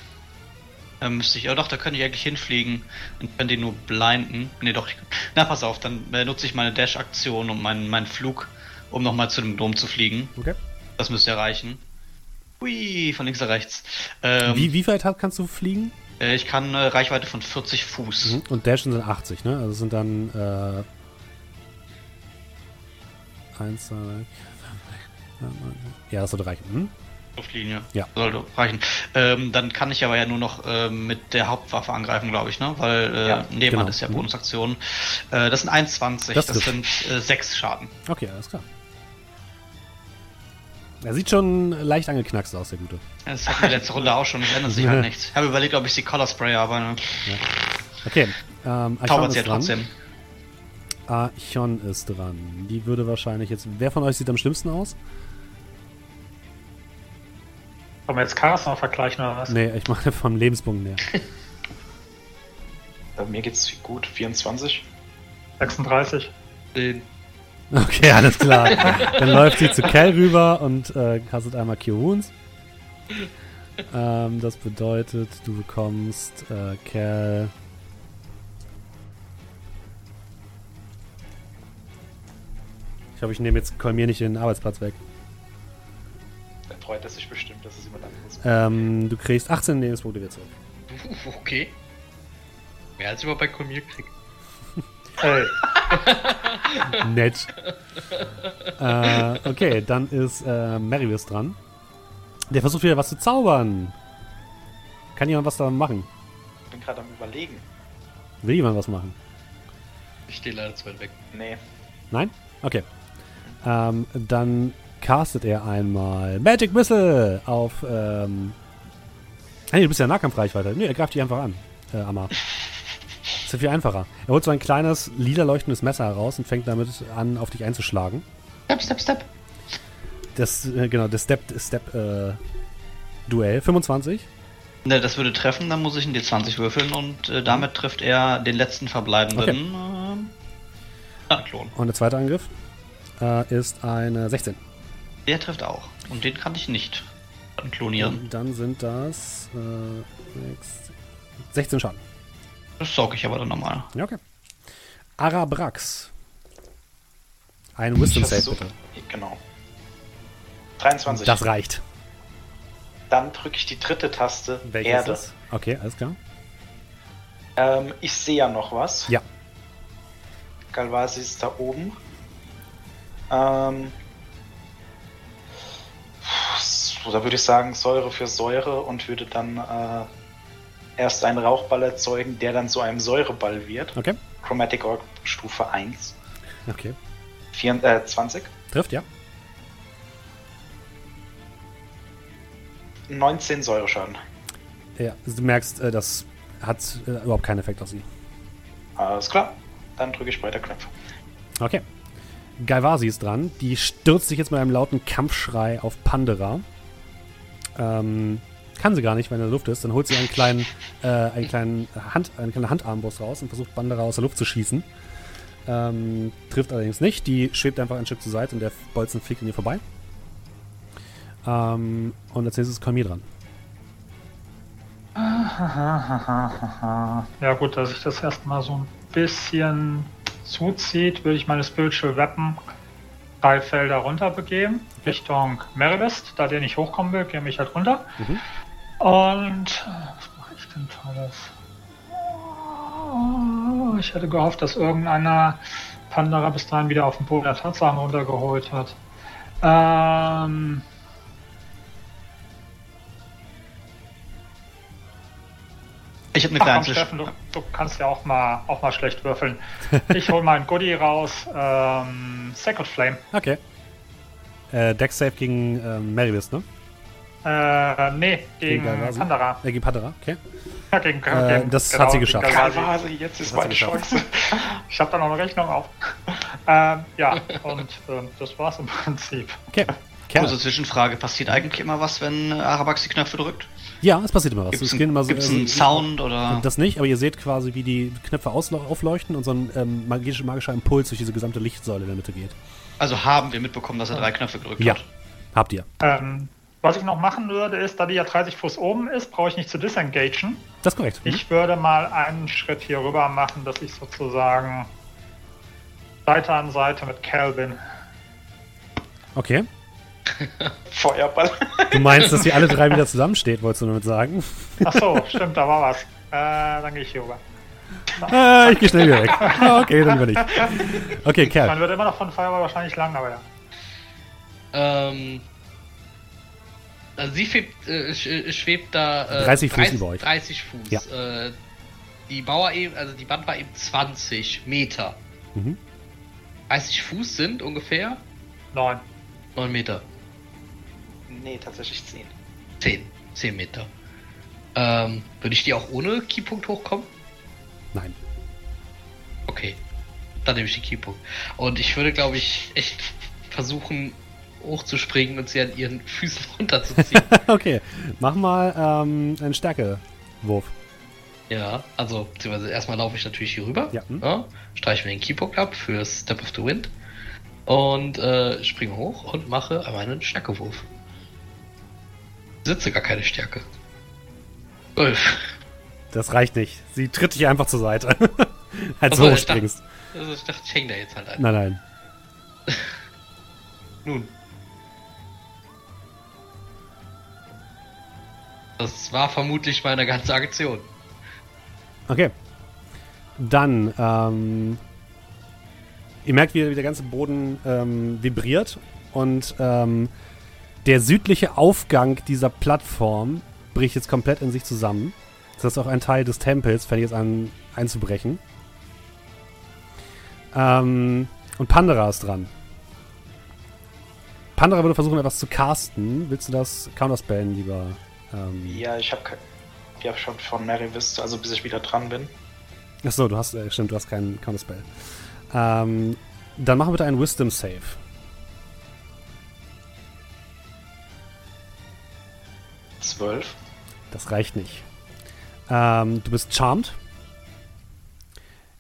Ähm, müsste ich, oh doch, da könnte ich eigentlich hinfliegen und könnte ihn nur blinden. Nee, doch. Ich, na, pass auf, dann äh, nutze ich meine Dash-Aktion und meinen meinen Flug, um nochmal zu dem Dom zu fliegen. Okay. Das müsste ja reichen. Hui, von links nach rechts. Ähm, Wie, wie weit hat, kannst du fliegen? Äh, ich kann äh, Reichweite von 40 Fuß. Mhm. Und Dashen sind 80, ne? Also sind dann äh, 1, 2, 3, Ja, das sollte reichen. Hm? Luftlinie. Ja. Sollte reichen. Ähm, dann kann ich aber ja nur noch ähm, mit der Hauptwaffe angreifen, glaube ich, ne? Weil äh, Ja, Nebenhand genau. ist ja Mhm. Bonusaktion. Äh, das sind 21, Das das, sind äh, 6 Schaden. Okay, alles klar. Er sieht schon leicht angeknackst aus, der Gute. Das hatten wir letzte Runde auch schon, es ändert sich halt nichts. Ich habe überlegt, ob ich sie Color Spray, aber ne, Okay, ähm, ist sie ja trotzdem. Archon ist dran. Die würde wahrscheinlich jetzt... Wer von euch sieht am schlimmsten aus? Wollen wir jetzt Chaos noch vergleichen oder was? Nee, ich meine vom Lebenspunkt her. Bei mir geht's gut. 24. 36. Den- Okay, alles klar. Dann läuft sie zu Cal rüber und äh, kastet einmal Cure Wounds. Ähm, das bedeutet, du bekommst äh, Cal. Ich hoffe, ich nehme jetzt Kolmir nicht den Arbeitsplatz weg. Freut er sich bestimmt, dass es jemand anderes Ähm, du kriegst 18 Lebenspunkte wieder zurück. Okay. Mehr als ich mal bei Colmir krieg. Nett. äh, okay, dann ist äh, Marius dran. Der versucht wieder was zu zaubern. Kann jemand was da machen? Ich bin gerade am überlegen. Will jemand was machen? Ich stehe leider zu weit weg. Nee. Nein? Okay. Ähm, dann castet er einmal Magic Missile auf. Ähm hey, du bist ja Nahkampfreichweite. Nee, er greift dich einfach an, äh, Amar. Ist ja viel einfacher. Er holt so ein kleines, lila leuchtendes Messer heraus und fängt damit an, auf dich einzuschlagen. Step, step, step. Das, äh, genau, das Step, Step, äh, Duell. 25. Ne, das würde treffen, dann muss ich einen D20 würfeln und äh, damit trifft er den letzten verbleibenden okay. Klon. Und der zweite Angriff äh, ist eine 16. Der trifft auch. Und den kann ich nicht klonieren. Und dann sind das äh, sechs- 16 Schaden. Das saug ich aber dann nochmal. Ja, okay. Arabrax. Ein Wisdom Save, versuch- bitte. Genau. 23. Das reicht. Dann drücke ich die dritte Taste. Welche Erde. ist das? Okay, alles klar. Ähm, ich sehe ja noch was. Ja. Galvasi ist da oben. Ähm, so, da würde ich sagen Säure für Säure und würde dann äh, erst einen Rauchball erzeugen, der dann zu einem Säureball wird. Okay. Chromatic Orb Stufe 1. Okay. Vier, äh, 20. Trifft, ja. 19 Säureschaden. Ja, du merkst, äh, das hat äh, überhaupt keinen Effekt auf sie. Alles klar. Dann drücke ich weiter Knöpfe. Okay. Galvasi ist dran. Die stürzt sich jetzt mit einem lauten Kampfschrei auf Pandera. Ähm, kann sie gar nicht, wenn er in der Luft ist. Dann holt sie einen kleinen, äh, einen kleinen Hand, eine kleine Handarmbrust raus und versucht Pandera aus der Luft zu schießen. ähm, trifft allerdings nicht. Die schwebt einfach ein Stück zur Seite und der Bolzen fliegt an ihr vorbei. Ähm, und als nächstes ist Kolmir dran. Ja gut, dass sich das erstmal so ein bisschen zuzieht, würde ich meine Spiritual Weapon drei Felder runter begeben, Richtung Meribest, da der nicht hochkommen will, gehe ich halt runter. Mhm. Und was mache ich denn Tolles? Oh, Ich hätte gehofft, dass irgendeiner Pandora bis dahin wieder auf den Boden der Tatsachen runtergeholt hat. Ähm, Ich habe eine Ach kleine komm, Zwisch Steffen, du, du kannst ja auch mal, auch mal schlecht würfeln. Ich hol mal ein Goodie raus. Ähm, Sacred Flame. Okay. Äh, Dex Save gegen ähm, Meribis, ne? Äh, nee, gegen Galvasi? Pandora. Äh, gegen Pandora, okay. Ja, gegen, Äh, gegen, das hat sie geschafft. gegen Galvasi. Jetzt ist meine. Chance. Ich habe da noch eine Rechnung auf. ähm, ja, und ähm, das war's im Prinzip. Okay. Kurze. Zwischenfrage. Passiert eigentlich immer was, wenn äh, Arabax die Knöpfe drückt? Ja, es passiert immer was. Gibt es gehen immer so- einen, also- Sound oder... Das nicht, aber ihr seht quasi, wie die Knöpfe aufleuchten und so ein ähm, magischer, magischer Impuls durch diese gesamte Lichtsäule in der Mitte geht. Also haben wir mitbekommen, dass er drei Knöpfe gedrückt Ja. hat. Habt ihr. Ähm, was ich noch machen würde, ist, da die ja 30 Fuß oben ist, brauche ich nicht zu disengagen. Das ist korrekt. Mhm. Ich würde mal einen Schritt hier rüber machen, dass ich sozusagen Seite an Seite mit Cal bin. Okay. Feuerball. Du meinst, dass ihr alle drei wieder zusammensteht, wolltest du damit sagen? Ach so, stimmt, da war was. Äh, dann gehe ich hier rüber. Ah, ich gehe schnell wieder weg. Ah, okay, dann bin ich. Okay, Man Kerl. wird immer noch von Feuerball wahrscheinlich lang, aber ja. Ähm, also sie schwebt, äh, sch- schwebt da äh, 30 Fuß über euch. 30 Fuß. Ja. Äh, die Mauer eben, also die Wand war eben 20 Meter. Mhm. 30 Fuß sind ungefähr Neun. 9 Meter. Nee, tatsächlich 10. 10. 10 Meter. Ähm, würde ich die auch ohne Keypunkt hochkommen? Nein. Okay. Dann nehme ich den Keypunkt. Und ich würde, glaube ich, echt versuchen, hochzuspringen und sie an ihren Füßen runterzuziehen. Okay. Mach mal ähm, einen Stärkewurf. ja, also, beziehungsweise erstmal laufe ich natürlich hier rüber. Ja, hm. Ja, streiche mir den Keypunkt ab für Step of the Wind. Und äh, springe hoch und mache einmal einen Stärkewurf. Sitze gar keine Stärke. 12. Das reicht nicht. Sie tritt dich einfach zur Seite. Als du hochspringst. Also ich dachte, ich hänge da jetzt halt ein. Nein, nein. Nun. Das war vermutlich meine ganze Aktion. Okay. Dann, ähm, ihr merkt, wie, wie der ganze Boden ähm, vibriert und ähm, der südliche Aufgang dieser Plattform bricht jetzt komplett in sich zusammen. Das ist auch ein Teil des Tempels, fängt jetzt an einzubrechen. Ähm, und Pandora ist dran. Pandora würde versuchen, etwas zu casten. Willst du das counterspellen, lieber? Ähm, Ja, ich habe ich hab schon von Maryvis, also bis ich wieder dran bin. Achso, du hast, äh, stimmt, du hast keinen Counterspell. Ähm, dann machen wir bitte einen Wisdom Save. Zwölf. Das reicht nicht. Ähm, du bist charmed.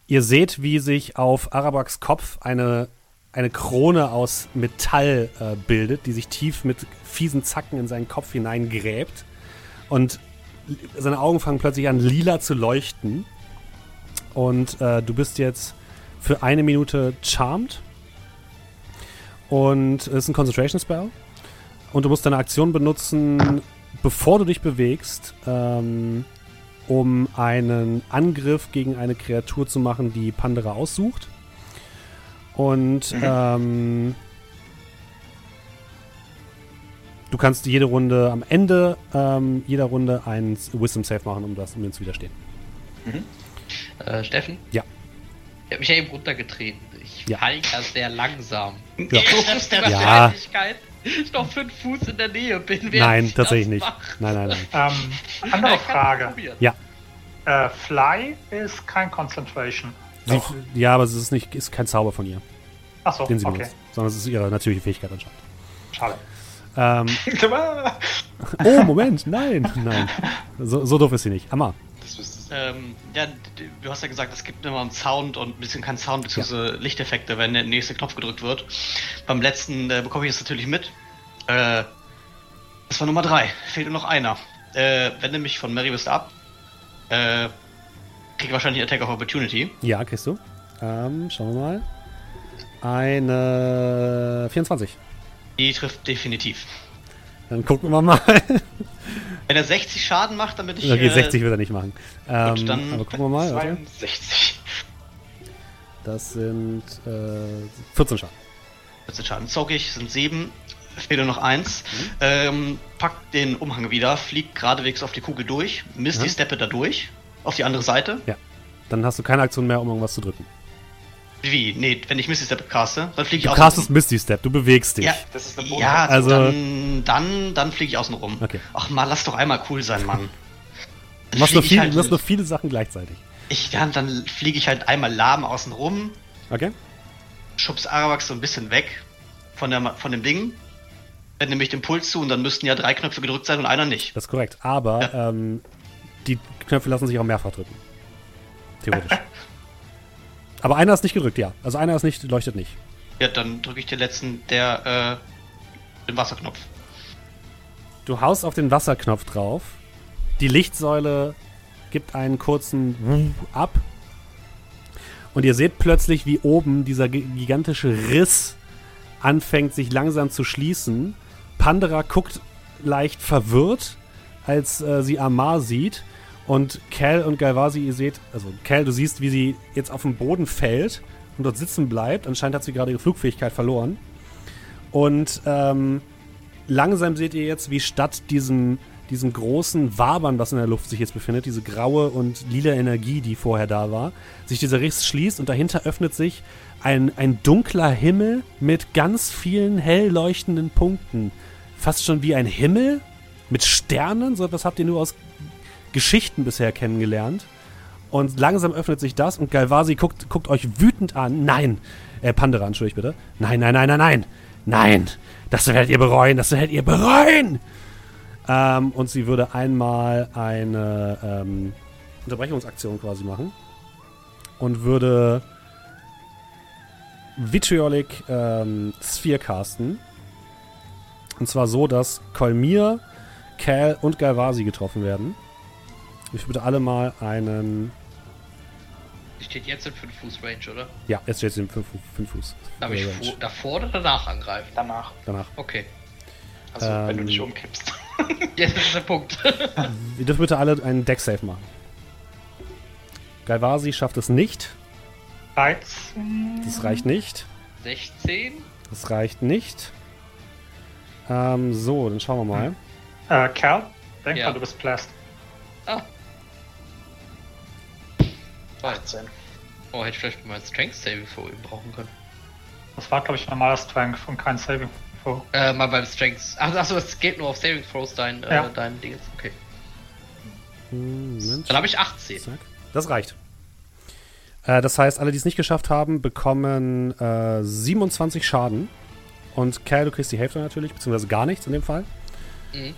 Ihr seht, wie sich auf Arabaks Kopf eine, eine Krone aus Metall äh, bildet, die sich tief mit fiesen Zacken in seinen Kopf hineingräbt. Und seine Augen fangen plötzlich an, lila zu leuchten. Und äh, du bist jetzt für eine Minute charmed. Und es ist ein Concentration Spell. Und du musst deine Aktion benutzen, bevor du dich bewegst, ähm, um einen Angriff gegen eine Kreatur zu machen, die Pandora aussucht. Und ähm, du kannst jede Runde am Ende ähm, jeder Runde einen Wisdom Save machen, um das um dem zu widerstehen. Äh, Steffen? Ja. Ich habe mich ja eben runtergetreten. Ich Ja. fall ja sehr langsam. Ja. Ist die Ja. Wahrscheinlichkeit, ich noch fünf Fuß in der Nähe bin, Nein, ich tatsächlich das nicht. mache. Nein, nein, nein. Ähm, andere Frage. Ja. Äh, Fly ist kein Concentration. Sie, ja, aber es ist nicht, ist kein Zauber von ihr, Achso, den sie okay. benutzt, sondern es ist ihre natürliche Fähigkeit anscheinend. Schade. Ähm, oh, Moment, nein, nein. So, so doof ist sie nicht. Amma. Ähm, ja, du hast ja gesagt, es gibt immer einen Sound und ein bisschen kein Sound bzw. Lichteffekte, wenn der nächste Knopf gedrückt wird. Beim letzten äh, bekomme ich das natürlich mit. Äh, das war Nummer 3. Fehlt nur noch einer. Äh, wende mich von Mary West ab. Äh, krieg wahrscheinlich Attack of Opportunity. Ja, kriegst du. Ähm, schauen wir mal. Eine 24. Die trifft definitiv. Dann gucken wir mal. Wenn er 60 Schaden macht, dann bin ich. okay, äh, 60 wird er nicht machen. Ähm, gut, dann- aber gucken wir mal. Warte. 62. Das sind äh, 14 Schaden. 14 Schaden. Zog ich, sind 7. Fehlt noch eins. Mhm. Ähm, packt den Umhang wieder, fliegt geradewegs auf die Kugel durch, misst Ja. die Steppe da durch, auf die andere Seite. Dann hast du keine Aktion mehr, um irgendwas zu drücken. Wie? Nee, wenn ich Misty Step caste, dann fliege ich Du außen castest rum. Misty Step, du bewegst dich. Ja, Das ist eine ja Bonus. Also- dann, dann, dann fliege ich außen rum. Okay. Ach mal, lass doch einmal cool sein, Mann. Du machst, ich viel, halt- du machst nur viele Sachen gleichzeitig. Ich, ja, dann fliege ich halt einmal lahm außen rum, Okay? schubs Arawax so ein bisschen weg von, der, von dem Ding, wende nämlich den Puls zu und dann müssten ja drei Knöpfe gedrückt sein und einer nicht. Das ist korrekt. Aber ähm, die Knöpfe lassen sich auch mehrfach drücken. Theoretisch. Aber einer ist nicht gedrückt, ja. Also einer ist nicht, leuchtet nicht. Ja, dann drücke ich den letzten, der, äh, den Wasserknopf. Du haust auf den Wasserknopf drauf. Die Lichtsäule gibt einen kurzen ab. Und ihr seht plötzlich, wie oben dieser gi- gigantische Riss anfängt, sich langsam zu schließen. Pandora guckt leicht verwirrt, als äh, sie Amar sieht. Und Cal und Galvasi, ihr seht, also Cal, du siehst, wie sie jetzt auf den Boden fällt und dort sitzen bleibt. Anscheinend hat sie gerade ihre Flugfähigkeit verloren. Und ähm, langsam seht ihr jetzt, wie statt diesem, diesem großen Wabern, was in der Luft sich jetzt befindet, diese graue und lila Energie, die vorher da war, sich dieser Riss schließt und dahinter öffnet sich ein, ein dunkler Himmel mit ganz vielen hell leuchtenden Punkten. Fast schon wie ein Himmel mit Sternen, so etwas habt ihr nur aus Geschichten bisher kennengelernt. Und langsam öffnet sich das und Galvasi guckt, guckt euch wütend an. Nein, äh, Pandera, entschuldigt bitte. Nein, nein, nein, nein, nein. Nein, das werdet ihr bereuen, das werdet ihr bereuen. Ähm, und sie würde einmal eine ähm, Unterbrechungsaktion quasi machen. Und würde Vitriolic ähm, Sphere casten. Und zwar so, dass Kolmir, Cal und Galvasi getroffen werden. Ich würde alle mal einen. Steht jetzt in 5 Fuß Range, oder? Ja, jetzt steht es im 5 Fuß. Darf ich Range. vor, davor oder danach angreifen? Danach. Danach. Okay. Also, wenn du Ähm, dich umkippst. Jetzt ist der Punkt. Ihr dürft bitte alle einen Deck-Save machen. Galvasi schafft es nicht. 13. Das reicht nicht. 16. Das reicht nicht. Ähm, so, dann schauen wir mal. Äh, Kerl, denk Ja. mal, du bist blessed. 18. Oh, hätte ich vielleicht mal Strength Saving vor ihm brauchen können. Das war, glaube ich, normaler Strength und kein Saving Throw. Äh, mal beim Strength. Ach, achso, es geht nur auf Saving Throws, dein, Ja. äh, dein Ding. Okay. Hm, Moment. Dann habe ich 18. Zack. Das reicht. Äh, das heißt, alle, die es nicht geschafft haben, bekommen äh, 27 Schaden. Und Cal, du kriegst die Hälfte natürlich, beziehungsweise gar nichts in dem Fall. Mhm.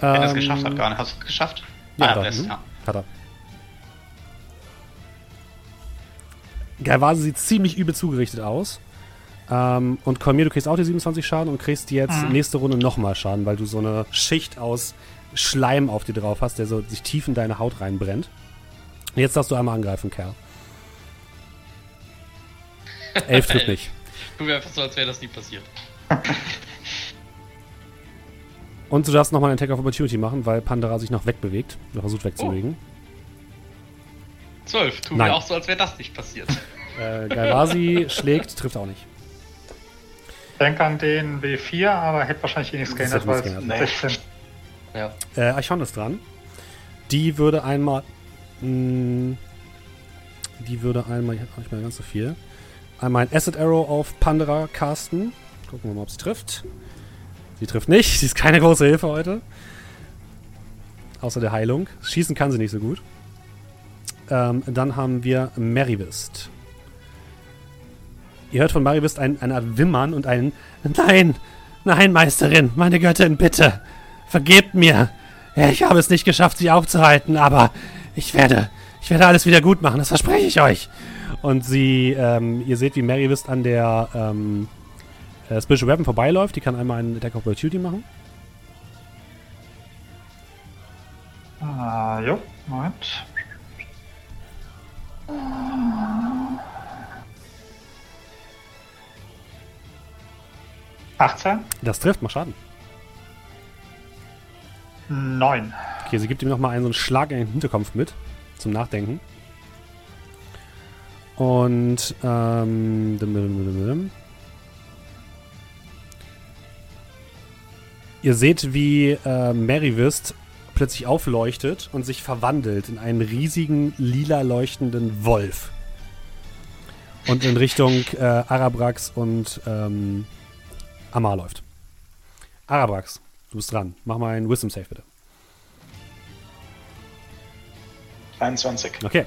Wenn er es Ähm, geschafft hat, gar nicht. Hast du es geschafft? Ja, ah, hat er. Mhm. ja. Hat er. Galvase sieht ziemlich übel zugerichtet aus. Ähm, und Kolmir, du kriegst auch die 27 Schaden und kriegst jetzt Mhm. nächste Runde nochmal Schaden, weil du so eine Schicht aus Schleim auf dir drauf hast, der so sich tief in deine Haut reinbrennt. Und jetzt darfst du einmal angreifen, Kerl. Elf trifft nicht. Tu mir einfach so, als wäre das nie passiert. Und du darfst nochmal einen Attack of Opportunity machen, weil Pandora sich noch wegbewegt. Oder versucht wegzubewegen. 12. Tu Nein. mir auch so, als wäre das nicht passiert. Äh, Galvasi schlägt, trifft auch nicht. Denk an den W4, aber hätte wahrscheinlich eh nichts geändert, hätte weil es geändert. 16. Ja. Äh, Archon ist dran. Die würde einmal. Mh, die würde einmal. Ich habe nicht mehr ganz so viel. Einmal ein Acid Arrow auf Pandora casten. Gucken wir mal, ob sie trifft. Sie trifft nicht. Sie ist keine große Hilfe heute. Außer der Heilung. Schießen kann sie nicht so gut. Ähm, dann haben wir Merivist. Ihr hört von Merivist ein, eine Art Wimmern und ein Nein, nein, Meisterin, meine Göttin, bitte. Vergebt mir. Ich habe es nicht geschafft, sie aufzuhalten, aber Ich werde, ich werde alles wieder gut machen, das verspreche ich euch. Und sie, ähm, ihr seht, wie Mary Wist an der ähm, äh, Special Weapon vorbeiläuft. Die kann einmal einen Attack of Opportunity machen. Ah, jo, Moment. Achtzehn? Das trifft, mach Schaden. Neun. Okay, sie gibt ihm nochmal einen so einen Schlag in den Hinterkopf mit. Zum Nachdenken. Und, ähm. dim, dim, dim. Ihr seht, wie äh, Maryvist plötzlich aufleuchtet und sich verwandelt in einen riesigen, lila leuchtenden Wolf. Und in Richtung äh, Arabrax und ähm, Amar läuft. Arabrax, du bist dran. Mach mal einen Wisdom Save bitte. 21. Okay.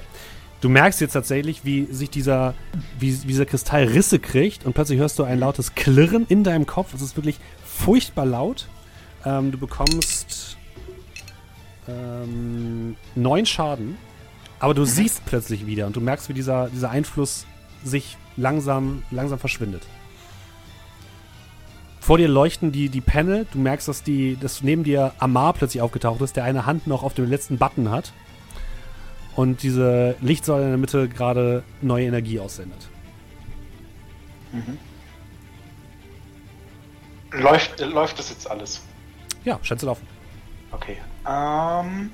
Du merkst jetzt tatsächlich, wie sich dieser, wie, wie dieser Kristall Risse kriegt und plötzlich hörst du ein lautes Klirren in deinem Kopf. Es ist wirklich furchtbar laut. Ähm, du bekommst ähm, neun Schaden, aber du siehst plötzlich wieder und du merkst, wie dieser, dieser Einfluss sich langsam, langsam verschwindet. Vor dir leuchten die, die Panel. Du merkst, dass, die, dass neben dir Amar plötzlich aufgetaucht ist, der eine Hand noch auf dem letzten Button hat. Und diese Lichtsäule in der Mitte gerade neue Energie aussendet. Läuft, äh, läuft das jetzt alles? Ja, scheint zu laufen. Okay. Ähm.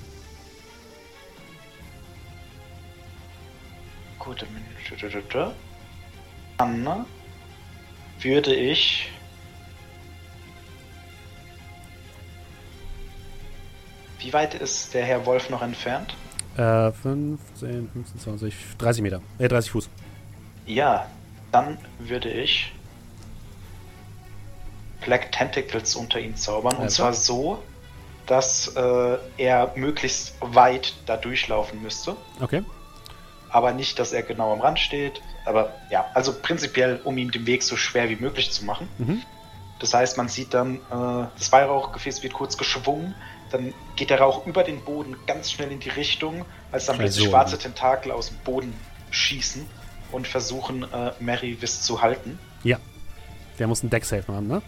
Gut, dann würde ich. Wie weit ist der Herr Wolf noch entfernt? Äh, 15, 15, 20, 30 Meter. Äh, 30 Fuß. Ja, dann würde ich Black Tentacles unter ihn zaubern. Und Also? zwar so, dass äh, er möglichst weit da durchlaufen müsste. Okay. Aber nicht, dass er genau am Rand steht. Aber ja, also prinzipiell, um ihm den Weg so schwer wie möglich zu machen. Mhm. Das heißt, man sieht dann, äh, das Weihrauchgefäß wird kurz geschwungen, dann geht der Rauch über den Boden ganz schnell in die Richtung, als dann plötzlich schwarze Tentakel aus dem Boden schießen und versuchen, äh, Mary Wiss zu halten. Ja. Der muss einen Deck-Save machen, ne?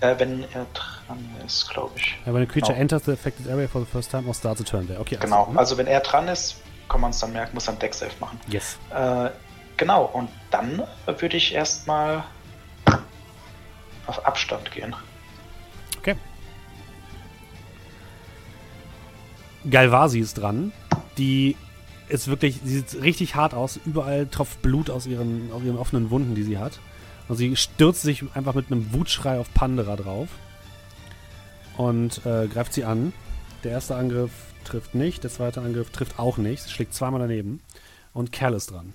Äh, wenn er dran ist, glaube ich. Ja, when a creature Genau. enters the affected area for the first time or starts a turn there. Okay, Genau, Also, also wenn er dran ist, kann man es dann merken, muss er einen Deck-Safe machen. yes. Äh, genau, und dann würde ich erstmal auf Abstand gehen. Okay. Galvasi ist dran. Die ist wirklich, sie sieht richtig hart aus. Überall tropft Blut aus ihren, aus ihren offenen Wunden, die sie hat. Und sie stürzt sich einfach mit einem Wutschrei auf Pandera drauf. Und äh, greift sie an. Der erste Angriff trifft nicht, der zweite Angriff trifft auch nicht. Sie schlägt zweimal daneben. Und Kerl ist dran.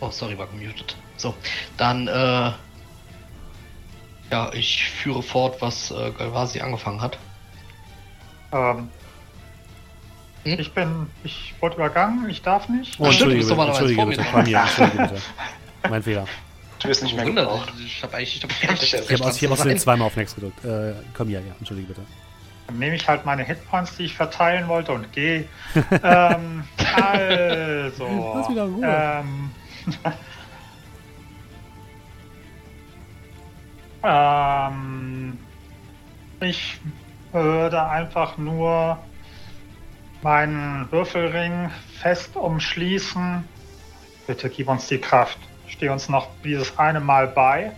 Oh, sorry, war gemutet. So, dann, äh, ja, ich führe fort, was äh, Galvasi angefangen hat. Ähm, Hm? Ich bin, ich wurde übergangen, ich darf nicht. Oh, stimmt, du entschuldige, bist bitte, normalerweise entschuldige vor mir bitte. dran. Bei mir, entschuldige bitte. Mein Fehler. Du wirst nicht mehr Wunder, gebraucht. ich habe eigentlich, nicht Ich Ich habe aus, ich hab außerdem zweimal auf Next gedrückt. Äh, komm hier, ja, entschuldige bitte. Dann nehme ich halt meine Hitpoints, die ich verteilen wollte und gehe. ähm, also. Lass wieder in Ruhe. Ähm, ähm, ich würde einfach nur meinen Würfelring fest umschließen. Bitte gib uns die Kraft. Steh uns noch dieses eine Mal bei.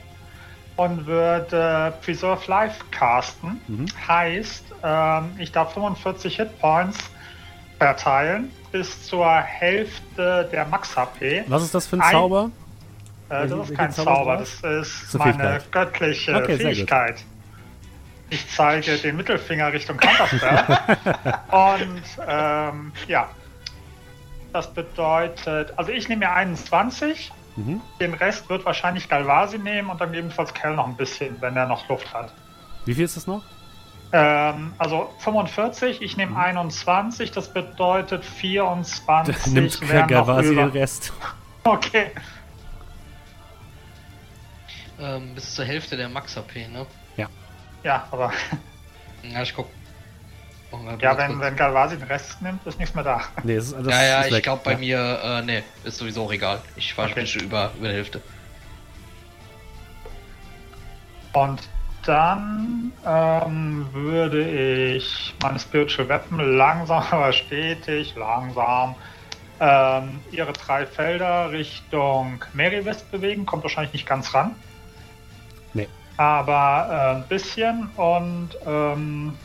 Und würde Preserve Life casten. Mhm. Heißt, ähm, ich darf 45 Hitpoints verteilen bis zur Hälfte der Max-HP. Was ist das für ein Ein- Zauber? Äh, Welche- das ist kein Zauber das ist ist eine meine Fähigkeit. göttliche Okay. Fähigkeit. Ich zeige den Mittelfinger Richtung Counterspell. Und ähm, ja, das bedeutet, also ich nehme mir 21, Mhm. den Rest wird wahrscheinlich Galvasi nehmen und dann gegebenenfalls Kell noch ein bisschen, wenn er noch Luft hat. Wie viel ist das noch? Ähm, also 45, ich Mhm. nehme 21, das bedeutet 24 Nimmt wären noch Galvasi den. Rest. Okay. Ähm, bis zur Hälfte der Max-HP, ne? Ja, aber Ja, ich guck. Ja, wenn, wenn Galvasi den Rest nimmt, ist nichts mehr da. Nee, das, das ja, ja, ist ich glaube bei Ja. mir, äh, nee, ist sowieso auch egal. Ich war Okay. schon über, über der Hälfte. Und dann ähm, würde ich meine Spiritual Weapon langsam, aber stetig, langsam ähm, ihre drei Felder Richtung Merivest bewegen. Kommt wahrscheinlich nicht ganz ran. Nee. Aber äh, ein bisschen und ähm,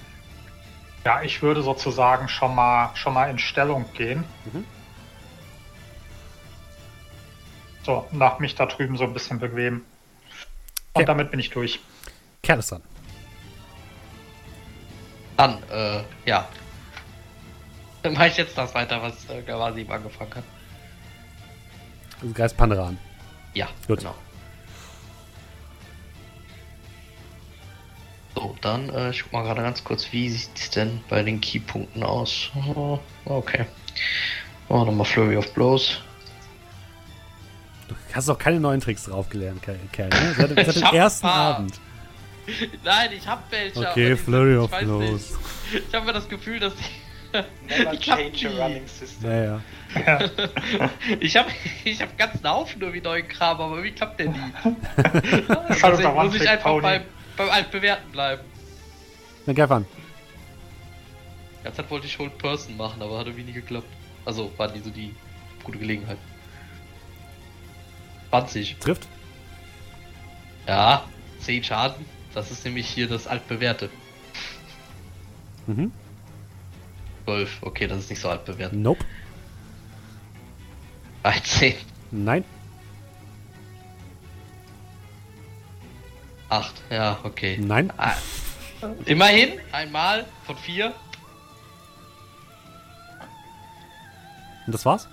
ja, ich würde sozusagen schon mal schon mal in Stellung gehen. Mhm. So, nach mich da drüben so ein bisschen bequem. Und Okay. damit bin ich durch. Kerl ist dran. Dann, äh, ja. Dann mache ich jetzt das weiter, was äh, Gawasi eben angefangen hat. Du greifst Pandora an. Ja, Gut. genau. So, dann, äh, ich guck mal gerade ganz kurz, wie sieht es denn bei den Keypunkten aus? Oh, okay. Oh, nochmal Flurry of Blows. Du hast doch keine neuen Tricks drauf gelernt, Kerl. Kerl ne? Seit, seit dem ersten. Abend. Nein, ich hab welche. Okay, die Flurry of Blows. nicht. Ich habe mir das Gefühl, dass Never Ich hab change a die. running system. Ja, ja. ich habe ich hab ganz einen Haufen nur wie neuen Kram, aber irgendwie klappt der nie. Das Also unser muss ich einfach beim, beim Altbewerten bleiben. Dann greif an. Ganz Zeit wollte ich Hold Person machen, aber hat irgendwie nie geklappt. Also war nie so die gute Gelegenheit. 20. Trifft. Ja, 10 Schaden. Das ist nämlich hier das altbewährte. Mhm. 12. Okay, das ist nicht so altbewährt. Nope. 13. Nein. 8. Ja, okay. Nein. Ah, Immerhin einmal von 4. Und das war's?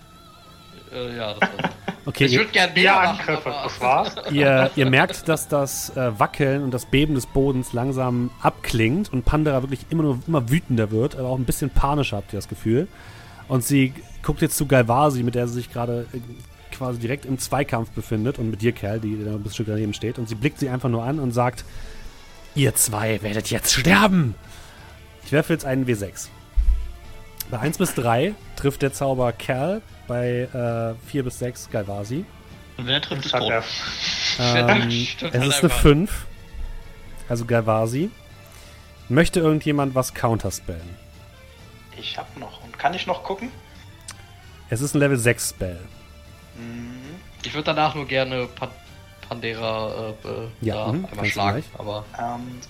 Äh, ja, das war's. Okay, ich ihr, würde gerne Vier mehr machen, Angriffe, aber- das war's. ihr, ihr merkt, dass das äh, Wackeln und das Beben des Bodens langsam abklingt und Pandora wirklich immer nur immer wütender wird, aber auch ein bisschen panischer, habt ihr das Gefühl. Und sie guckt jetzt zu Galvasi, mit der sie sich gerade äh, quasi direkt im Zweikampf befindet und mit dir, Kerl, die da ein Stück daneben steht. Und sie blickt sie einfach nur an und sagt, ihr zwei werdet jetzt sterben. Ich werfe jetzt einen W6. Bei 1 bis 3 trifft der Zauber Kerl, bei äh, 4 bis 6 Galvasi. Und wenn er trifft, er. Ähm, es ist eine einfach. 5. Also Galvasi. Möchte irgendjemand was counterspellen? Ich hab noch. Und kann ich noch gucken? Es ist ein Level 6 Spell. Ich würde danach nur gerne Pan Pandera äh, äh, Ja, da mhm, einmal schlagen, aber Ähm,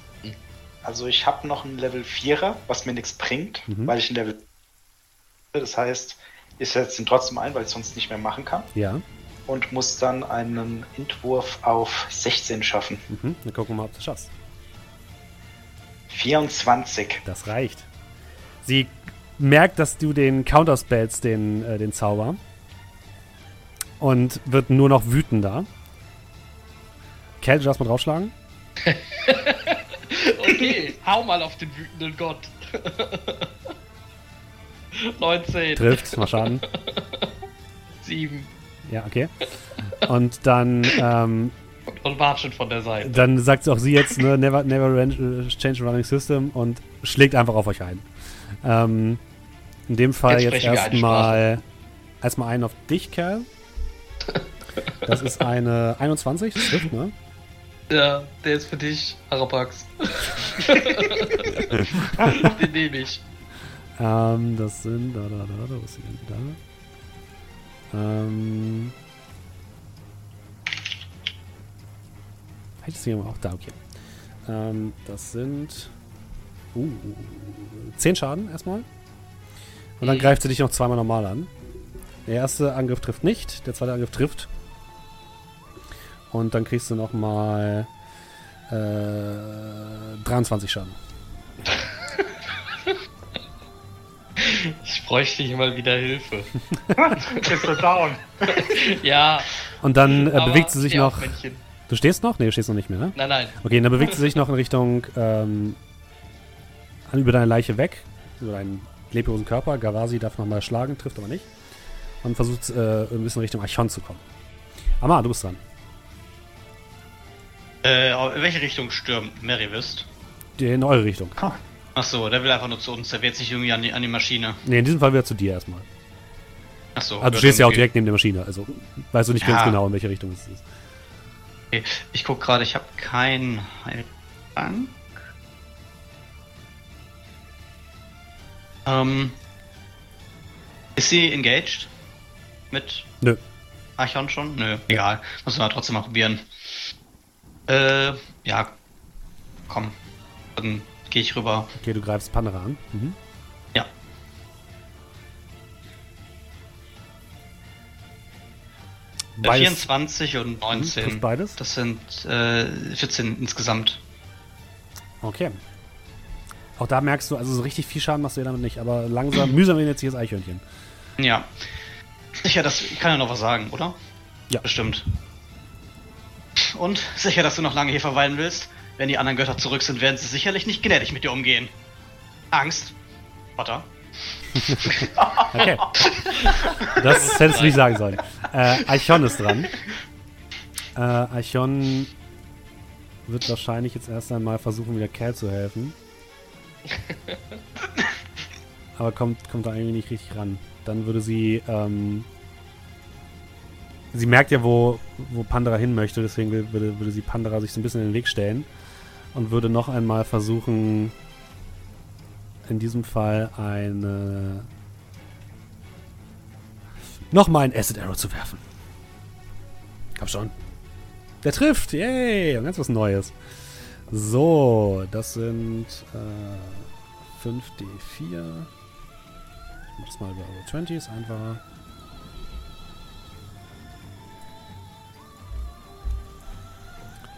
also ich habe noch einen Level 4er, was mir nichts bringt, Mhm. weil ich ein Level das heißt, ich setze ihn trotzdem ein, weil ich sonst nicht mehr machen kann Ja. und muss dann einen Entwurf auf 16 schaffen. Mhm. Dann gucken wir mal, ob du es schaffst. 24. Das reicht. Sie merkt, dass du den counterspellst, den, äh, den Zauber. Und wird nur noch wütender. Kel, du darfst mal draufschlagen. okay, hau mal auf den wütenden Gott. 19, Trifft, mal Schaden. 7 Ja, okay. Und dann, ähm, und watschen von der Seite. dann sagt auch sie jetzt, ne, never, never äh, change running system und schlägt einfach auf euch ein. Ähm, in dem Fall Jetzt jetzt, erstmal erstmal einen auf dich, Kerl. Das ist eine 21, das trifft, ne? Ja, der ist für dich, Arapax. den nehme ich. Ähm, das sind, da, da, da, da, wo ist denn da? Ähm. Ist sie aber auch da, okay. Ähm, das sind. Uh, 10 Schaden erstmal. Und dann Mhm. greift sie dich noch zweimal normal an. Der erste Angriff trifft nicht, der zweite Angriff trifft. Und dann kriegst du nochmal äh, 23 Schaden. Ich bräuchte hier mal wieder Hilfe. Bist du down? ja, Und dann äh, aber bewegt sie sich noch. Männchen. Du stehst noch? Nee, du stehst noch nicht mehr, ne? Nein, nein. Okay, dann bewegt sie sich noch in Richtung ähm, über deine Leiche weg, über deinen leblosen Körper. Gavasi darf nochmal schlagen, trifft aber nicht. Und versucht äh, ein bisschen Richtung Archon zu kommen. Amar, du bist dran. Äh, in welche Richtung stürmt Merivist? Die in eure Richtung. Achso, der will einfach nur zu uns, der wird sich irgendwie an die, an die Maschine. Nee, in diesem Fall wieder zu dir erstmal. Achso. Also du stehst ja auch direkt neben der Maschine, also weißt du nicht ganz Ja. genau, in welche Richtung es ist. Okay. Ich guck gerade, ich habe keinen Heiltrank. Ähm, ist sie engaged? Mit Nö. Archon schon? Nö, egal. Muss man trotzdem mal probieren. Äh, ja. Komm. Dann gehe ich rüber. Okay, du greifst Pandora an. Mhm. Ja. Äh, Beides 24 und Mhm, 19. trifft beides? Das sind äh, 14 insgesamt. Okay. Auch da merkst du, also so richtig viel Schaden machst du dir damit nicht, aber langsam, mühsam wird jetzt hier das Eichhörnchen. Ja. Sicher, ich kann ja noch was sagen, oder? Ja. Bestimmt. Und sicher, dass du noch lange hier verweilen willst? Wenn die anderen Götter zurück sind, werden sie sicherlich nicht gnädig mit dir umgehen. Angst? Potter? Okay. Das hättest du nicht sagen sollen. Äh, Archon ist dran. Äh, Archon wird wahrscheinlich jetzt erst einmal versuchen, wieder Cal zu helfen. Aber kommt, kommt da irgendwie nicht richtig ran. Dann würde sie, ähm, sie merkt ja, wo, wo Pandora hin möchte, deswegen würde, würde sie Pandora sich so ein bisschen in den Weg stellen und würde noch einmal versuchen, in diesem Fall eine nochmal ein Acid Arrow zu werfen. Komm schon. Der trifft, yay, und ganz was Neues. So, das sind äh, 5d4. Ich mach das mal über Roll 20, ist einfacher.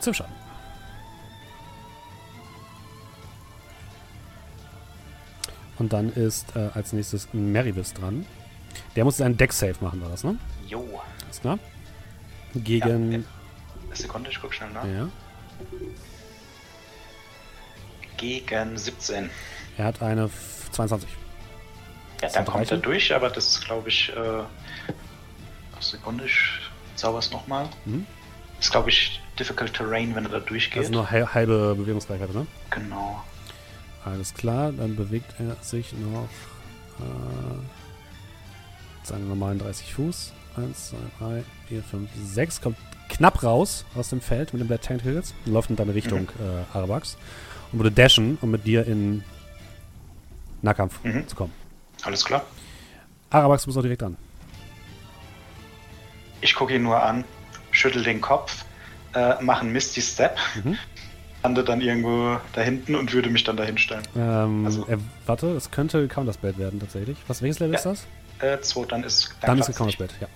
Zum Schaden. Und dann ist äh, als nächstes Meribus dran. Der muss jetzt einen Deck-Save machen, war das, ne? Jo. Alles klar. Gegen. Ja, Eine Sekunde, ich guck schnell nach. Ja. Gegen 17. Er hat eine F- 22. Ja, dann kommt er durch, aber das ist, glaube ich, äh, Sekunde, ich zauber's nochmal. Mhm. Ist, glaube ich, Difficult Terrain, wenn er da durchgeht. Also nur hal- halbe Bewegungsreichweite, ne? genau. Alles klar, dann bewegt er sich noch äh, seine normalen 30 Fuß. 1, 2, 3, 4, 5, 6. Kommt knapp raus aus dem Feld mit dem Black Tentacles und läuft in deine Richtung, äh, Arabax. Und würde dashen, um mit dir in Nahkampf Mhm. zu kommen. Alles klar. Arabax, du bist auch direkt dran. Ich gucke ihn nur an, schüttel den Kopf, äh, mache einen Misty Step, Mhm. lande dann irgendwo da hinten und würde mich dann dahin stellen. Ähm, Also- er, warte, es könnte Counterspell werden tatsächlich. Was, welches Level Ja. ist das? Äh, zwei, dann ist Dann ist es klappt's nicht. Counterspell, ja.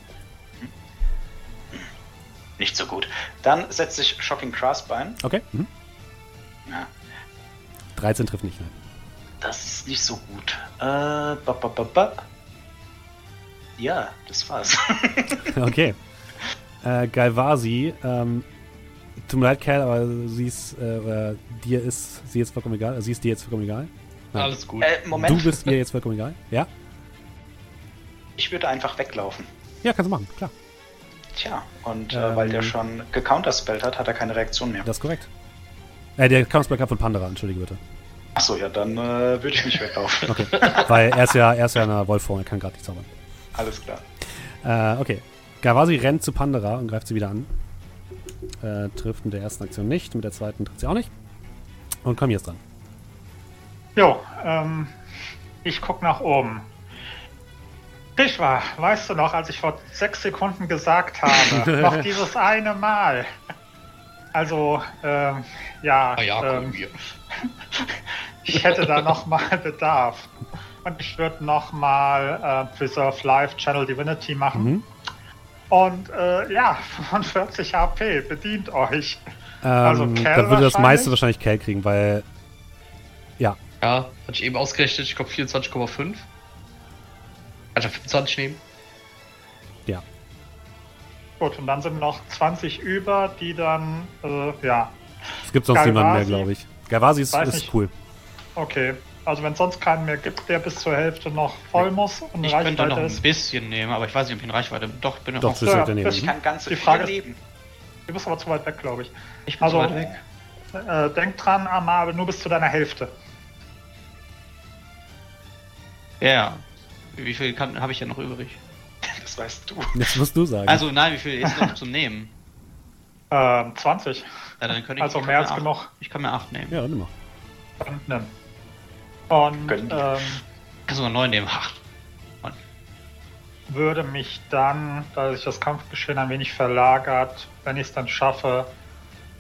Nicht so gut. Dann setze ich Shocking Grasp ein. Okay. Mhm. Ja, 13 trifft nicht, nein. das ist nicht so gut. Äh, ba, ba, ba, ba. Ja, das war's. Okay. Äh, Galvasi, ähm, tut mir leid, Cal, aber sie ist, äh, äh, dir ist sie jetzt vollkommen egal. Sie ist dir jetzt vollkommen egal. Nein. Alles gut. äh, Moment. Du bist ihr jetzt vollkommen egal. Ja? Ich würde einfach weglaufen. Ja, kannst du machen, klar. Tja, und Ähm. äh, weil der schon gecounterspellt hat, hat er keine Reaktion mehr. Das ist korrekt. Äh, der Counterspell kam von Pandora, entschuldige bitte. Achso, ja, dann äh, würde ich nicht weglaufen. Okay. Weil er ist ja, er ist ja in einer Wolfform, er kann gerade nicht zaubern. Alles klar. Äh, okay. Galvasi rennt zu Pandora und greift sie wieder an. Äh, trifft mit der ersten Aktion nicht, mit der zweiten trifft sie auch nicht. Und komm jetzt dran. Jo, ähm, ich guck nach oben. Bischwa, weißt du noch, als ich vor sechs Sekunden gesagt habe, noch dieses eine Mal. Also, ähm, ja, Ah ja, ähm, wir. ich hätte da noch mal Bedarf. Und ich würde noch mal äh, Preserve Life Channel Divinity machen. Mhm. Und äh, ja, 45 HP, bedient euch. Ähm, Also Cal da würde das meiste wahrscheinlich Cal kriegen, weil. Ja, Ja, hatte ich eben ausgerechnet, ich glaube 24,5. Kann ich auf 25 nehmen? ja. Gut, und dann sind noch 20 über, die dann, äh, ja, Es gibt sonst niemanden mehr, Galvasi? glaube ich. Galvasi ist, ist cool. okay. Also wenn es sonst keinen mehr gibt, der bis zur Hälfte noch voll muss und Ich könnte noch Reichweite ein ist, bisschen nehmen, aber ich weiß nicht, ob ich in Reichweite bin. Doch, ich bin noch Doch, bist Ja, das Ich kann ganze Die vier Frage ist- leben. du bist aber zu weit weg, glaube ich. Ich bin Also, so weit weg. äh, denk dran, Amabel, nur bis zu deiner Hälfte. Ja. Wie viel habe ich ja noch übrig? Das weißt du. Jetzt musst du sagen. Also nein, wie viel ist noch zum Nehmen? Ähm, 20. Ja, dann könnte ich, Also ich mehr als acht- genug. Ich kann mir 8 nehmen. ja, nimm mal. Dann nimm. Und ähm, Kannst du mal 9 nehmen. Ach, würde mich dann, da sich das Kampfgeschehen ein wenig verlagert, wenn ich es dann schaffe,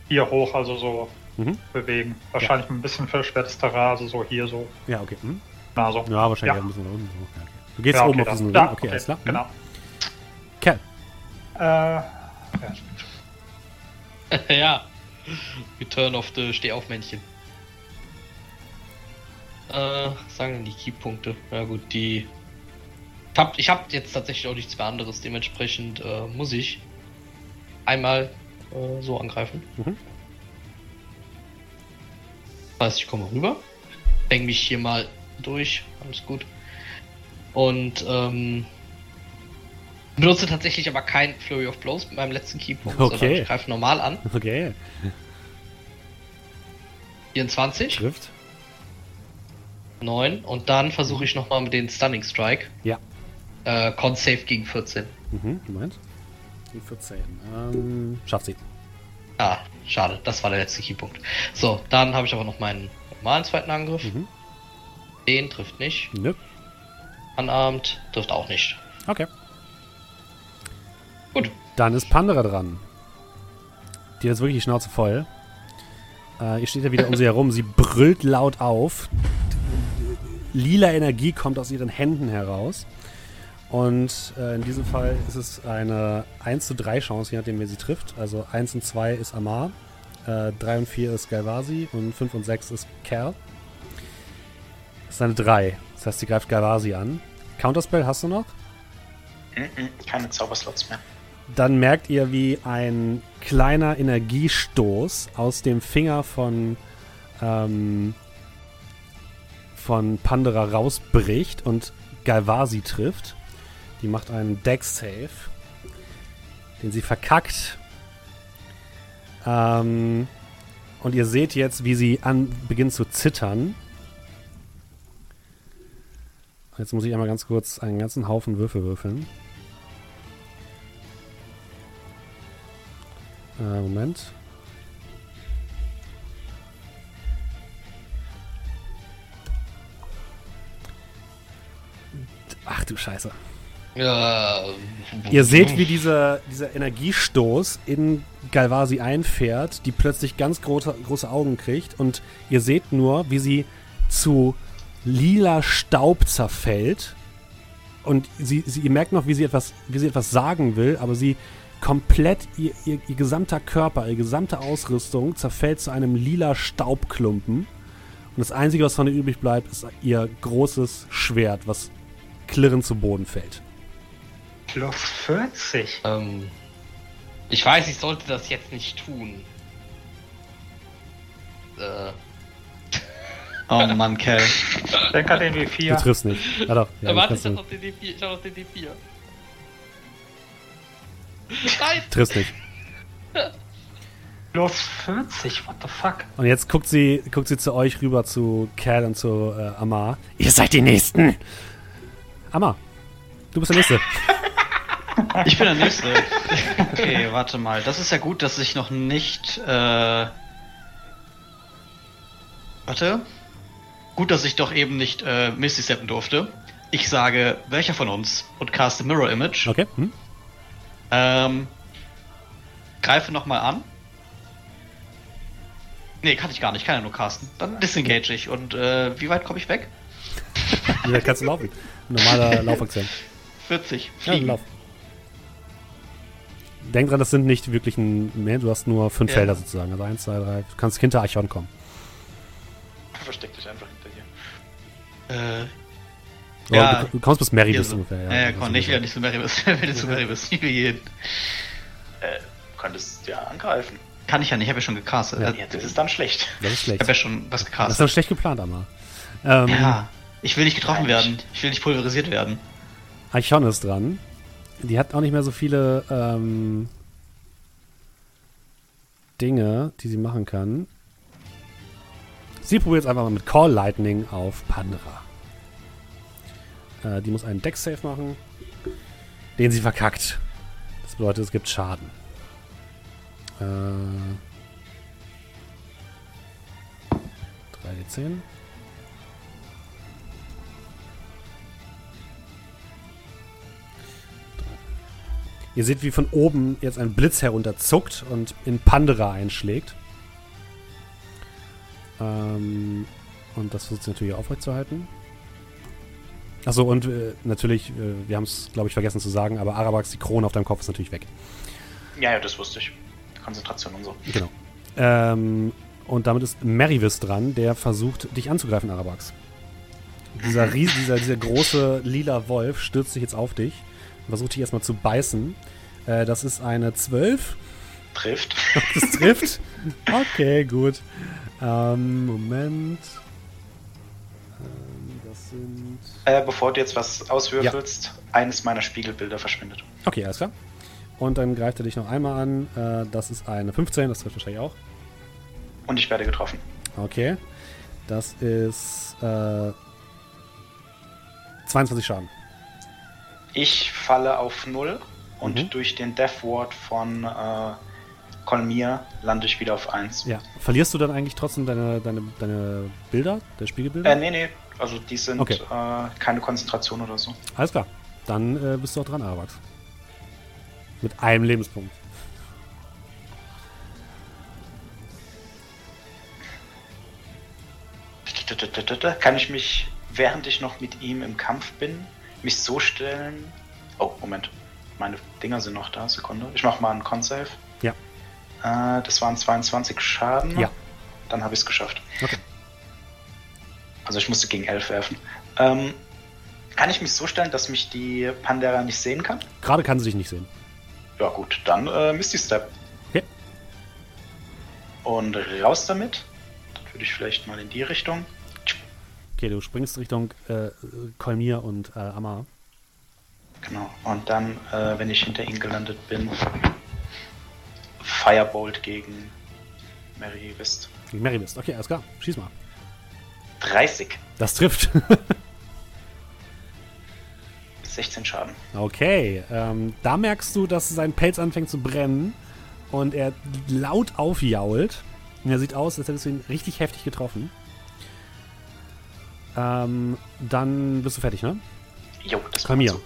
hier hoch, also so Mhm. bewegen. Wahrscheinlich ein bisschen verschwertes Terrain, also so hier so. Ja, okay. Hm? Na, so. Ja, wahrscheinlich Ja. ein bisschen nach unten. So. Ja, okay. Du gehst Ja, oben okay, auf dann. diesen Ja, Ring. Okay, alles klar. Hm. Genau. Kerl. Äh, ja. ja. Return of the Stehaufmännchen. Äh, sagen denn die Keypunkte? Ja gut, die. Ich hab, ich hab jetzt tatsächlich auch nichts mehr anderes, dementsprechend äh, muss ich einmal äh, so angreifen. Mhm. Das heißt, ich komme rüber, bang mich hier mal durch, alles gut. Und ähm, benutze tatsächlich aber kein Flurry of Blows mit meinem letzten Keypunkt, sondern Okay. ich greife normal an. Okay. 24, Trifft. 9 und dann versuche ich nochmal mit den Stunning Strike. Ja. Äh, Con Save gegen 14. Mhm. Moment. Die 14. Ähm, schafft sie. Ah, schade, das war der letzte Keypunkt. So, dann habe ich aber noch meinen normalen zweiten Angriff. Mhm. Den trifft nicht. Nö. Anarmt trifft auch nicht. Okay. Gut. Dann ist Pandora dran. Die hat jetzt wirklich die Schnauze voll. Äh, ihr steht ja wieder um sie herum. Sie brüllt laut auf. Lila Energie kommt aus ihren Händen heraus. Und äh, in diesem Fall ist es eine 1 zu 3 Chance, je nachdem, wer sie trifft. Also 1 und 2 ist Amar, äh, 3 und 4 ist Galvasi und 5 und 6 ist Kerl. Das ist eine 3. Das heißt, sie greift Galvasi an. Counterspell hast du noch? Mhm, Keine Zauberslots mehr. dann merkt ihr, wie ein kleiner Energiestoß aus dem Finger von, ähm, von Pandora rausbricht und Galvasi trifft. Die macht einen Deck-Save, den sie verkackt. Ähm, und ihr seht jetzt, wie sie an, beginnt zu zittern. Jetzt muss ich einmal ganz kurz einen ganzen Haufen Würfel würfeln. Äh, Moment. Ach du Scheiße. Ja. Ihr seht, wie dieser, dieser Energiestoß in Galvasi einfährt, die plötzlich ganz große, große Augen kriegt und ihr seht nur, wie sie zu lila Staub zerfällt und sie, sie, ihr merkt noch, wie sie etwas, wie sie etwas sagen will, aber sie komplett, ihr, ihr, ihr gesamter Körper, ihre gesamte Ausrüstung zerfällt zu einem lila Staubklumpen und das Einzige, was von ihr übrig bleibt, ist ihr großes Schwert, was klirrend zu Boden fällt. Plus 40. Ähm, ich weiß, ich sollte das jetzt nicht tun. Äh, Oh Mann, Kell. Denk an den Du W4. triffst nicht. Ja doch. Ja, warte, du ich hab noch den D4. Ich hab noch den D4. Nein! triffst nicht. Plus 40, what the fuck? Und jetzt guckt sie, guckt sie zu euch rüber, zu Cal und zu äh, Amar. Ihr seid die Nächsten! Amar, du bist der Nächste. Ich bin der Nächste. Okay, warte mal. Das ist ja gut, dass ich noch nicht. Äh... Warte. Gut, dass ich doch eben nicht äh, Misty steppen durfte. Ich sage, welcher von uns und caste Mirror Image. Okay? Hm? Ähm, greife nochmal an. Nee, kann ich gar nicht, kann ja nur casten. Dann disengage ich. Und äh, wie weit komme ich weg? Wie weit kannst du laufen? Normaler Laufaktion. 40. Ja, Fliegen. lauf. Denk dran, das sind nicht wirklich ein mehr, du hast nur fünf Ja. Felder sozusagen. Also eins, zwei, drei. Du kannst hinter Archon kommen. Versteck dich einfach hinter hier. Äh, Oder Ja. du, du kommst bis Mary hier bis so. ungefähr. Ja, ja, komm, ist nicht, ja, nicht zu Meribus. Will zu Meribus. Ich will gehen. Äh, du könntest ja angreifen. Kann ich ja nicht, ich habe ja schon gecastet. Ja. Ja, das ist dann schlecht. Das ist Ich schlecht. habe ja schon was Das ist gecastet. dann schlecht geplant, Amar. Ähm, Ja, ich will nicht getroffen Nein, werden. Ich will nicht pulverisiert werden. Archon ist dran. Die hat auch nicht mehr so viele ähm, Dinge, die sie machen kann. Sie probiert jetzt einfach mal mit Call Lightning auf Pandora. Äh, die muss einen Deck-Save machen, den sie verkackt. Das bedeutet, es gibt Schaden. Äh, 3d10. Ihr seht, wie von oben jetzt ein Blitz herunterzuckt und in Pandera einschlägt. Ähm, und das versucht sie natürlich aufrechtzuerhalten. Achso, und äh, natürlich, äh, wir haben es, glaube ich, vergessen zu sagen, aber Arabax, die Krone auf deinem Kopf ist natürlich weg. Ja, ja, das wusste ich. Konzentration und so. Genau. Ähm, und damit ist Merivis dran, der versucht, dich anzugreifen, Arabax. Dieser, ries dieser, dieser große lila Wolf stürzt sich jetzt auf dich versucht dich erstmal zu beißen. Äh, das ist eine 12. Trifft. Das trifft. Okay, gut. Ähm, Moment. Ähm, das sind. Äh, bevor du jetzt was auswürfelst, eines meiner Spiegelbilder verschwindet. Okay, alles klar. Und dann greift er dich noch einmal an. Äh, das ist eine 15, das trifft wahrscheinlich auch. Und ich werde getroffen. Okay. Das ist äh, 22 Schaden. Ich falle auf 0 und Mhm. durch den Death Ward von äh, Kolmir lande ich wieder auf 1. Ja. Verlierst du dann eigentlich trotzdem deine, deine, deine Bilder, der Spiegelbilder? Äh, nee, nee, also die sind Okay. äh, keine Konzentration oder so. Alles klar. Dann äh, bist du auch dran, Arabax. Mit einem Lebenspunkt. Kann ich mich, während ich noch mit ihm im Kampf bin, mich so stellen. Oh, Moment. Meine Dinger sind noch da. Sekunde. Ich mache mal einen Con-Save. Ja. Äh, das waren 22 Schaden. Ja. Dann habe ich es geschafft. Okay. Also ich musste gegen 11 werfen. Ähm, kann ich mich so stellen, dass mich die Pandera nicht sehen kann? Gerade kann sie dich nicht sehen. Ja gut, dann äh, Misty Step. Okay. Und raus damit. Dann würde ich vielleicht mal in die Richtung. Okay, du springst Richtung äh, Kolmir und äh, Amar. Genau. Und dann, äh, wenn ich hinter ihm gelandet bin, Firebolt gegen Mary Wist. Gegen Mary bist. Okay, alles klar. Schieß mal. 30. Das trifft. 16 Schaden. okay. Ähm, da merkst du, dass sein Pelz anfängt zu brennen und er laut aufjault. Und er sieht aus, als hättest du ihn richtig heftig getroffen. Ähm, dann bist du fertig, ne? Jo, das Komm hier. so.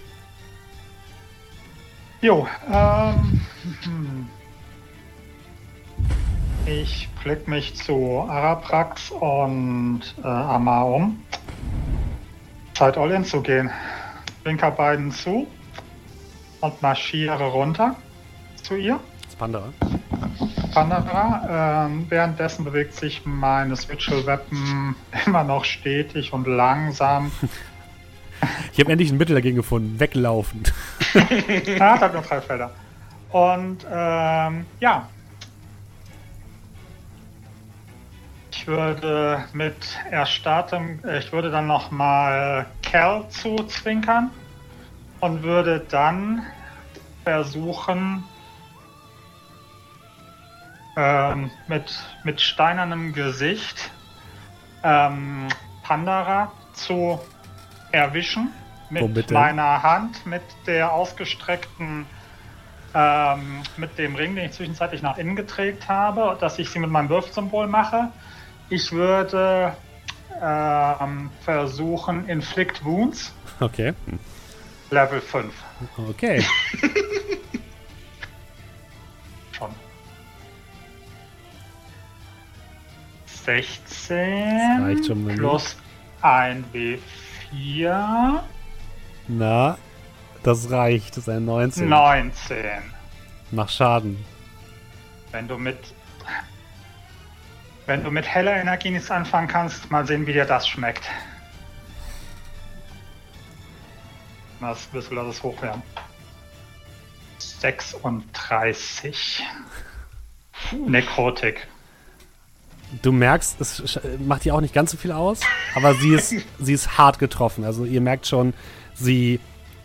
Jo, ähm. hm. Ich blick mich zu Araprax und äh, Amar um. Zeit all in zu gehen. Winker beiden zu und marschiere runter zu ihr. Das Pandora. Pandora. Ähm, währenddessen bewegt sich meine Switchel Weapon immer noch stetig und langsam. Ich habe endlich ein Mittel dagegen gefunden. Weglaufen. Ah, hat nur drei Felder. Und ähm, ja. Ich würde mit erstarrtem, äh, ich würde dann nochmal Cal zuzwinkern und würde dann versuchen, ähm, mit, mit steinernem Gesicht ähm, Pandara zu erwischen. Mit denn? meiner Hand, mit der ausgestreckten, ähm, mit dem Ring, den ich zwischenzeitlich nach innen geträgt habe, dass ich sie mit meinem Würfelsymbol mache. Ich würde ähm, versuchen, Inflict Wounds, Okay. Level 5. Okay. 16 reicht schon mal plus 1 W4, Na, das reicht. Das ist ein 19. 19. Mach Schaden. Wenn du mit wenn du mit heller Energie nichts anfangen kannst, mal sehen, wie dir das schmeckt. Was wirst du das hochwerden? 36. Nekrotik. Du merkst, es macht ihr auch nicht ganz so viel aus, aber sie ist, sie ist hart getroffen. Also ihr merkt schon, sie,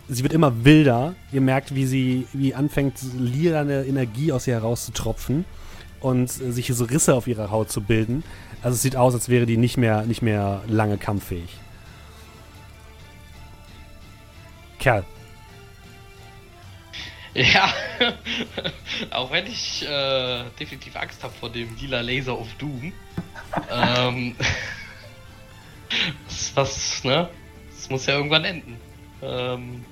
sie wird immer wilder. Ihr merkt, wie sie wie anfängt, lilane Energie aus ihr herauszutropfen und äh, sich so Risse auf ihrer Haut zu bilden. Also es sieht aus, als wäre die nicht mehr, nicht mehr lange kampffähig. Kerl. Ja, auch wenn ich äh, definitiv Angst habe vor dem lila Laser of Doom. ähm, was, was, ne? Das muss ja irgendwann enden. Ähm,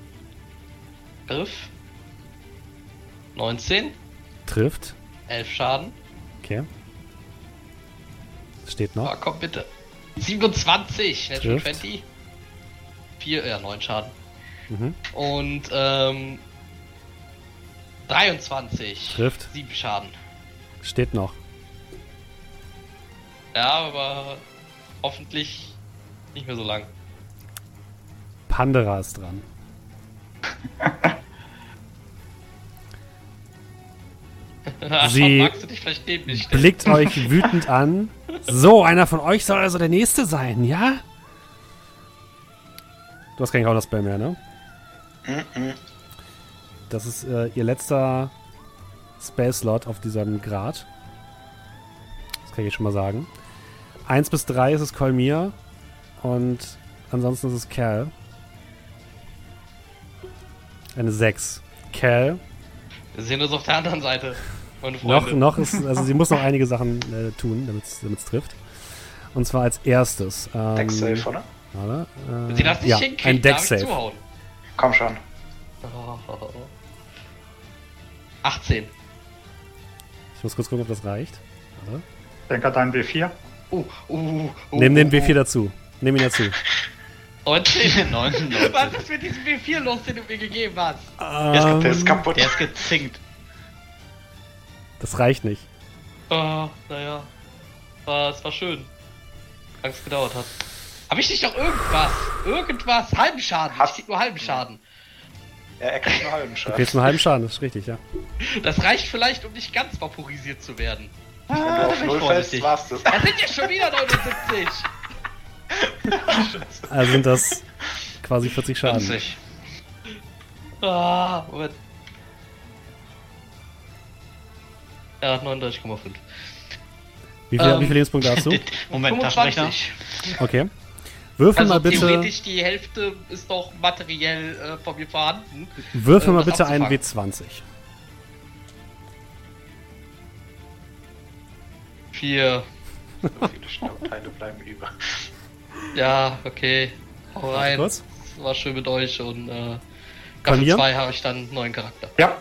Griff. 19, Trifft. 11 Schaden. Okay. Steht noch. Ah, komm bitte. 27, Natural Trifft. 20. 4, ja, 9 Schaden. Mhm. Und ähm, 23. Trifft. 7 Schaden. Steht noch. Ja, aber hoffentlich nicht mehr so lang. Pandera ist dran. Sie Magst du dich vielleicht neben mich stellen? Blickt euch wütend an. So, einer von euch soll also der Nächste sein, ja? Du hast keinen Counterspell mehr, ne? Mhm. Das ist äh, ihr letzter Spell-Slot auf diesem Grad. Das kann ich jetzt schon mal sagen. 1 bis 3 ist es Kolmir und ansonsten ist es Cal. Eine 6. Cal. Wir sehen uns auf der anderen Seite, meine Noch, Freunde. noch ist, also sie muss noch einige Sachen äh, tun, damit es trifft. Und zwar als erstes. Ähm, Deck safe, oder? Warte, äh, Wenn sie das nicht ja, hinkriegt, ein Deck darf ich Save. zuhauen. Komm schon. Oh. 18. Ich muss kurz gucken, ob das reicht. Warte. Denk an deinen W4. Uh, uh, uh, Nimm den uh, W4 dazu. Nimm ihn dazu. 19. 99. Was ist mit diesem W4 los, den du mir gegeben hast? Ähm, Der ist kaputt. Der ist gezinkt. das reicht nicht. Oh, naja. War, es war schön. Lang es gedauert hat. Hab ich nicht noch irgendwas? Irgendwas? Halben Schaden. Hast- Ich krieg nur halben Schaden. Ja, er kriegt nur halben Du Schaden. kriegst einen halben Schaden, das ist richtig, ja. Das reicht vielleicht, um nicht ganz vaporisiert zu werden. Wenn du da auf Null fällst. Das sind ja schon wieder 79. Also sind das quasi 40 Schaden. 50. Ah, Moment. Ja, 39,5. Wie viel, Ähm, wie viele Lebenspunkte hast du? Moment, Taschenrechner. 25. Okay. Würfel Also mal bitte, theoretisch die Hälfte ist doch materiell äh, von mir vorhanden. würfel äh, mal das bitte einen abzufangen. W20. Vier. So viele Staubteile bleiben über. Ja, okay. Hau rein. Kurz. War schön mit euch und äh, mir? 2 habe ich dann einen neuen Charakter. Ja,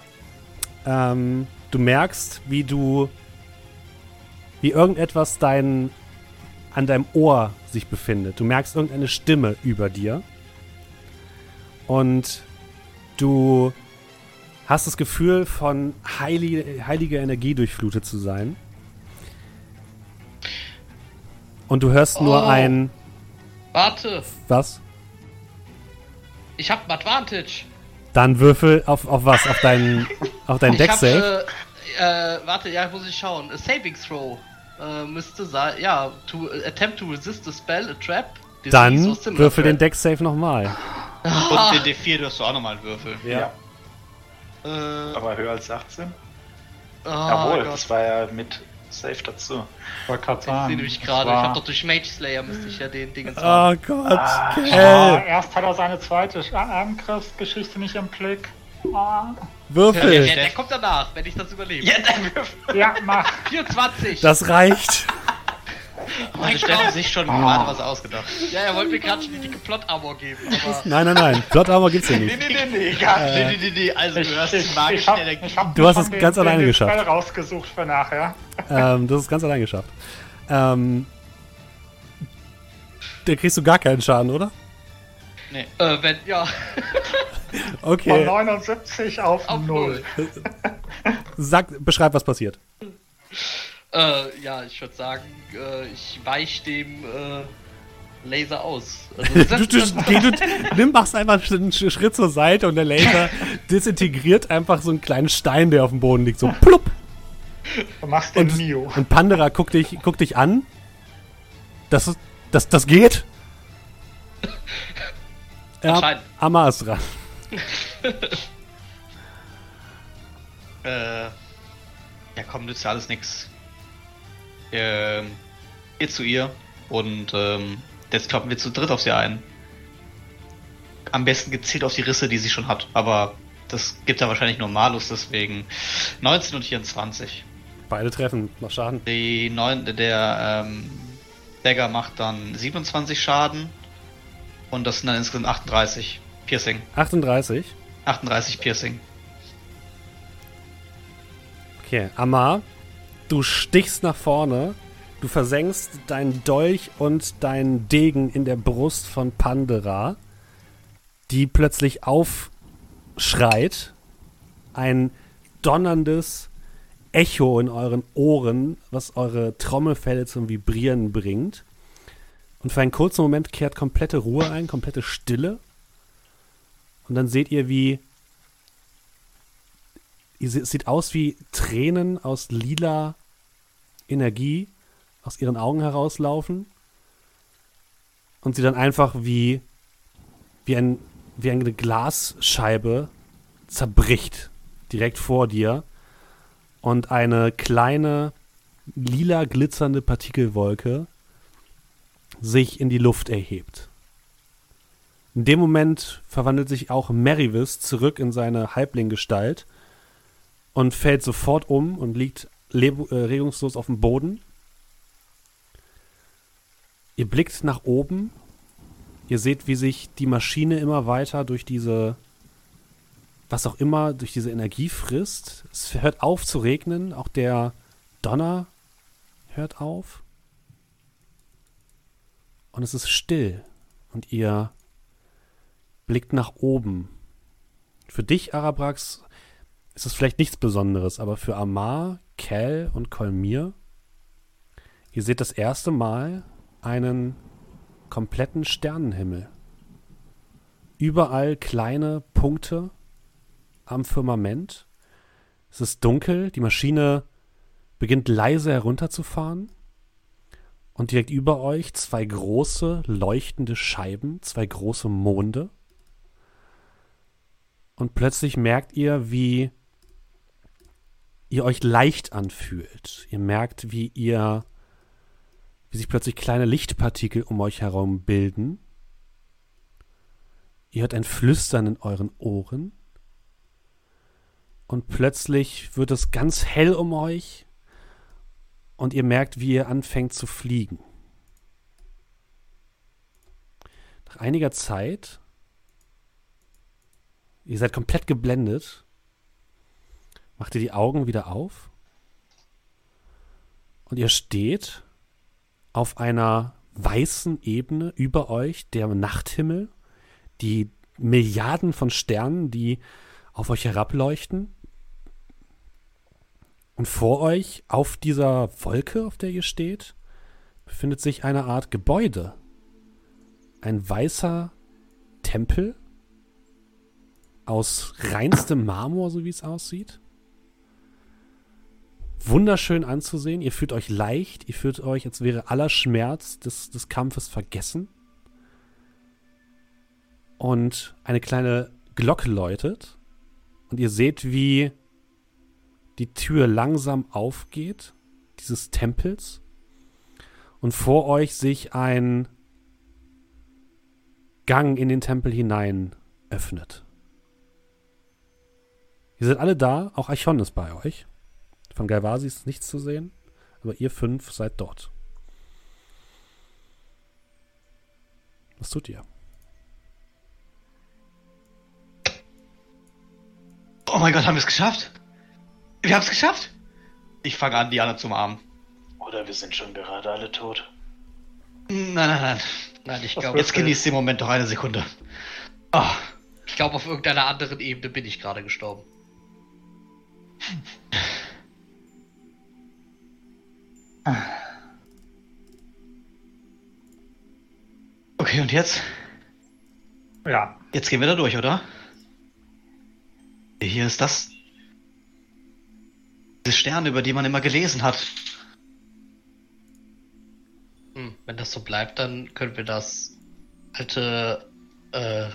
Ähm, du merkst, wie du, wie irgendetwas dein, an deinem Ohr sich befindet. Du merkst irgendeine Stimme über dir. Und du hast das Gefühl, von heilige, heiliger Energie durchflutet zu sein. Und du hörst nur Oh. ein, Warte, was? ich habe Advantage. Dann würfel auf, auf was? Auf deinen, auf deinen Ich Deck hab, Save? Äh, äh, warte, ja, muss ich schauen. A Saving Throw. Äh, müsste sein, ja, to attempt to resist a spell, a trap. Dann würfel den. Deck Save nochmal. Ah, Und den D4 du hast du auch nochmal einen Würfel. Ja. äh, Aber höher als 18? oh Jawohl, Gott. das war ja mit Safe dazu. wollte gerade Ich sehe nämlich gerade, ich war- habe doch durch Mage Slayer müsste ich ja den Dingens haben. Oh Gott, Ah, Ah, erst hat er seine zweite Sch- Angriffsgeschichte nicht im Blick. Ah. Ja, würfel. der, der kommt danach, wenn ich das überlebe. Ja, dein Würfel. Ja, mach. 24! Das reicht. Also Steffen sich schon gerade was ausgedacht. ja, er wollte mir gerade schon die dicke Plot-Armor geben, aber... Nein, nein, nein. Plot Armor gibt's hier Nee, nicht. nee, nee, nee, gar nee, nee, nee, nee. Also du hörst die magische hab- Energie. ich Du hast es ganz den- alleine den geschafft. Spell rausgesucht für nachher. Ähm, das ist ganz allein geschafft. Ähm, da kriegst du gar keinen Schaden, oder? Nee. Äh, wenn, ja, Von Okay. 79 auf, auf 0. null. Sag, beschreib, was passiert. Äh, ja, ich würde sagen, äh, ich weich dem äh, Laser aus. Also, Du, du, du, nimm, machst einfach einen Sch- Schritt zur Seite und der Laser disintegriert einfach so einen kleinen Stein, der auf dem Boden liegt. So plupp. Du machst den Und, Neo. und Pandera guckt dich, guckt dich an. Das, ist- das, das geht. Ja. Amma ist dran. Äh, ja komm, nützt ja alles nix. Ähm, geht zu ihr und ähm, jetzt kloppen wir zu dritt auf sie ein. am besten gezielt auf die Risse, die sie schon hat. Aber das gibt ja wahrscheinlich nur Malus, deswegen 19 und 24. Beide treffen, mach Schaden. Die 9, der ähm, Dagger macht dann 27 Schaden und das sind dann insgesamt 38 Piercing. 38. 38 Piercing. Okay, Amar, du stichst nach vorne, du versenkst deinen Dolch und deinen Degen in der Brust von Pandera, die plötzlich aufschreit. Ein donnerndes Echo in euren Ohren, was eure Trommelfälle zum Vibrieren bringt. Und für einen kurzen Moment kehrt komplette Ruhe ein, komplette Stille. Und dann seht ihr, wie es sieht aus wie Tränen aus lila Energie aus ihren Augen herauslaufen und sie dann einfach wie, wie, ein, wie eine Glasscheibe zerbricht direkt vor dir und eine kleine lila glitzernde Partikelwolke sich in die Luft erhebt. In dem Moment verwandelt sich auch Merivis zurück in seine Halblinggestalt und fällt sofort um und liegt äh, regungslos auf dem Boden. Ihr blickt nach oben. Ihr seht, wie sich die Maschine immer weiter durch diese, was auch immer, durch diese Energie frisst. Es hört auf zu regnen. Auch der Donner hört auf. Und es ist still. Und ihr blickt nach oben. Für dich, Arabrax, ist es vielleicht nichts Besonderes, aber für Amar, Cal und Kolmir, ihr seht das erste Mal einen kompletten Sternenhimmel. Überall kleine Punkte am Firmament. Es ist dunkel, die Maschine beginnt leise herunterzufahren. Und direkt über euch zwei große leuchtende Scheiben, zwei große Monde. Und plötzlich merkt ihr, wie ihr euch leicht anfühlt. Ihr merkt, wie ihr, wie sich plötzlich kleine Lichtpartikel um euch herum bilden. Ihr hört ein Flüstern in euren Ohren. Und plötzlich wird es ganz hell um euch und ihr merkt, wie ihr anfängt zu fliegen. Nach einiger Zeit, ihr seid komplett geblendet, macht ihr die Augen wieder auf und ihr steht auf einer weißen Ebene über euch, der Nachthimmel, die Milliarden von Sternen, die auf euch herableuchten. Und vor euch, auf dieser Wolke, auf der ihr steht, befindet sich eine Art Gebäude. Ein weißer Tempel aus reinstem Marmor, so wie es aussieht wunderschön anzusehen. Ihr fühlt euch leicht, ihr fühlt euch, als wäre aller Schmerz des, des Kampfes vergessen. Und eine kleine Glocke läutet. Und ihr seht, wie die Tür langsam aufgeht, dieses Tempels. Und vor euch sich ein Gang in den Tempel hinein öffnet. Ihr seid alle da, auch Archon ist bei euch. Von Galvasi ist nichts zu sehen, aber ihr fünf seid dort. Was tut ihr? Oh mein Gott, haben wir es geschafft? Wir haben es geschafft! Ich fange an, Diana zu umarmen. Oder wir sind schon gerade alle tot. Nein, nein, nein. Nein, ich glaube. Jetzt genießt den Moment doch eine Sekunde. Oh. Ich glaube, auf irgendeiner anderen Ebene bin ich gerade gestorben. Okay, und jetzt? Ja. Jetzt gehen wir da durch, oder? Hier ist das. Diese Sterne, über die man immer gelesen hat. Hm, wenn das so bleibt, dann können wir das alte äh,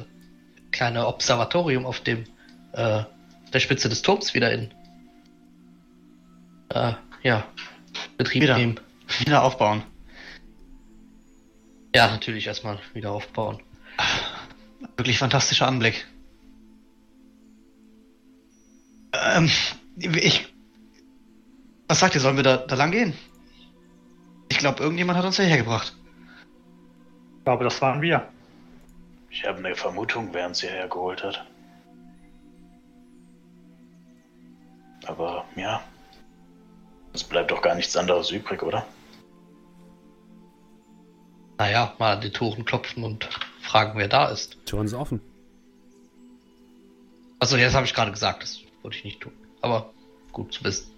kleine Observatorium auf dem äh, der Spitze des Turms wieder in äh, ja Betrieb wieder, nehmen. Wieder aufbauen. Ja, natürlich erstmal wieder aufbauen. Wirklich fantastischer Anblick. Ähm, ich. Was sagt ihr, sollen wir da, da lang gehen? Ich glaube, irgendjemand hat uns hierher gebracht. Ich glaube, das waren wir. Ich habe eine Vermutung, wer uns hierher geholt hat. Aber ja, es bleibt doch gar nichts anderes übrig, oder? Naja, mal an die Toren klopfen und fragen, wer da ist. Türen sind offen. Achso, ja, das habe ich gerade gesagt, das wollte ich nicht tun. Aber gut zu wissen.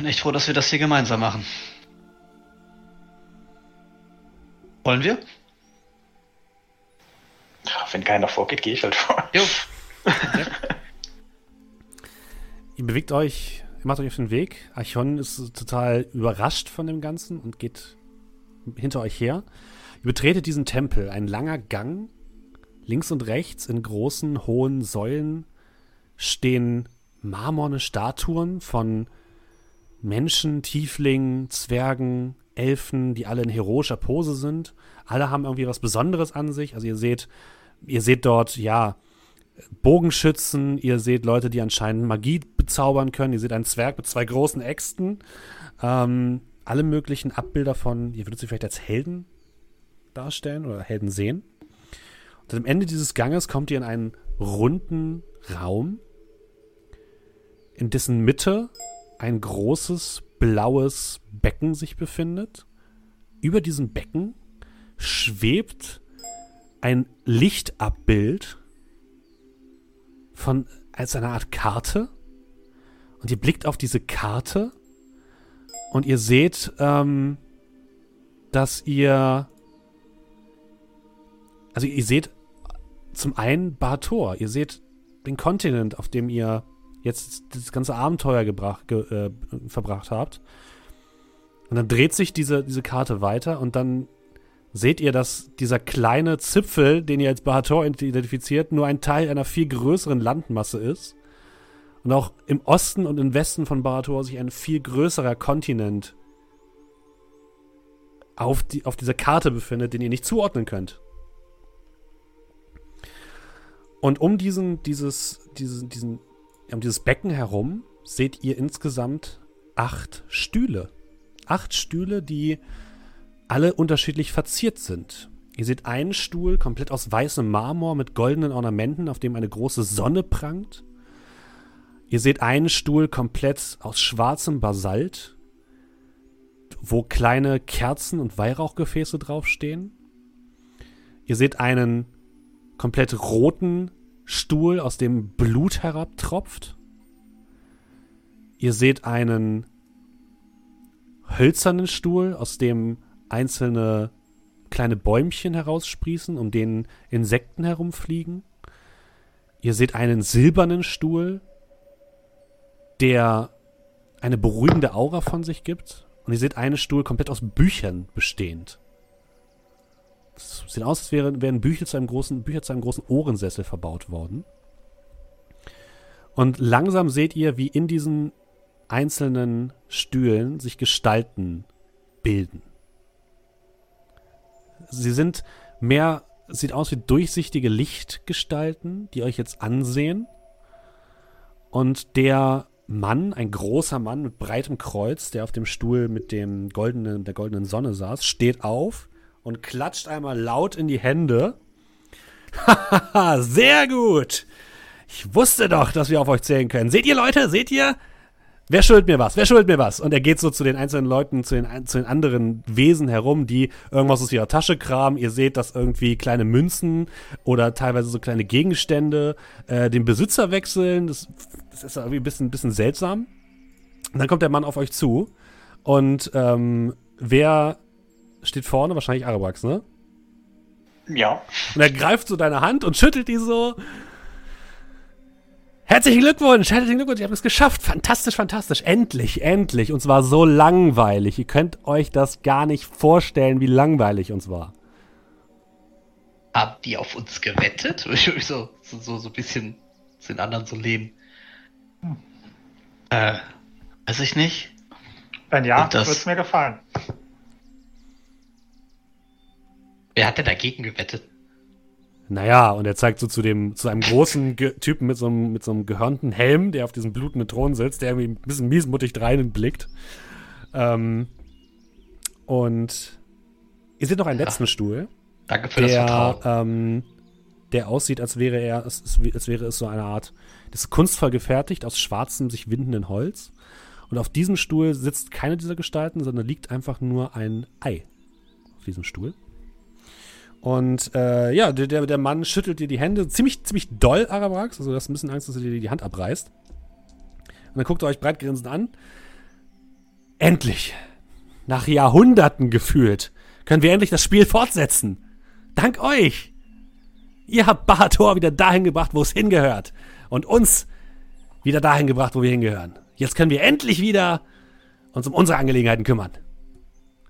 bin echt froh, dass wir das hier gemeinsam machen. Wollen wir? Ja, Wenn keiner vorgeht, gehe ich halt vor. Jo. Ihr bewegt euch, ihr macht euch auf den Weg. Archon ist total überrascht von dem Ganzen und geht hinter euch her. Ihr betretet diesen Tempel, ein langer Gang. Links und rechts in großen, hohen Säulen stehen marmorne Statuen von Menschen, Tieflingen, Zwergen, Elfen, die alle in heroischer Pose sind. Alle haben irgendwie was Besonderes an sich. Also ihr seht, ihr seht dort, ja, Bogenschützen, ihr seht Leute, die anscheinend Magie bezaubern können, ihr seht einen Zwerg mit zwei großen Äxten, ähm, alle möglichen Abbilder von, ihr würdet sie vielleicht als Helden darstellen oder Helden sehen. Und am Ende dieses Ganges kommt ihr in einen runden Raum, in dessen Mitte ein großes blaues Becken sich befindet. Über diesem Becken schwebt ein Lichtabbild von als eine Art Karte. Und ihr blickt auf diese Karte und ihr seht, ähm, dass ihr also ihr seht zum einen Bator, ihr seht den Kontinent, auf dem ihr jetzt das ganze Abenteuer gebracht, ge, äh, verbracht habt. Und dann dreht sich diese, diese Karte weiter und dann seht ihr, dass dieser kleine Zipfel, den ihr als Bahator identifiziert, nur ein Teil einer viel größeren Landmasse ist. Und auch im Osten und im Westen von Bahator sich ein viel größerer Kontinent auf, die, auf dieser Karte befindet, den ihr nicht zuordnen könnt. Und um diesen, dieses, diesen, diesen, um dieses Becken herum seht ihr insgesamt acht Stühle. Acht Stühle, die alle unterschiedlich verziert sind. Ihr seht einen Stuhl komplett aus weißem Marmor mit goldenen Ornamenten, auf dem eine große Sonne prangt. Ihr seht einen Stuhl komplett aus schwarzem Basalt, wo kleine Kerzen und Weihrauchgefäße draufstehen. Ihr seht einen komplett roten Stuhl, aus dem Blut herabtropft. Ihr seht einen hölzernen Stuhl, aus dem einzelne kleine Bäumchen heraussprießen, um denen Insekten herumfliegen. Ihr seht einen silbernen Stuhl, der eine beruhigende Aura von sich gibt. Und ihr seht einen Stuhl komplett aus Büchern bestehend. Es sieht aus, als wären, wären Bücher, zu einem großen, Bücher zu einem großen Ohrensessel verbaut worden. Und langsam seht ihr, wie in diesen einzelnen Stühlen sich Gestalten bilden. Sie sind mehr, sieht aus wie durchsichtige Lichtgestalten, die euch jetzt ansehen. Und der Mann, ein großer Mann mit breitem Kreuz, der auf dem Stuhl mit dem goldenen, der goldenen Sonne saß, steht auf und klatscht einmal laut in die Hände. Hahaha, sehr gut. Ich wusste doch, dass wir auf euch zählen können. Seht ihr, Leute? Seht ihr? Wer schuldet mir was? Wer schuldet mir was? Und er geht so zu den einzelnen Leuten, zu den, zu den anderen Wesen herum, die irgendwas aus ihrer Tasche kramen. Ihr seht, dass irgendwie kleine Münzen oder teilweise so kleine Gegenstände äh, den Besitzer wechseln. Das, das ist irgendwie ein bisschen, bisschen seltsam. Und dann kommt der Mann auf euch zu. Und ähm, wer steht vorne? Wahrscheinlich Arabax, ne? Ja. Und er greift so deine Hand und schüttelt die so. Herzlichen Glückwunsch, herzlichen Glückwunsch, ihr habt es geschafft. Fantastisch, fantastisch. Endlich, endlich. Und zwar so langweilig. Ihr könnt euch das gar nicht vorstellen, wie langweilig uns war. Haben die auf uns gewettet? Ich so, so, so, so ein bisschen zu den anderen so lehnen. Äh, weiß ich nicht. Wenn ja, Und das- wird es mir gefallen. Wer hat denn dagegen gewettet? Naja, und er zeigt so zu dem, zu einem großen Ge Typen mit so, einem, mit so einem gehörnten Helm, der auf diesem blutenden Thron sitzt, der irgendwie ein bisschen miesmutig drein blickt. Ähm, und ihr seht noch einen Ja. letzten Stuhl, Danke für das der, Vertrauen. ähm, der aussieht, als wäre er, es, als wäre es so eine Art, das ist kunstvoll gefertigt aus schwarzem, sich windenden Holz. Und auf diesem Stuhl sitzt keine dieser Gestalten, sondern liegt einfach nur ein Ei auf diesem Stuhl. Und äh, ja, der, der, der Mann schüttelt dir die Hände ziemlich, ziemlich doll, Arabrax. Also du hast ein bisschen Angst, dass er dir die Hand abreißt. Und dann guckt er euch breitgrinsend an. Endlich, nach Jahrhunderten gefühlt, können wir endlich das Spiel fortsetzen. Dank euch. Ihr habt Bahator wieder dahin gebracht, wo es hingehört. Und uns wieder dahin gebracht, wo wir hingehören. Jetzt können wir endlich wieder uns um unsere Angelegenheiten kümmern.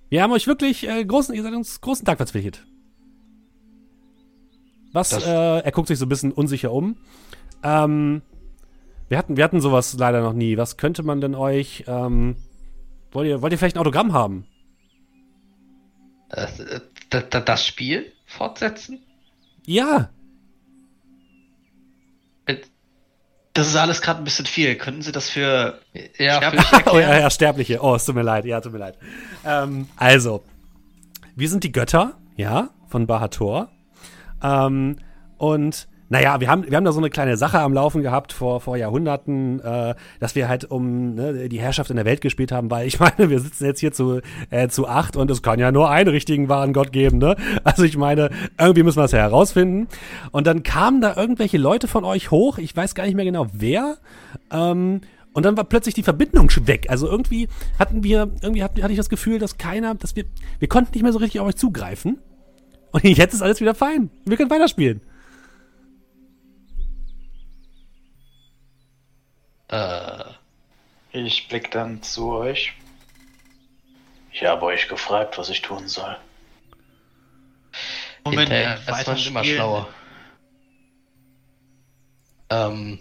Wir haben euch wirklich äh, großen, ihr seid uns großen Dank verpflichtet. Was, Das- äh, er guckt sich so ein bisschen unsicher um. Ähm, wir hatten, wir hatten sowas leider noch nie. Was könnte man denn euch, ähm, wollt ihr, wollt ihr vielleicht ein Autogramm haben? Äh, d- d- das Spiel fortsetzen? Ja, Mit, Das ist alles gerade ein bisschen viel. Könnten Sie das für ja, Sterbliche für, Oh ja, ja, Sterbliche. Oh, es tut mir leid. Ja, tut mir leid. Ähm, also, wir sind die Götter, ja, von Bahator. Ähm, und naja, wir haben, wir haben da so eine kleine Sache am Laufen gehabt vor, vor Jahrhunderten, äh, dass wir halt um ne, die Herrschaft in der Welt gespielt haben, weil ich meine, wir sitzen jetzt hier zu, äh, zu acht und es kann ja nur einen richtigen wahren Gott geben, ne? Also ich meine, irgendwie müssen wir das ja herausfinden. Und dann kamen da irgendwelche Leute von euch hoch, ich weiß gar nicht mehr genau wer, ähm, und dann war plötzlich die Verbindung weg. Also irgendwie hatten wir, irgendwie hatte ich das Gefühl, dass keiner, dass wir, wir konnten nicht mehr so richtig auf euch zugreifen. Und jetzt ist alles wieder fein. Wir können weiterspielen. äh, Ich blick dann zu euch. Ich habe euch gefragt, was ich tun soll. Moment, weiter man immer schlauer. Ähm,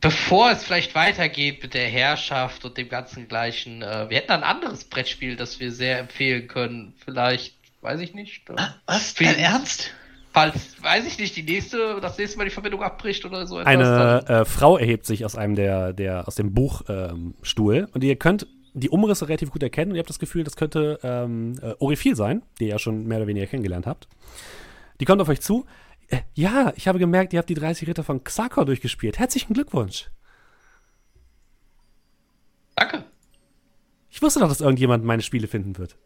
bevor es vielleicht weitergeht mit der Herrschaft und dem ganzen gleichen, äh, wir hätten ein anderes Brettspiel, das wir sehr empfehlen können. Vielleicht, weiß ich nicht. Äh, Was? Wie- Dein Ernst? falls, weiß ich nicht, die nächste, das nächste Mal die Verbindung abbricht oder so etwas. Eine äh, Frau erhebt sich aus einem der, der aus dem Buchstuhl ähm, und ihr könnt die Umrisse relativ gut erkennen und ihr habt das Gefühl, das könnte ähm, äh, Orifil sein, die ihr ja schon mehr oder weniger kennengelernt habt. Die kommt auf euch zu. Äh, ja, ich habe gemerkt, ihr habt die 30 Ritter von Xakor durchgespielt. Herzlichen Glückwunsch. Danke. Ich wusste doch, dass irgendjemand meine Spiele finden wird.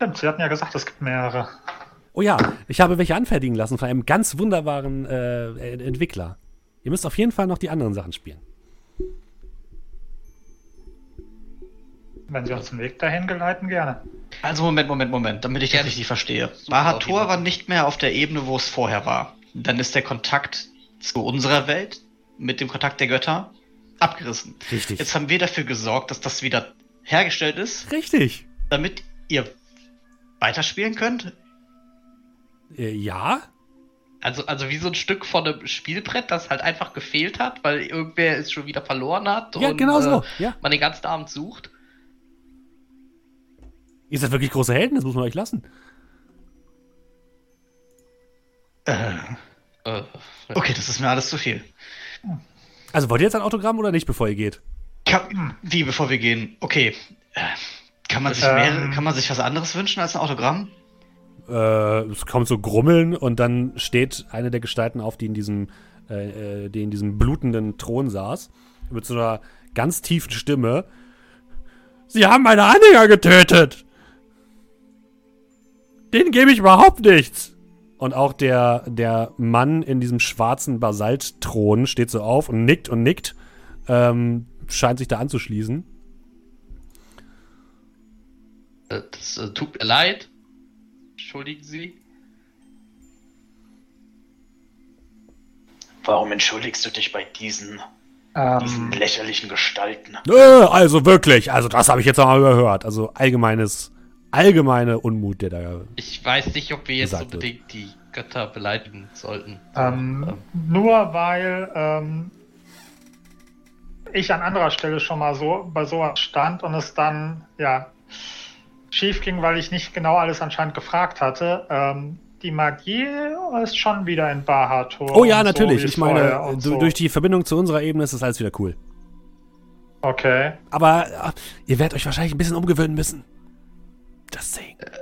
Stimmt, Sie hatten ja gesagt, es gibt mehrere. Oh ja, ich habe welche anfertigen lassen von einem ganz wunderbaren äh, Entwickler. Ihr müsst auf jeden Fall noch die anderen Sachen spielen. Wenn Sie uns den Weg dahin geleiten, gerne. Also Moment, Moment, Moment, damit ich das richtig verstehe. Bahator war nicht mehr auf der Ebene, wo es vorher war. Dann ist der Kontakt zu unserer Welt mit dem Kontakt der Götter abgerissen. Richtig. Jetzt haben wir dafür gesorgt, dass das wieder hergestellt ist, Richtig. damit ihr weiterspielen könnt. Äh, ja? Also, also wie so ein Stück von einem Spielbrett, das halt einfach gefehlt hat, weil irgendwer es schon wieder verloren hat Ja, und genau so. äh, Ja. man den ganzen Abend sucht. Ihr seid wirklich große Helden, das muss man euch lassen. Äh, Äh, okay, das ist mir alles zu viel. Also wollt ihr jetzt ein Autogramm oder nicht, bevor ihr geht? Kann, wie, bevor wir gehen? Okay. Kann man, sich Ähm. kann man sich was anderes wünschen als ein Autogramm? Äh, es kommt so Grummeln und dann steht eine der Gestalten auf, die in diesem, äh, äh, die in diesem blutenden Thron saß, mit so einer ganz tiefen Stimme. Sie haben meine Anhänger getötet! Denen gebe ich überhaupt nichts! Und auch der, der Mann in diesem schwarzen Basaltthron steht so auf und nickt und nickt. Ähm, scheint sich da anzuschließen. Äh, das äh, tut mir leid. Entschuldigen Sie. Warum entschuldigst du dich bei diesen, diesen Ähm, lächerlichen Gestalten? Äh, also wirklich, also das habe ich jetzt noch mal überhört. Also allgemeines, allgemeine Unmut, der da. Ich weiß nicht, ob wir jetzt Gesagt wird. unbedingt die Götter beleidigen sollten. ähm, nur weil ähm, ich an anderer Stelle schon mal so bei sowas stand und es dann ja schief ging, weil ich nicht genau alles anscheinend gefragt hatte. Ähm, die Magie ist schon wieder in Bahator. Oh ja, so natürlich. wie ich meine, so. durch die Verbindung zu unserer Ebene ist das alles wieder cool. Okay. Aber äh, ihr werdet euch wahrscheinlich ein bisschen umgewöhnen müssen. Just saying. An,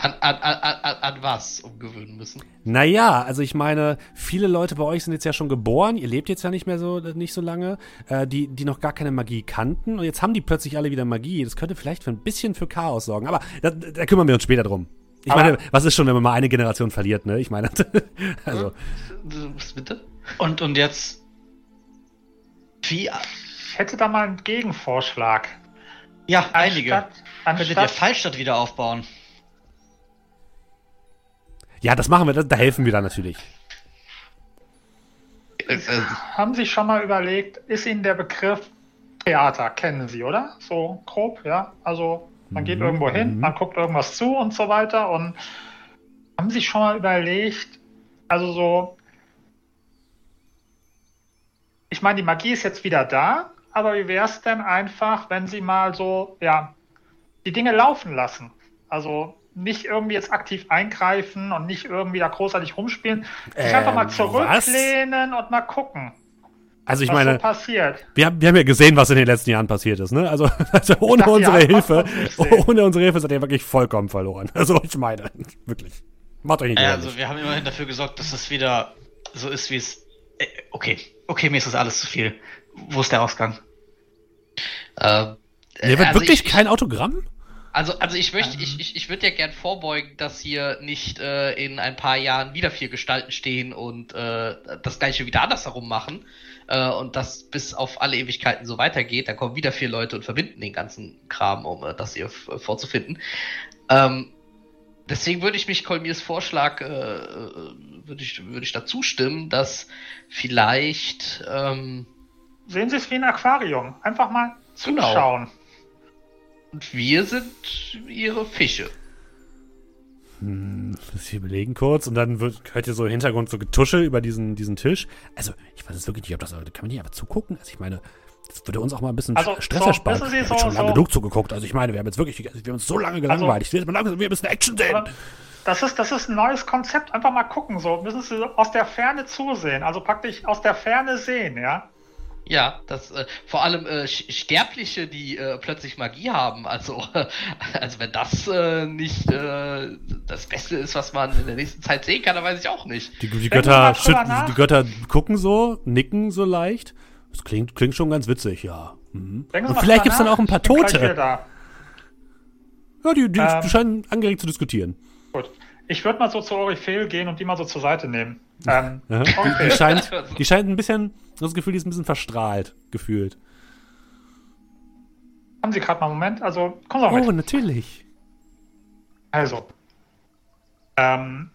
an, an, an, an was umgewöhnen müssen? Naja, also ich meine, viele Leute bei euch sind jetzt ja schon geboren, ihr lebt jetzt ja nicht mehr so nicht so lange, äh, die, die noch gar keine Magie kannten und jetzt haben die plötzlich alle wieder Magie. Das könnte vielleicht für ein bisschen für Chaos sorgen, aber da, da kümmern wir uns später drum. Ich Aber- meine, was ist schon, wenn man mal eine Generation verliert, ne? Ich meine, also. Was bitte? Und, und jetzt. Wie. Ich hätte da mal einen Gegenvorschlag. Ja, einige. Anstatt, Könntet ihr anstatt, Fallstadt wieder aufbauen? Ja, das machen wir, da, da helfen wir dann natürlich. Haben Sie schon mal überlegt, ist Ihnen der Begriff Theater, kennen Sie, oder? So grob, ja? Also man geht Mhm, irgendwo hin, mhm. man guckt irgendwas zu und so weiter. Und haben Sie schon mal überlegt, also so, ich meine, die Magie ist jetzt wieder da, aber wie wäre es denn einfach, wenn Sie mal so, ja, die Dinge laufen lassen? Also nicht irgendwie jetzt aktiv eingreifen und nicht irgendwie da großartig rumspielen, sich einfach mal Ähm, zurücklehnen und mal gucken, Also ich was meine, so passiert. wir haben, wir haben ja gesehen, was in den letzten Jahren passiert ist, ne? Also, also ohne dachte, unsere ja, Hilfe, ohne unsere Hilfe seid ihr wirklich vollkommen verloren. Also ich meine, wirklich. Macht euch nicht Ja, also wir haben immerhin dafür gesorgt, dass es wieder so ist, wie es. Äh, okay, okay, mir ist das alles zu viel. Wo ist der Ausgang? äh, Mir wird also wirklich ich, ich, kein Autogramm? Also, also ich möchte, ich, ich, ich würde ja gern vorbeugen, dass hier nicht äh, in ein paar Jahren wieder vier Gestalten stehen und äh, das gleiche wieder andersherum machen äh, und das bis auf alle Ewigkeiten so weitergeht. Dann kommen wieder vier Leute und verbinden den ganzen Kram, um äh, das hier f- vorzufinden. Ähm, deswegen würde ich mich Kolmirs Vorschlag, äh, äh, würde ich, würde ich dazu stimmen, dass vielleicht ähm, Sehen Sie es wie ein Aquarium. Einfach mal Genau. Und wir sind ihre Fische. Hm, hier überlegen kurz und dann wird, hört ihr so im Hintergrund so Getusche über diesen, diesen Tisch. Also, ich weiß jetzt wirklich nicht, ob das, kann man nicht einfach zugucken? Also, ich meine, das würde uns auch mal ein bisschen Also, Stress so, ersparen. wir haben so- schon lange so- genug zugeguckt. Also, ich meine, wir haben jetzt wirklich, wir haben uns so lange gelangweilt. ich will jetzt mal langsam, wir müssen Action sehen. Das ist, das ist ein neues Konzept. Einfach mal gucken. So müssen Sie aus der Ferne zusehen. Also praktisch aus der Ferne sehen, ja. Ja, das äh, vor allem äh, Sterbliche, die äh, plötzlich Magie haben. Also, also wenn das äh, nicht äh, das Beste ist, was man in der nächsten Zeit sehen kann, dann weiß ich auch nicht. Die, die, Götter, schütten, nach. die Götter gucken so, nicken so leicht. Das klingt, klingt schon ganz witzig, ja. Mhm. Und vielleicht gibt es dann auch ein paar Tote. Ja, die, die Ähm. scheinen angeregt zu diskutieren. Gut. Ich würde mal so zu Orifel gehen und die mal so zur Seite nehmen. Ähm, Ja. Die, scheint, die scheint ein bisschen, das Gefühl, die ist ein bisschen verstrahlt gefühlt. haben Sie gerade mal einen Moment? Also, kommen Sie mal mit. Oh, natürlich. Also, ähm,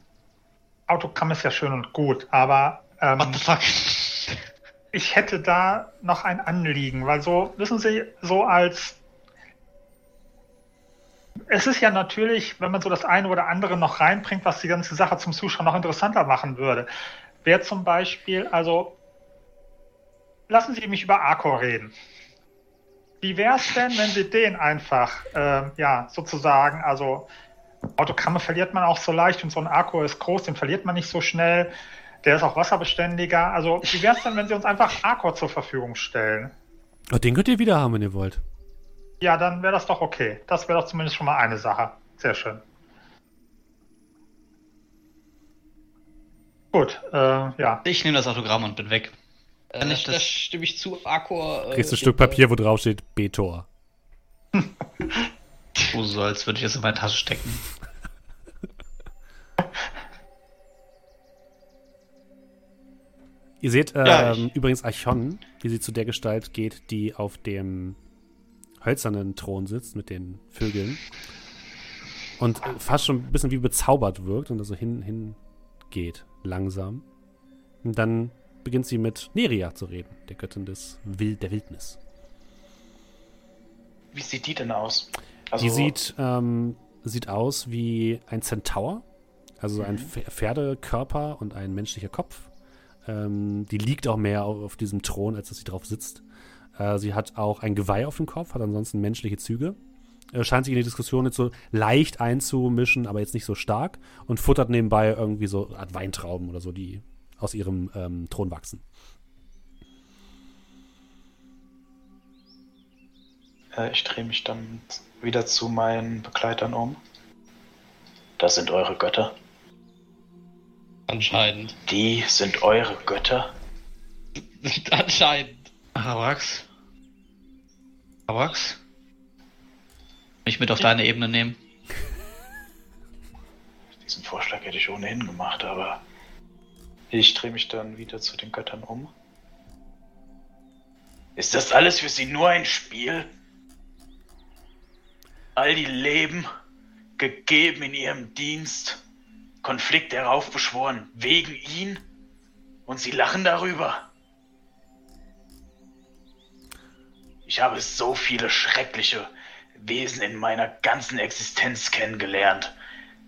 Autogramm ist ja schön und gut, aber ähm, What the fuck? ich hätte da noch ein Anliegen, weil so, wissen Sie, so als es ist ja natürlich, wenn man so das eine oder andere noch reinbringt, was die ganze Sache zum Zuschauen noch interessanter machen würde. Wäre zum Beispiel, also lassen Sie mich über Arcor reden. Wie wäre es denn, wenn Sie den einfach, ähm, ja, sozusagen, also Autogramme verliert man auch so leicht und so ein Arcor ist groß, den verliert man nicht so schnell. Der ist auch wasserbeständiger. Also, wie wäre es denn, wenn Sie uns einfach Arcor zur Verfügung stellen? Oh, den könnt ihr wieder haben, wenn ihr wollt. Ja, dann wäre das doch okay. Das wäre doch zumindest schon mal eine Sache. Sehr schön. Gut, äh, ja. Ich nehme das Autogramm und bin weg. Äh, Kann ich da das- stimme ich zu, Akor. Äh, Kriegst du ein Stück Papier, wo drauf steht Betor. Oh, so als würde ich es in meine Tasche stecken. Ihr seht ähm, Ja, übrigens Archon, wie sie zu der Gestalt geht, die auf dem hölzernen Thron sitzt mit den Vögeln. Und fast schon ein bisschen wie bezaubert wirkt und da so hin, hin geht, langsam. Und dann beginnt sie mit Neria zu reden, der Göttin des Wild, der Wildnis. Wie sieht die denn aus? Also, Die sieht, ähm, sieht aus wie ein Zentaur, also ein Pf- Pferdekörper und ein menschlicher Kopf. Ähm, die liegt auch mehr auf, diesem Thron, als dass sie drauf sitzt. Äh, sie hat auch ein Geweih auf dem Kopf, hat ansonsten menschliche Züge. Er scheint sich in die Diskussion jetzt so leicht einzumischen, aber jetzt nicht so stark und futtert nebenbei irgendwie so Art Weintrauben oder so, die aus ihrem ähm, Thron wachsen. Äh, ich drehe mich dann wieder zu meinen Begleitern um. Das sind eure Götter. Anscheinend. Die sind eure Götter. Anscheinend. Arawax? Arawax? Mich mit auf deine Ebene nehmen. Diesen Vorschlag hätte ich ohnehin gemacht, aber ich drehe mich dann wieder zu den Göttern um. Ist das alles für sie nur ein Spiel? All die Leben gegeben in ihrem Dienst, Konflikt heraufbeschworen wegen ihn und sie lachen darüber. Ich habe so viele schreckliche Wesen in meiner ganzen Existenz kennengelernt,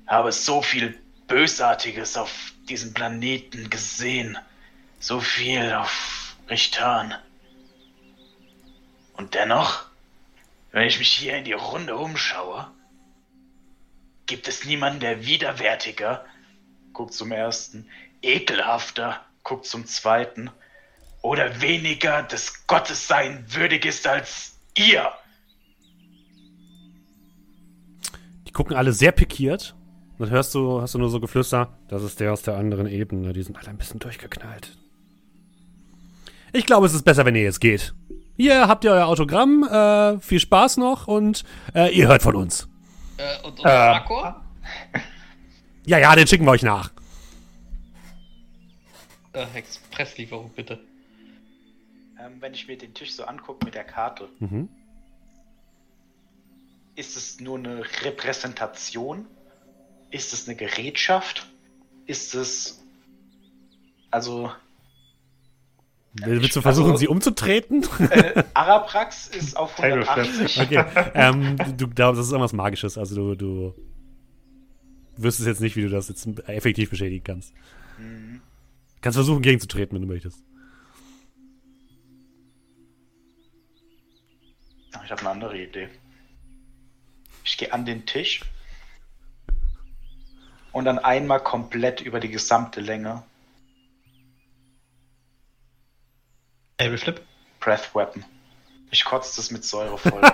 habe so viel Bösartiges auf diesem Planeten gesehen, so viel auf Richtan. Und dennoch, wenn ich mich hier in die Runde umschaue, gibt es niemanden, der widerwärtiger, guckt zum ersten, ekelhafter, guckt zum zweiten, oder weniger des Gottes sein würdig ist als ihr. Die gucken alle sehr pikiert. Dann hörst du, hast du nur so Geflüster. Das ist der aus der anderen Ebene. Die sind alle ein bisschen durchgeknallt. Ich glaube, es ist besser, wenn ihr jetzt geht. Hier habt ihr euer Autogramm. Äh, viel Spaß noch und äh, ihr hört von uns. Äh, und und Äh, Akor? Ja, ja, den schicken wir euch nach. Äh, Expresslieferung bitte. Ähm, wenn ich mir den Tisch so angucke mit der Karte, Mhm. ist es nur eine Repräsentation? Ist es eine Gerätschaft? Ist es. Also, Willst du ich- versuchen, also- sie umzutreten? äh, Araprax ist auf Tabletop. 180. Okay. ähm, du glaubst, das ist irgendwas Magisches. Also du, du wüsstest jetzt nicht, wie du das jetzt effektiv beschädigen kannst. Mhm. Kannst versuchen, gegenzutreten, wenn du möchtest. Ich habe eine andere Idee. Ich gehe an den Tisch und dann einmal komplett über die gesamte Länge Able Flip? Breath Weapon. Ich kotze das mit Säure voll.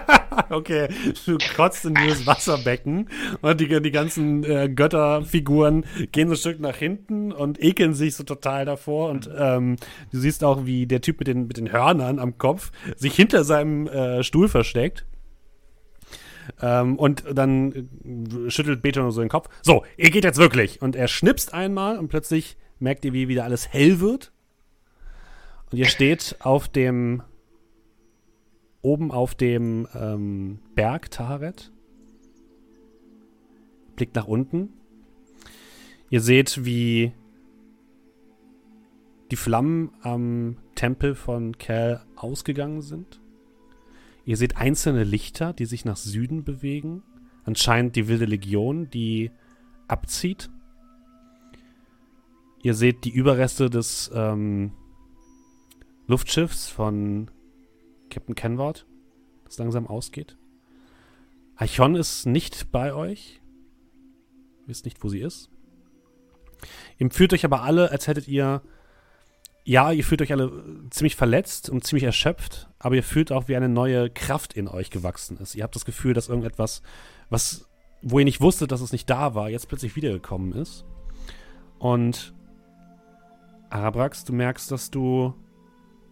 Okay, du kotzt in dieses Wasserbecken und die, die ganzen äh, Götterfiguren gehen so ein Stück nach hinten und ekeln sich so total davor. Und ähm, du siehst auch, wie der Typ mit den, mit den Hörnern am Kopf sich hinter seinem äh, Stuhl versteckt. Ähm, und dann äh, schüttelt Beto nur so den Kopf. So, ihr geht jetzt wirklich. Und er schnipst einmal und plötzlich merkt ihr, wie wieder alles hell wird. Und ihr steht auf dem oben auf dem ähm, Berg Taharet. Blickt nach unten. Ihr seht, wie die Flammen am Tempel von Cal ausgegangen sind. Ihr seht einzelne Lichter, die sich nach Süden bewegen. Anscheinend die wilde Legion, die abzieht. Ihr seht die Überreste des ähm, Luftschiffs von Captain Kenward, das langsam ausgeht. Archon ist nicht bei euch. Wisst nicht, wo sie ist. Ihr fühlt euch aber alle, als hättet ihr. Ja, ihr fühlt euch alle ziemlich verletzt und ziemlich erschöpft, aber ihr fühlt auch, wie eine neue Kraft in euch gewachsen ist. Ihr habt das Gefühl, dass irgendetwas, was, wo ihr nicht wusstet, dass es nicht da war, jetzt plötzlich wiedergekommen ist. Und Arabrax, du merkst, dass du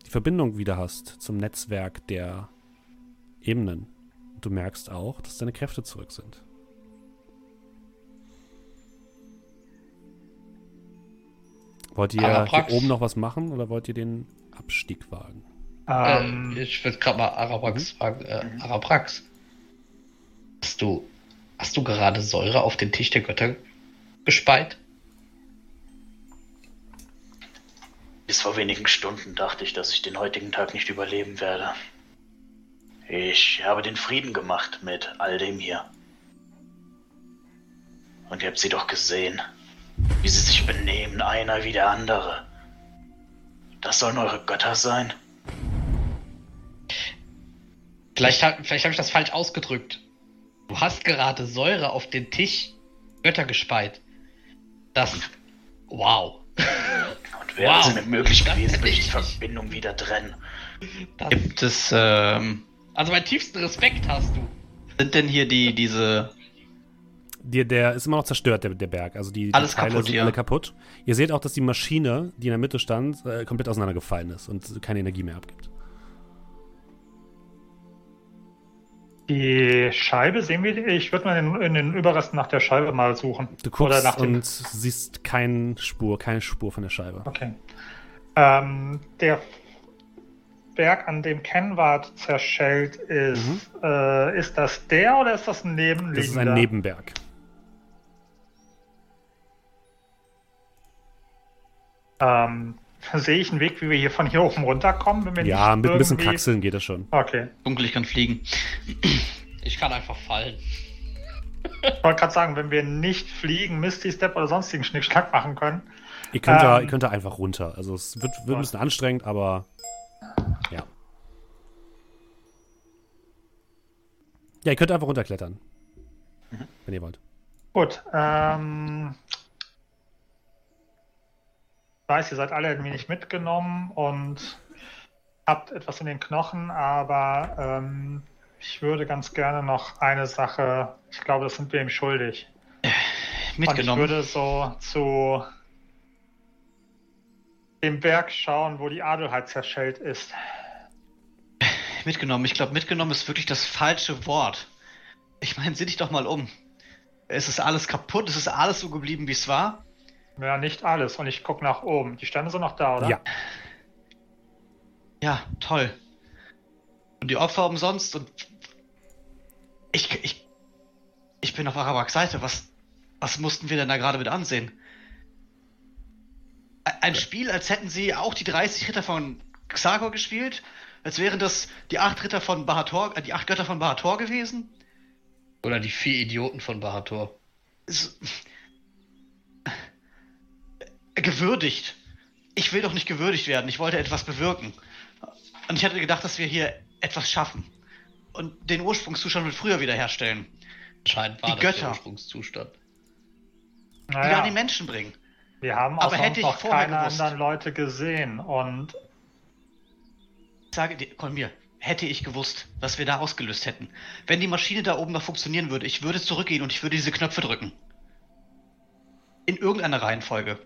die Verbindung wieder hast zum Netzwerk der Ebenen. Du merkst auch, dass deine Kräfte zurück sind. Wollt ihr Araprax? oben noch was machen oder wollt ihr den Abstieg wagen? Ähm, äh, ich würde gerade mal Araprax fragen. Äh, Araprax, hast du, hast du gerade Säure auf den Tisch der Götter gespeit? Bis vor wenigen Stunden dachte ich, dass ich den heutigen Tag nicht überleben werde. Ich habe den Frieden gemacht mit all dem hier. Und ihr habt sie doch gesehen, wie sie sich benehmen, einer wie der andere. Das sollen eure Götter sein? Vielleicht, hab- vielleicht habe ich das falsch ausgedrückt. Du hast gerade Säure auf den Tisch Götter gespeit. Das. Wow. Und wäre Wow. es mir möglich Das gewesen, würde ich die nicht. Verbindung wieder trennen. Das, Gibt es, ähm, also meinen tiefsten Respekt hast du. sind denn hier die, diese, Der, der ist immer noch zerstört, der, der Berg. Also die, die Alles Teile kaputt, sind ja. alle kaputt. Ihr seht auch, dass die Maschine, die in der Mitte stand, äh, komplett auseinandergefallen ist und keine Energie mehr abgibt. Die Scheibe sehen wir, ich würde mal in, in den Überresten nach der Scheibe mal suchen. Du Oder guckst nach dem. und siehst keine Spur, keine Spur von der Scheibe. Okay. Ähm, der Berg, an dem Kenward zerschellt ist, äh, ist das der oder ist das ein Nebenliegender? Mhm. Das ist ein Nebenberg. Ähm, sehe ich einen Weg, wie wir hier von hier oben runterkommen? Wenn wir Ja, nicht mit ein bisschen irgendwie- Kraxeln geht das schon. Okay. dunkel, ich kann fliegen. Ich kann einfach fallen. Ich wollte gerade sagen, wenn wir nicht fliegen, Misty Step oder sonstigen Schnickschnack machen können. Ihr könnt, da, Ähm. ihr könnt da einfach runter. Also es wird, wird ein bisschen anstrengend, aber ja. Ja, ihr könnt einfach runterklettern. Wenn ihr wollt. Gut, ähm. Ich weiß, ihr seid alle ein wenig mitgenommen und habt etwas in den Knochen, aber ähm, ich würde ganz gerne noch eine Sache, ich glaube, das sind wir ihm schuldig. Und ich Mitgenommen. würde so zu dem Berg schauen, wo die Adelheid zerschellt ist. Mitgenommen. Ich glaube, mitgenommen ist wirklich das falsche Wort. Ich meine, sieh dich doch mal um. Es ist alles kaputt, es ist alles so geblieben, wie es war. Ja, nicht alles. Und ich gucke nach oben. Die Sterne sind noch da, oder? Ja. Ja, toll. Und die Opfer umsonst und ich, ich, ich bin auf Arabaks Seite. Was, was mussten wir denn da gerade mit ansehen? Ein Spiel, als hätten sie auch die 30 Ritter von Xagor gespielt? Als wären das die acht Ritter von Bahator, äh, die acht Götter von Bahator gewesen? Oder die vier Idioten von Bahator. Es- gewürdigt. Ich will doch nicht gewürdigt werden. Ich wollte etwas bewirken. Und ich hatte gedacht, dass wir hier etwas schaffen. Und den Ursprungszustand mit früher wiederherstellen. Anscheinend war Die das der Götter. Ursprungszustand. Wieder Naja, an die Menschen bringen. wir haben Aber auch hätte ich noch vorher keine gewusst. anderen Leute gesehen. Und Ich sage dir, komm mir, hätte ich gewusst, was wir da ausgelöst hätten. Wenn die Maschine da oben noch funktionieren würde, ich würde zurückgehen und ich würde diese Knöpfe drücken. In irgendeiner Reihenfolge.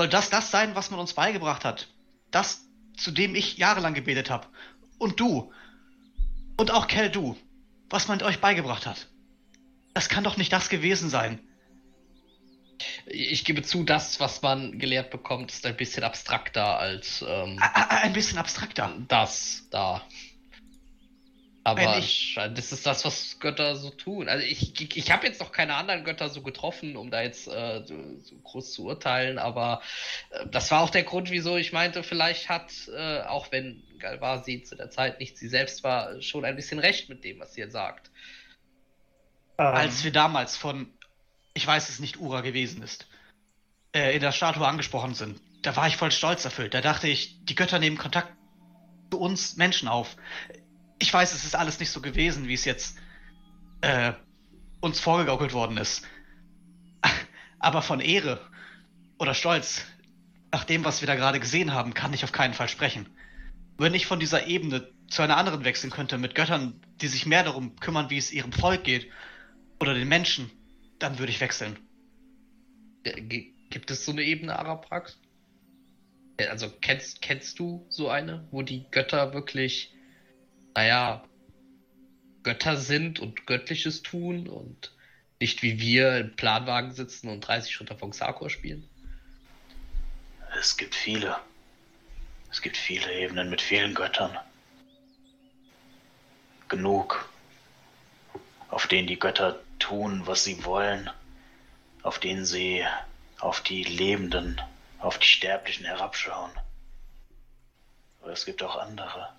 Soll das das sein, was man uns beigebracht hat? Das, zu dem ich jahrelang gebetet habe. Und du. Und auch Kel, du. Was man euch beigebracht hat. Das kann doch nicht das gewesen sein. Ich gebe zu, das, was man gelehrt bekommt, ist ein bisschen abstrakter als ähm, Ein bisschen abstrakter. das da. Aber ich- anscheinend ist das, was Götter so tun. Also ich, ich, ich habe jetzt noch keine anderen Götter so getroffen, um da jetzt äh, so, so groß zu urteilen, aber äh, das war auch der Grund, wieso ich meinte, vielleicht hat, äh, auch wenn Galvasi zu der Zeit nicht sie selbst war, schon ein bisschen recht mit dem, was sie jetzt sagt. ähm, als wir damals von, ich weiß es nicht, Ura gewesen ist, äh, in der Statue angesprochen sind, da war ich voll stolz erfüllt. Da dachte ich, die Götter nehmen Kontakt zu uns Menschen auf. Ich weiß, es ist alles nicht so gewesen, wie es jetzt äh, uns vorgegaukelt worden ist. Aber von Ehre oder Stolz, nach dem, was wir da gerade gesehen haben, kann ich auf keinen Fall sprechen. Wenn ich von dieser Ebene zu einer anderen wechseln könnte, mit Göttern, die sich mehr darum kümmern, wie es ihrem Volk geht, oder den Menschen, dann würde ich wechseln. Äh, gi- Gibt es so eine Ebene Araprax? Äh, Also kennst, kennst du so eine, wo die Götter wirklich, naja, Götter sind und Göttliches tun und nicht wie wir im Planwagen sitzen und 30 Schritte von Xakor spielen? Es gibt viele. Es gibt viele Ebenen mit vielen Göttern. Genug. Auf denen die Götter tun, was sie wollen. Auf denen sie auf die Lebenden, auf die Sterblichen herabschauen. Aber es gibt auch andere.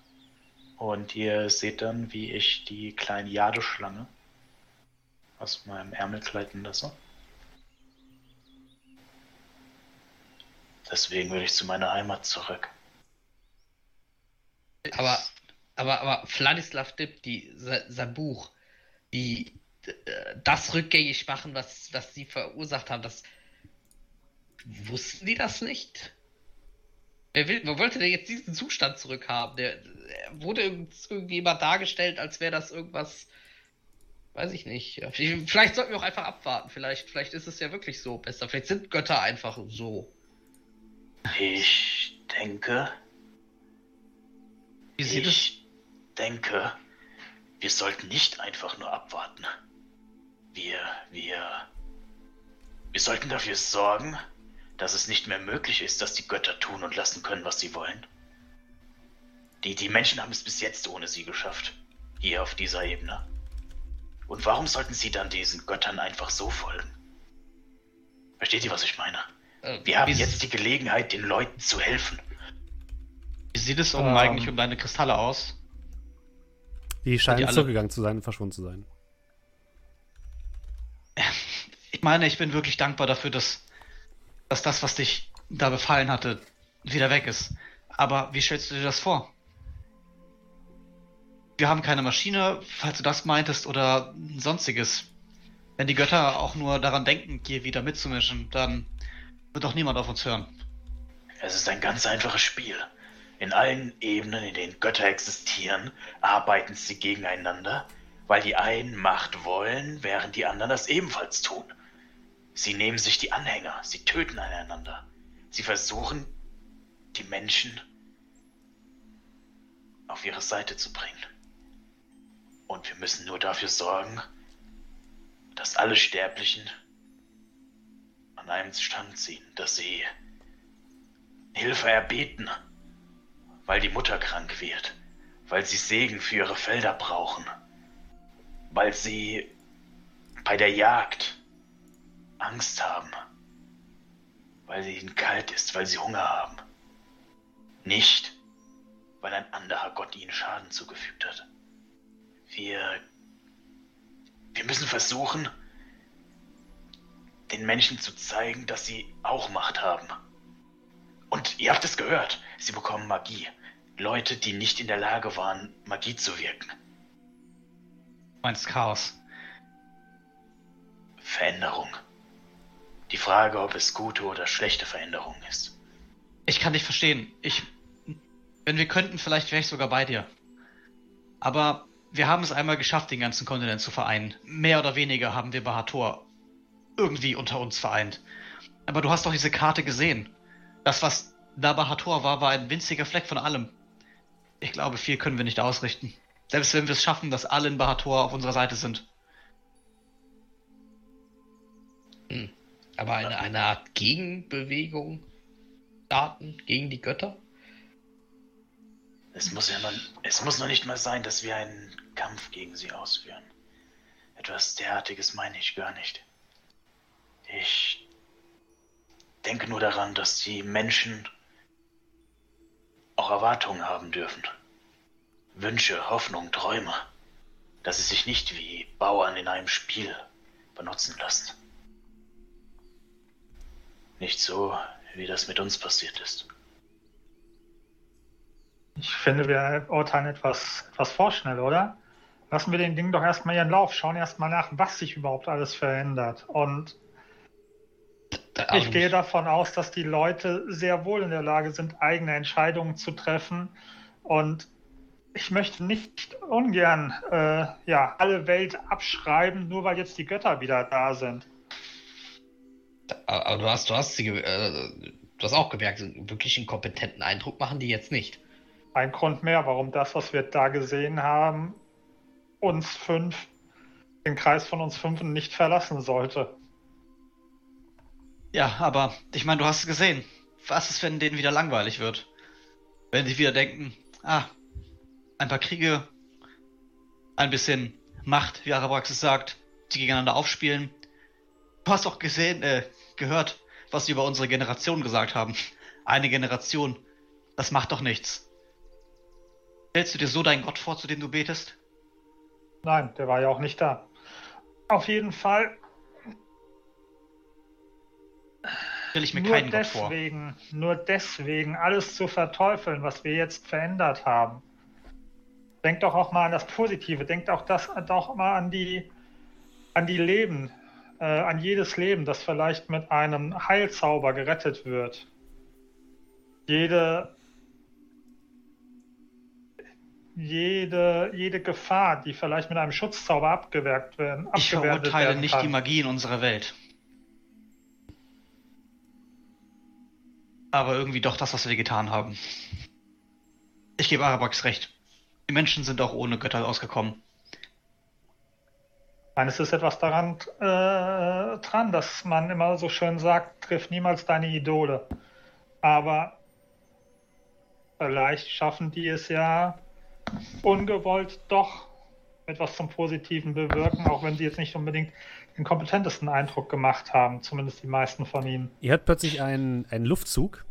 Und ihr seht dann, wie ich die kleine Jadeschlange aus meinem Ärmel gleiten lasse. Deswegen will ich zu meiner Heimat zurück. Aber, aber, aber Vladislav Dipp, die, sein Buch, die das rückgängig machen, was, was sie verursacht haben, das wussten die das nicht? Wer, will, wer wollte denn jetzt diesen Zustand zurückhaben? Der, der wurde irgendjemand dargestellt, als wäre das irgendwas, weiß ich nicht. Vielleicht sollten wir auch einfach abwarten. Vielleicht, vielleicht ist es ja wirklich so besser. Vielleicht sind Götter einfach so. Ich denke. Wie sieht ich es? denke, wir sollten nicht einfach nur abwarten. Wir, wir, wir sollten dafür sorgen, dass es nicht mehr möglich ist, dass die Götter tun und lassen können, was sie wollen. Die, die Menschen haben es bis jetzt ohne sie geschafft. Hier auf dieser Ebene. Und warum sollten sie dann diesen Göttern einfach so folgen? Versteht ihr, was ich meine? Äh, Wir haben jetzt die Gelegenheit, den Leuten zu helfen. Wie sieht es um ähm, eigentlich um deine Kristalle aus? Die scheinen zurückgegangen zu sein und verschwunden zu sein. Ich meine, ich bin wirklich dankbar dafür, dass, dass das, was dich da befallen hatte, wieder weg ist. Aber wie stellst du dir das vor? Wir haben keine Maschine, falls du das meintest, oder sonstiges. Wenn die Götter auch nur daran denken, hier wieder mitzumischen, dann wird doch niemand auf uns hören. Es ist ein ganz einfaches Spiel. In allen Ebenen, in denen Götter existieren, arbeiten sie gegeneinander, weil die einen Macht wollen, während die anderen das ebenfalls tun. Sie nehmen sich die Anhänger, sie töten einander. Sie versuchen, die Menschen auf ihre Seite zu bringen. Und wir müssen nur dafür sorgen, dass alle Sterblichen an einem Strang ziehen, dass sie Hilfe erbeten, weil die Mutter krank wird, weil sie Segen für ihre Felder brauchen, weil sie bei der Jagd Angst haben, weil ihnen kalt ist, weil sie Hunger haben. Nicht, weil ein anderer Gott ihnen Schaden zugefügt hat. Wir, wir müssen versuchen, den Menschen zu zeigen, dass sie auch Macht haben. Und ihr habt es gehört, sie bekommen Magie. Leute, die nicht in der Lage waren, Magie zu wirken. Du meinst Chaos. Veränderung. Die Frage, ob es gute oder schlechte Veränderung ist. Ich kann dich verstehen. Ich. Wenn wir könnten, vielleicht wäre ich sogar bei dir. Aber wir haben es einmal geschafft, den ganzen Kontinent zu vereinen. Mehr oder weniger haben wir Bahator irgendwie unter uns vereint. Aber du hast doch diese Karte gesehen. Das, was da Bahator war, war ein winziger Fleck von allem. Ich glaube, viel können wir nicht ausrichten. Selbst wenn wir es schaffen, dass alle in Bahator auf unserer Seite sind. Hm. Aber eine, eine Art Gegenbewegung starten gegen die Götter? Es muss ja noch, es muss noch nicht mal sein, dass wir einen Kampf gegen sie ausführen. Etwas derartiges meine ich gar nicht. Ich denke nur daran, dass die Menschen auch Erwartungen haben dürfen. Wünsche, Hoffnung, Träume. Dass sie sich nicht wie Bauern in einem Spiel benutzen lassen. Nicht so, wie das mit uns passiert ist. Ich finde, wir urteilen etwas, etwas vorschnell, oder? Lassen wir den Dingen doch erstmal ihren Lauf, schauen erstmal nach, was sich überhaupt alles verändert. Und ich gehe davon aus, dass die Leute sehr wohl in der Lage sind, eigene Entscheidungen zu treffen. Und ich möchte nicht ungern äh, ja, alle Welt abschreiben, nur weil jetzt die Götter wieder da sind. Aber du hast, du hast, sie, äh, du hast auch gemerkt, wirklich einen kompetenten Eindruck machen die jetzt nicht. Ein Grund mehr, warum das, was wir da gesehen haben, uns fünf, den Kreis von uns fünf nicht verlassen sollte. Ja, aber ich meine, du hast es gesehen. Was ist, wenn denen wieder langweilig wird? Wenn sie wieder denken, ah, ein paar Kriege, ein bisschen Macht, wie Arabraxis sagt, die gegeneinander aufspielen, Du hast doch gesehen, äh, gehört, was sie über unsere Generation gesagt haben. Eine Generation. Das macht doch nichts. Stellst du dir so deinen Gott vor, zu dem du betest? Nein, der war ja auch nicht da. Auf jeden Fall. Stell ich mir nur keinen deswegen, Gott vor. Nur deswegen alles zu verteufeln, was wir jetzt verändert haben. Denkt doch auch mal an das Positive. Denkt auch das doch mal an die, an die Leben, äh, an jedes Leben, das vielleicht mit einem Heilzauber gerettet wird. Jede, jede, jede Gefahr, die vielleicht mit einem Schutzzauber abgewehrt werden. Ich verurteile werden nicht die Magie in unserer Welt. Aber irgendwie doch das, was wir getan haben. Ich gebe Arabax recht. Die Menschen sind auch ohne Götter ausgekommen. Es ist etwas daran äh, dran, dass man immer so schön sagt, triff niemals deine Idole. Aber vielleicht schaffen die es ja ungewollt doch etwas zum Positiven bewirken, auch wenn sie jetzt nicht unbedingt den kompetentesten Eindruck gemacht haben, zumindest die meisten von ihnen. Ihr hört plötzlich einen, einen Luftzug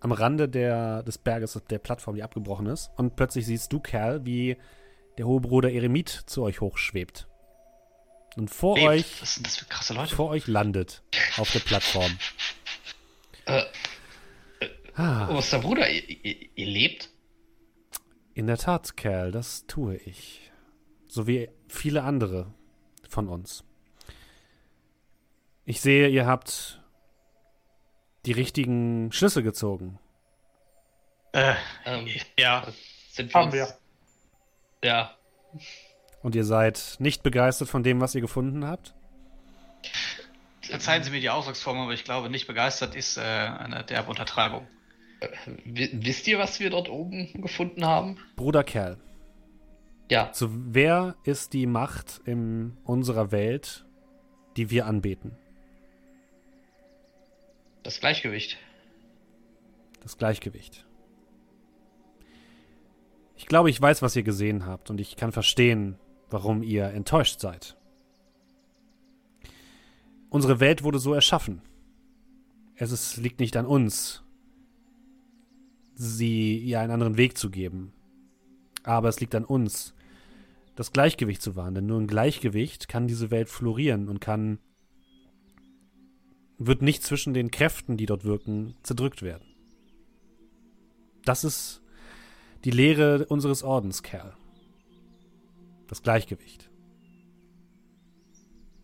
am Rande der, des Berges, der Plattform, die abgebrochen ist. Und plötzlich siehst du, Kerl, wie der hohe Bruder Eremit zu euch hochschwebt. Und vor Lebt. euch, Was sind das für krasse Leute? vor euch landet auf der Plattform. Äh, Ah, was ist der Bruder? Ihr, ihr, ihr lebt? in der Tat, Kerl, das tue ich. So wie viele andere von uns. Ich sehe, ihr habt die richtigen Schlüsse gezogen. Äh, Ähm, ja. sind wir Haben uns, wir. Ja. Und ihr seid nicht begeistert von dem, was ihr gefunden habt? Verzeihen Sie mir die Ausdrucksform, aber ich glaube, nicht begeistert ist äh, eine derbe Untertreibung. W wisst ihr, was wir dort oben gefunden haben? Bruder Kerl, Ja. so wer ist die Macht in unserer Welt, die wir anbeten? Das Gleichgewicht. Das Gleichgewicht. Ich glaube, ich weiß, was ihr gesehen habt und ich kann verstehen, warum ihr enttäuscht seid. Unsere Welt wurde so erschaffen. Es ist, liegt nicht an uns, sie ihr einen anderen Weg zu geben. Aber es liegt an uns, das Gleichgewicht zu wahren. Denn nur im Gleichgewicht kann diese Welt florieren und kann wird nicht zwischen den Kräften, die dort wirken, zerdrückt werden. Das ist die Lehre unseres Ordens, Kerl. Das Gleichgewicht.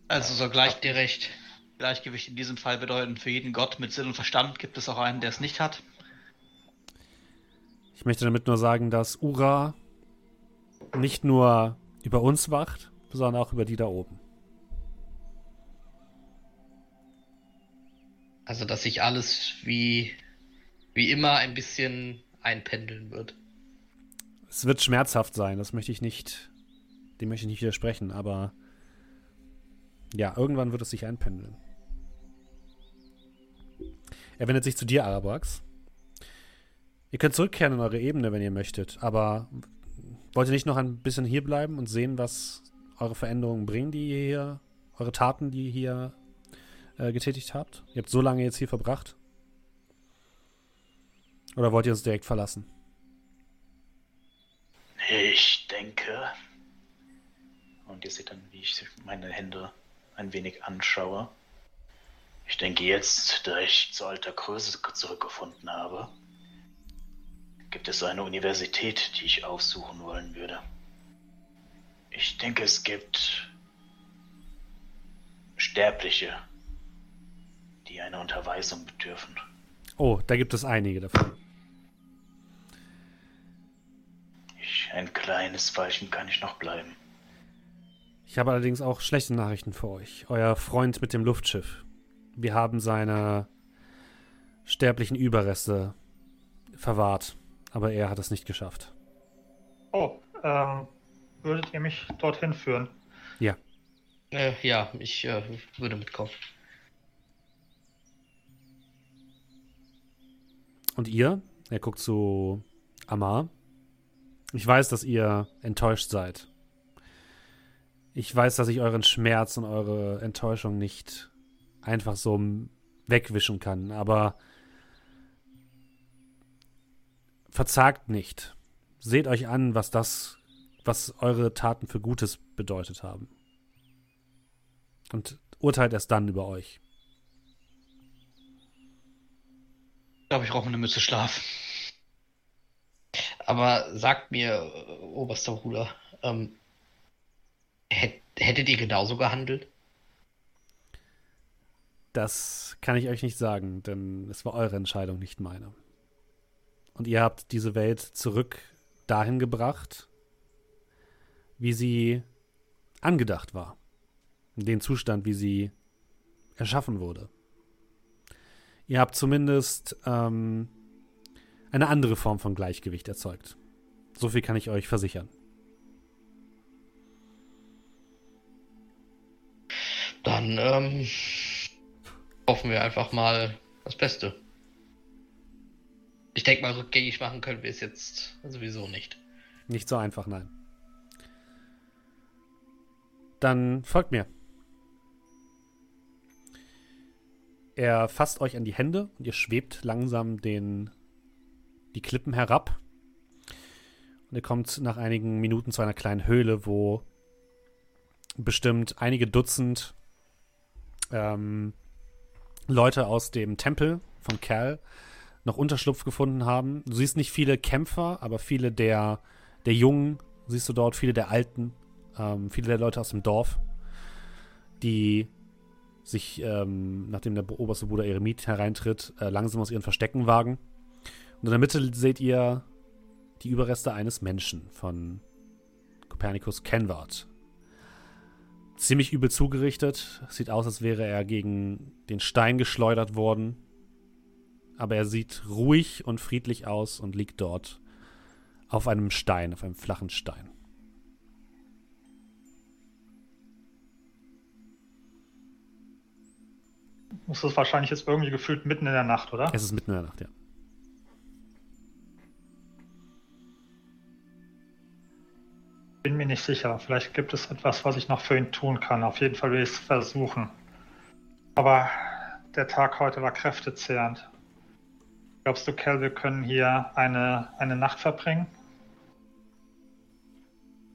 Also soll gleich, ihr recht. Gleichgewicht in diesem Fall bedeuten, für jeden Gott mit Sinn und Verstand gibt es auch einen, der es nicht hat. Ich möchte damit nur sagen, dass Ura nicht nur über uns wacht, sondern auch über die da oben. Also, dass sich alles wie, wie immer ein bisschen einpendeln wird. Es wird schmerzhaft sein, das möchte ich nicht, dem möchte ich nicht widersprechen, aber ja, irgendwann wird es sich einpendeln. Er wendet sich zu dir, Arabax. Ihr könnt zurückkehren in eure Ebene, wenn ihr möchtet, aber wollt ihr nicht noch ein bisschen hier bleiben und sehen, was eure Veränderungen bringen, die ihr hier, eure Taten, die ihr hier äh, getätigt habt? Ihr habt so lange jetzt hier verbracht? Oder wollt ihr uns direkt verlassen? Ich denke. Und ihr seht dann, wie ich meine Hände ein wenig anschaue. Ich denke jetzt, da ich zu alter Größe zurückgefunden habe, gibt es eine Universität, die ich aufsuchen wollen würde. Ich denke, es gibt Sterbliche, die einer Unterweisung bedürfen. Oh, da gibt es einige davon. Ich, ein kleines Weilchen kann ich noch bleiben. Ich habe allerdings auch schlechte Nachrichten für euch. Euer Freund mit dem Luftschiff. Wir haben seine sterblichen Überreste verwahrt, aber er hat es nicht geschafft. Oh, ähm, würdet ihr mich dorthin führen? Ja, Äh, ja, ich äh, würde mitkommen. und ihr? Er guckt zu Amar. Ich weiß, dass ihr enttäuscht seid. Ich weiß, dass ich euren Schmerz und eure Enttäuschung nicht einfach so wegwischen kann, aber verzagt nicht. Seht euch an, was das, was eure Taten für Gutes bedeutet haben. Und urteilt erst dann über euch. Ich glaube, ich brauche eine Mütze Schlaf. Aber sagt mir, oberster Bruder, ähm, hättet ihr genauso gehandelt? Das kann ich euch nicht sagen, denn es war eure Entscheidung, nicht meine. Und ihr habt diese Welt zurück dahin gebracht, wie sie angedacht war. Den Zustand, wie sie erschaffen wurde. Ihr habt zumindest ähm, eine andere Form von Gleichgewicht erzeugt. So viel kann ich euch versichern. Dann ähm, hoffen wir einfach mal das Beste. Ich denke mal, rückgängig machen können wir es jetzt sowieso nicht. Nicht so einfach, nein. Dann folgt mir. Er fasst euch an die Hände und ihr schwebt langsam den, die Klippen herab. Und ihr kommt nach einigen Minuten zu einer kleinen Höhle, wo bestimmt einige Dutzend ähm, Leute aus dem Tempel von Cal noch Unterschlupf gefunden haben. Du siehst nicht viele Kämpfer, aber viele der, der Jungen siehst du dort, viele der Alten, ähm, viele der Leute aus dem Dorf, die sich, ähm, nachdem der oberste Bruder Eremit hereintritt, äh, langsam aus ihren Verstecken wagen. Und in der Mitte seht ihr die Überreste eines Menschen von Copernicus Kenward. Ziemlich übel zugerichtet. Sieht aus, als wäre er gegen den Stein geschleudert worden. Aber er sieht ruhig und friedlich aus und liegt dort auf einem Stein, auf einem flachen Stein. Das ist wahrscheinlich jetzt irgendwie gefühlt mitten in der Nacht, oder? Es ist mitten in der Nacht, ja. Bin mir nicht sicher. Vielleicht gibt es etwas, was ich noch für ihn tun kann. Auf jeden Fall will ich es versuchen. Aber der Tag heute war kräftezehrend. Glaubst du, Kel, wir können hier eine, eine Nacht verbringen?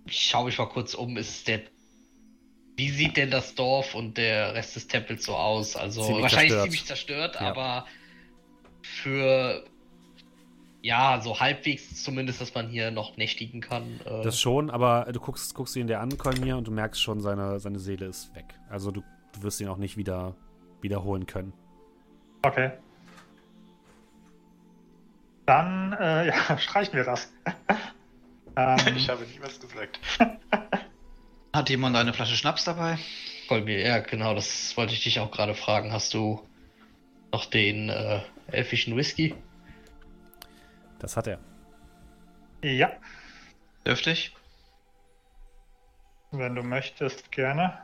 Ich schaue mich mal kurz um. Ist der wie sieht denn das Dorf und der Rest des Tempels so aus? Also Ziemlich wahrscheinlich zerstört. ziemlich zerstört, Ja. aber für ja, so halbwegs zumindest, dass man hier noch nächtigen kann. Äh, Das schon, aber du guckst, guckst ihn dir an, Kolmir, und du merkst schon, seine, seine Seele ist weg. Also du, du wirst ihn auch nicht wieder wiederholen können. Okay. Dann, äh, ja, streichen wir das. ähm, Ich habe nie was gesagt. Hat jemand eine Flasche Schnaps dabei? Kolmir, ja, genau, das wollte ich dich auch gerade fragen. Hast du noch den äh, elfischen Whisky? Das hat er. ja, Dürfte ich? wenn du möchtest, gerne.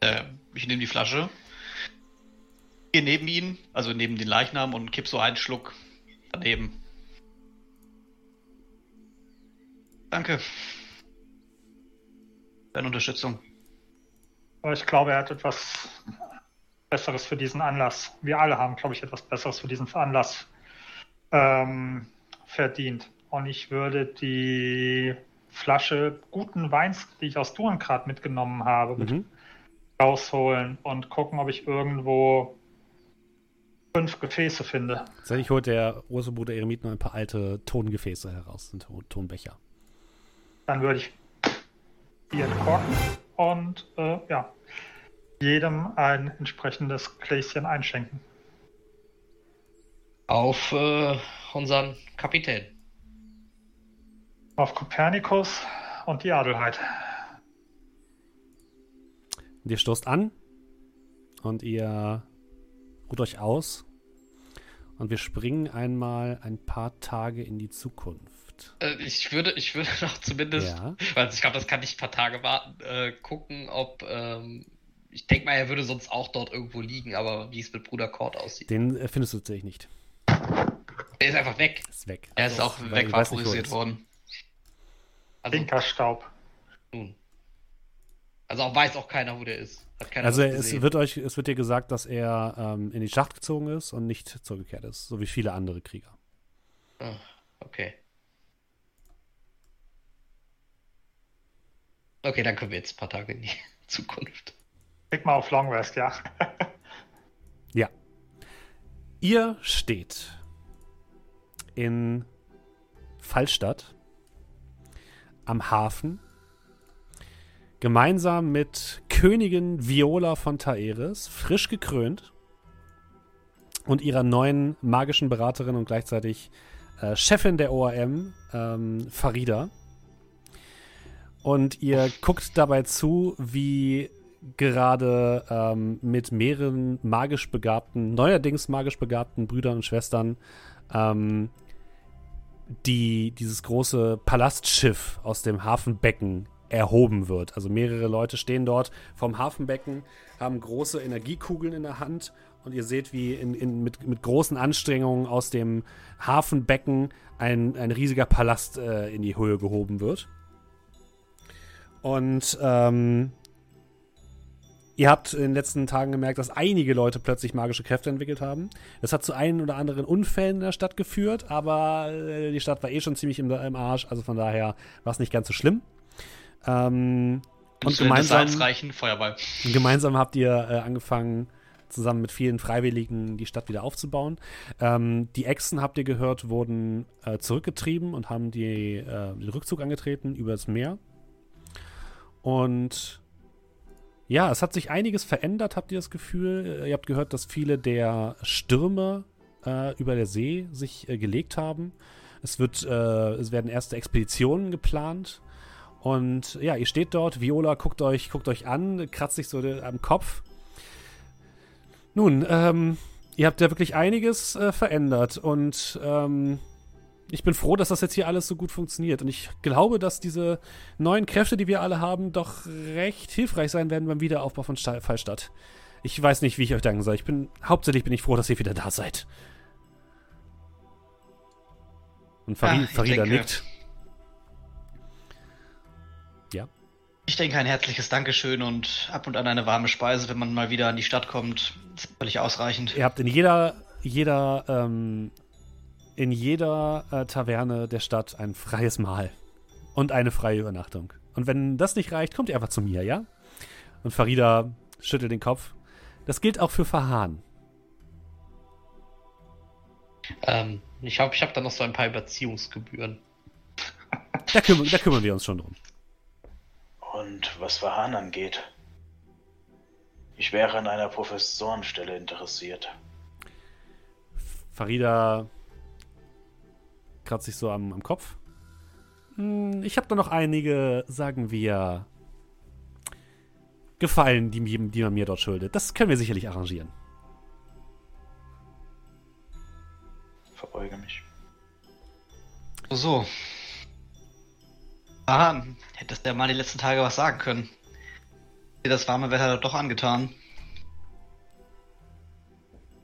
Äh, ich nehme die Flasche, gehe neben ihn, also neben den Leichnam und kipp so einen Schluck daneben. Danke. Deine Unterstützung. Aber ich glaube, er hat etwas Besseres für diesen Anlass. Wir alle haben, glaube ich, etwas Besseres für diesen Anlass ähm, verdient. Und ich würde die Flasche guten Weins, die ich aus Durengrad mitgenommen habe, Mhm. rausholen und gucken, ob ich irgendwo fünf Gefäße finde. Tatsächlich holt der große Bruder Eremit noch ein paar alte Tongefäße heraus, ein Ton Tonbecher. Dann würde ich die entkorken und äh, ja, jedem ein entsprechendes Gläschen einschenken. Auf äh, unseren Kapitän. Auf Kopernikus und die Adelheid. Und ihr stoßt an und ihr ruht euch aus. Und wir springen einmal ein paar Tage in die Zukunft. Äh, ich würde, ich würde noch zumindest, Ja. weil ich glaube, das kann nicht ein paar Tage warten, äh, gucken, ob ähm, ich denke mal, er würde sonst auch dort irgendwo liegen, aber wie es mit Bruder Cord aussieht. Den äh, findest du tatsächlich nicht. Der ist einfach weg. Ist weg. Er ist Also, auch er wegvaporisiert worden. Also Stinkerstaub. nun. Also auch weiß auch keiner, wo der ist. Hat keiner Also es wird euch, es wird dir gesagt, dass er ähm, in die Schacht gezogen ist und nicht zurückgekehrt ist, so wie viele andere Krieger. Ah, okay. Okay, dann können wir jetzt ein paar Tage in die Zukunft. Klick mal auf Long Rest, ja. Ihr steht in Fallstadt am Hafen gemeinsam mit Königin Viola von Taeris, frisch gekrönt, und ihrer neuen magischen Beraterin und gleichzeitig äh, Chefin der ORM, ähm, Farida. Und ihr guckt dabei zu, wie gerade ähm, mit mehreren magisch begabten, neuerdings magisch begabten Brüdern und Schwestern ähm, die, dieses große Palastschiff aus dem Hafenbecken erhoben wird. Also mehrere Leute stehen dort vom Hafenbecken, haben große Energiekugeln in der Hand und ihr seht, wie in, in, mit, mit großen Anstrengungen aus dem Hafenbecken ein, ein riesiger Palast äh, in die Höhe gehoben wird. Und ähm, ihr habt in den letzten Tagen gemerkt, dass einige Leute plötzlich magische Kräfte entwickelt haben. Das hat zu einen oder anderen Unfällen in der Stadt geführt, aber äh, die Stadt war eh schon ziemlich im, im Arsch, also von daher war es nicht ganz so schlimm. Ähm, und gemeinsam, reichen, Feuerball. gemeinsam habt ihr äh, angefangen, zusammen mit vielen Freiwilligen die Stadt wieder aufzubauen. Ähm, die Echsen, habt ihr gehört, wurden äh, zurückgetrieben und haben die, äh, den Rückzug angetreten übers Meer. Und ja, es hat sich einiges verändert, habt ihr das Gefühl. Ihr habt gehört, dass viele der Stürme äh, über der See sich äh, gelegt haben. Es, wird, äh, es werden erste Expeditionen geplant. Und ja, ihr steht dort, Viola guckt euch, guckt euch an, kratzt sich so am Kopf. Nun, ähm, ihr habt ja wirklich einiges äh, verändert und ähm, ich bin froh, dass das jetzt hier alles so gut funktioniert. Und ich glaube, dass diese neuen Kräfte, die wir alle haben, doch recht hilfreich sein werden beim Wiederaufbau von Sta Fallstadt. Ich weiß nicht, wie ich euch danken soll. Ich bin, hauptsächlich bin ich froh, dass ihr wieder da seid. Und Farid, ah, Farida denke, nickt. Ich denke, ein herzliches Dankeschön und ab und an eine warme Speise, wenn man mal wieder an die Stadt kommt, ist völlig ausreichend. Ihr habt in jeder, jeder, ähm, in jeder äh, Taverne der Stadt ein freies Mahl und eine freie Übernachtung. Und wenn das nicht reicht, kommt ihr einfach zu mir, ja? Und Farida schüttelt den Kopf. Das gilt auch für Fahan. Ähm, ich glaube, ich habe da noch so ein paar Überziehungsgebühren. Da, küm da kümmern wir uns schon drum. Und was Verhahn angeht, ich wäre an einer Professorenstelle interessiert. Farida kratzt sich so am, am Kopf. Hm, ich habe da noch einige, sagen wir, Gefallen, die, die man mir dort schuldet. Das können wir sicherlich arrangieren. Verbeuge mich. So, Ah, hättest du ja mal die letzten Tage was sagen können. Dir das warme Wetter doch angetan.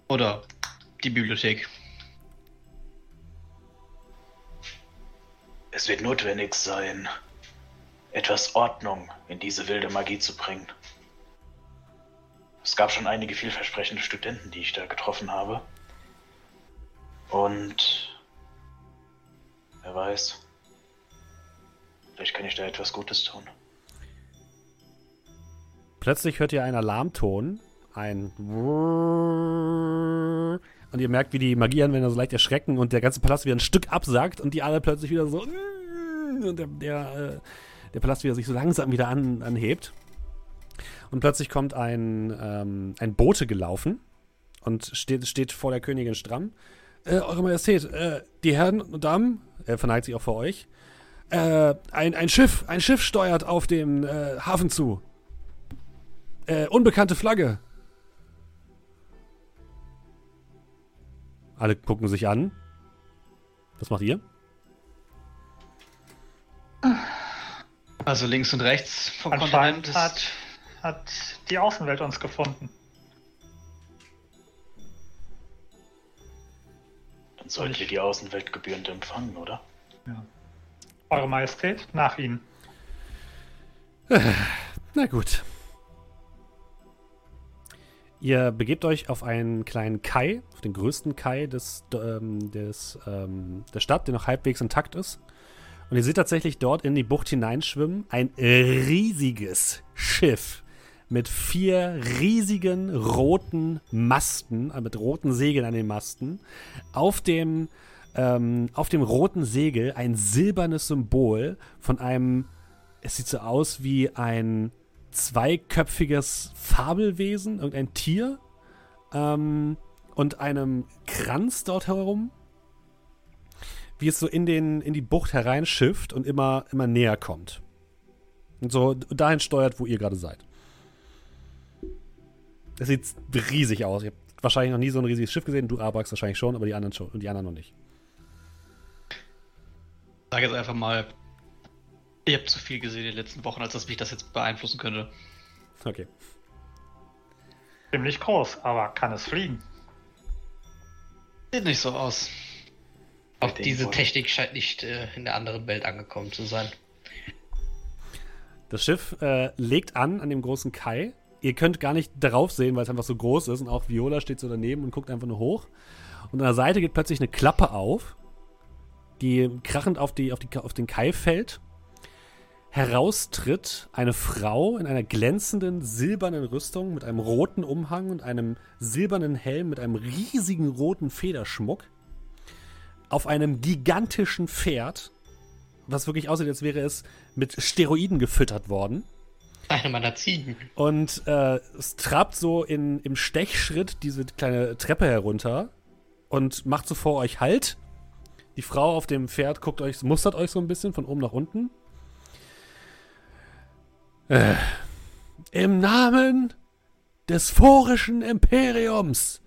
Oder die Bibliothek. Es wird notwendig sein, etwas Ordnung in diese wilde Magie zu bringen. Es gab schon einige vielversprechende Studenten, die ich da getroffen habe. Und wer weiß, Vielleicht kann ich da etwas Gutes tun. Plötzlich hört ihr einen Alarmton. Ein und ihr merkt, wie die Magieanwender so leicht erschrecken und der ganze Palast wieder ein Stück absagt und die alle plötzlich wieder so und der, der, äh, der Palast wieder sich so langsam wieder an, anhebt. Und plötzlich kommt ein, ähm, ein Bote gelaufen und steht, steht vor der Königin stramm. Äh, Eure Majestät, äh, die Herren und Damen, er verneigt sich auch vor euch, äh, ein, ein Schiff, ein Schiff steuert auf den äh, Hafen zu. Äh, unbekannte Flagge. Alle gucken sich an. Was macht ihr? Also links und rechts vom Kontinent hat, hat die Außenwelt uns gefunden. Dann sollten wir die Außenwelt gebührend empfangen, oder? Ja. Eure Majestät, nach Ihnen. Na gut. Ihr begebt euch auf einen kleinen Kai, auf den größten Kai des, ähm, des, ähm, der Stadt, der noch halbwegs intakt ist. Und ihr seht tatsächlich dort in die Bucht hineinschwimmen ein riesiges Schiff mit vier riesigen roten Masten, äh, mit roten Segeln an den Masten, auf dem ähm, auf dem roten Segel ein silbernes Symbol von einem, es sieht so aus wie ein zweiköpfiges Fabelwesen, irgendein Tier ähm, und einem Kranz dort herum, wie es so in, den, in die Bucht hereinschifft und immer, immer näher kommt. Und so dahin steuert, wo ihr gerade seid. Es sieht riesig aus. Ihr habt wahrscheinlich noch nie so ein riesiges Schiff gesehen. Du, Abrax, wahrscheinlich schon, aber die anderen schon und die anderen noch nicht. Ich sage jetzt einfach mal, ich habe zu viel gesehen in den letzten Wochen, als dass mich das jetzt beeinflussen könnte. Okay. Ziemlich groß, aber kann es fliegen? Sieht nicht so aus. Auch diese. Technik scheint nicht äh, in der anderen Welt angekommen zu sein. Das Schiff äh, legt an an dem großen Kai. Ihr könnt gar nicht darauf sehen, weil es einfach so groß ist und auch Viola steht so daneben und guckt einfach nur hoch. Und an der Seite geht plötzlich eine Klappe auf, die krachend auf, die, auf, die, auf den Kai fällt. Heraustritt eine Frau in einer glänzenden silbernen Rüstung mit einem roten Umhang und einem silbernen Helm mit einem riesigen roten Federschmuck. Auf einem gigantischen Pferd, was wirklich aussieht, als wäre es mit Steroiden gefüttert worden. Eine meiner Ziegen. Und äh, es trabt so in, im Stechschritt diese kleine Treppe herunter und macht so vor euch Halt. Die Frau auf dem Pferd guckt euch, mustert euch so ein bisschen von oben nach unten. Äh, Im Namen des forischen Imperiums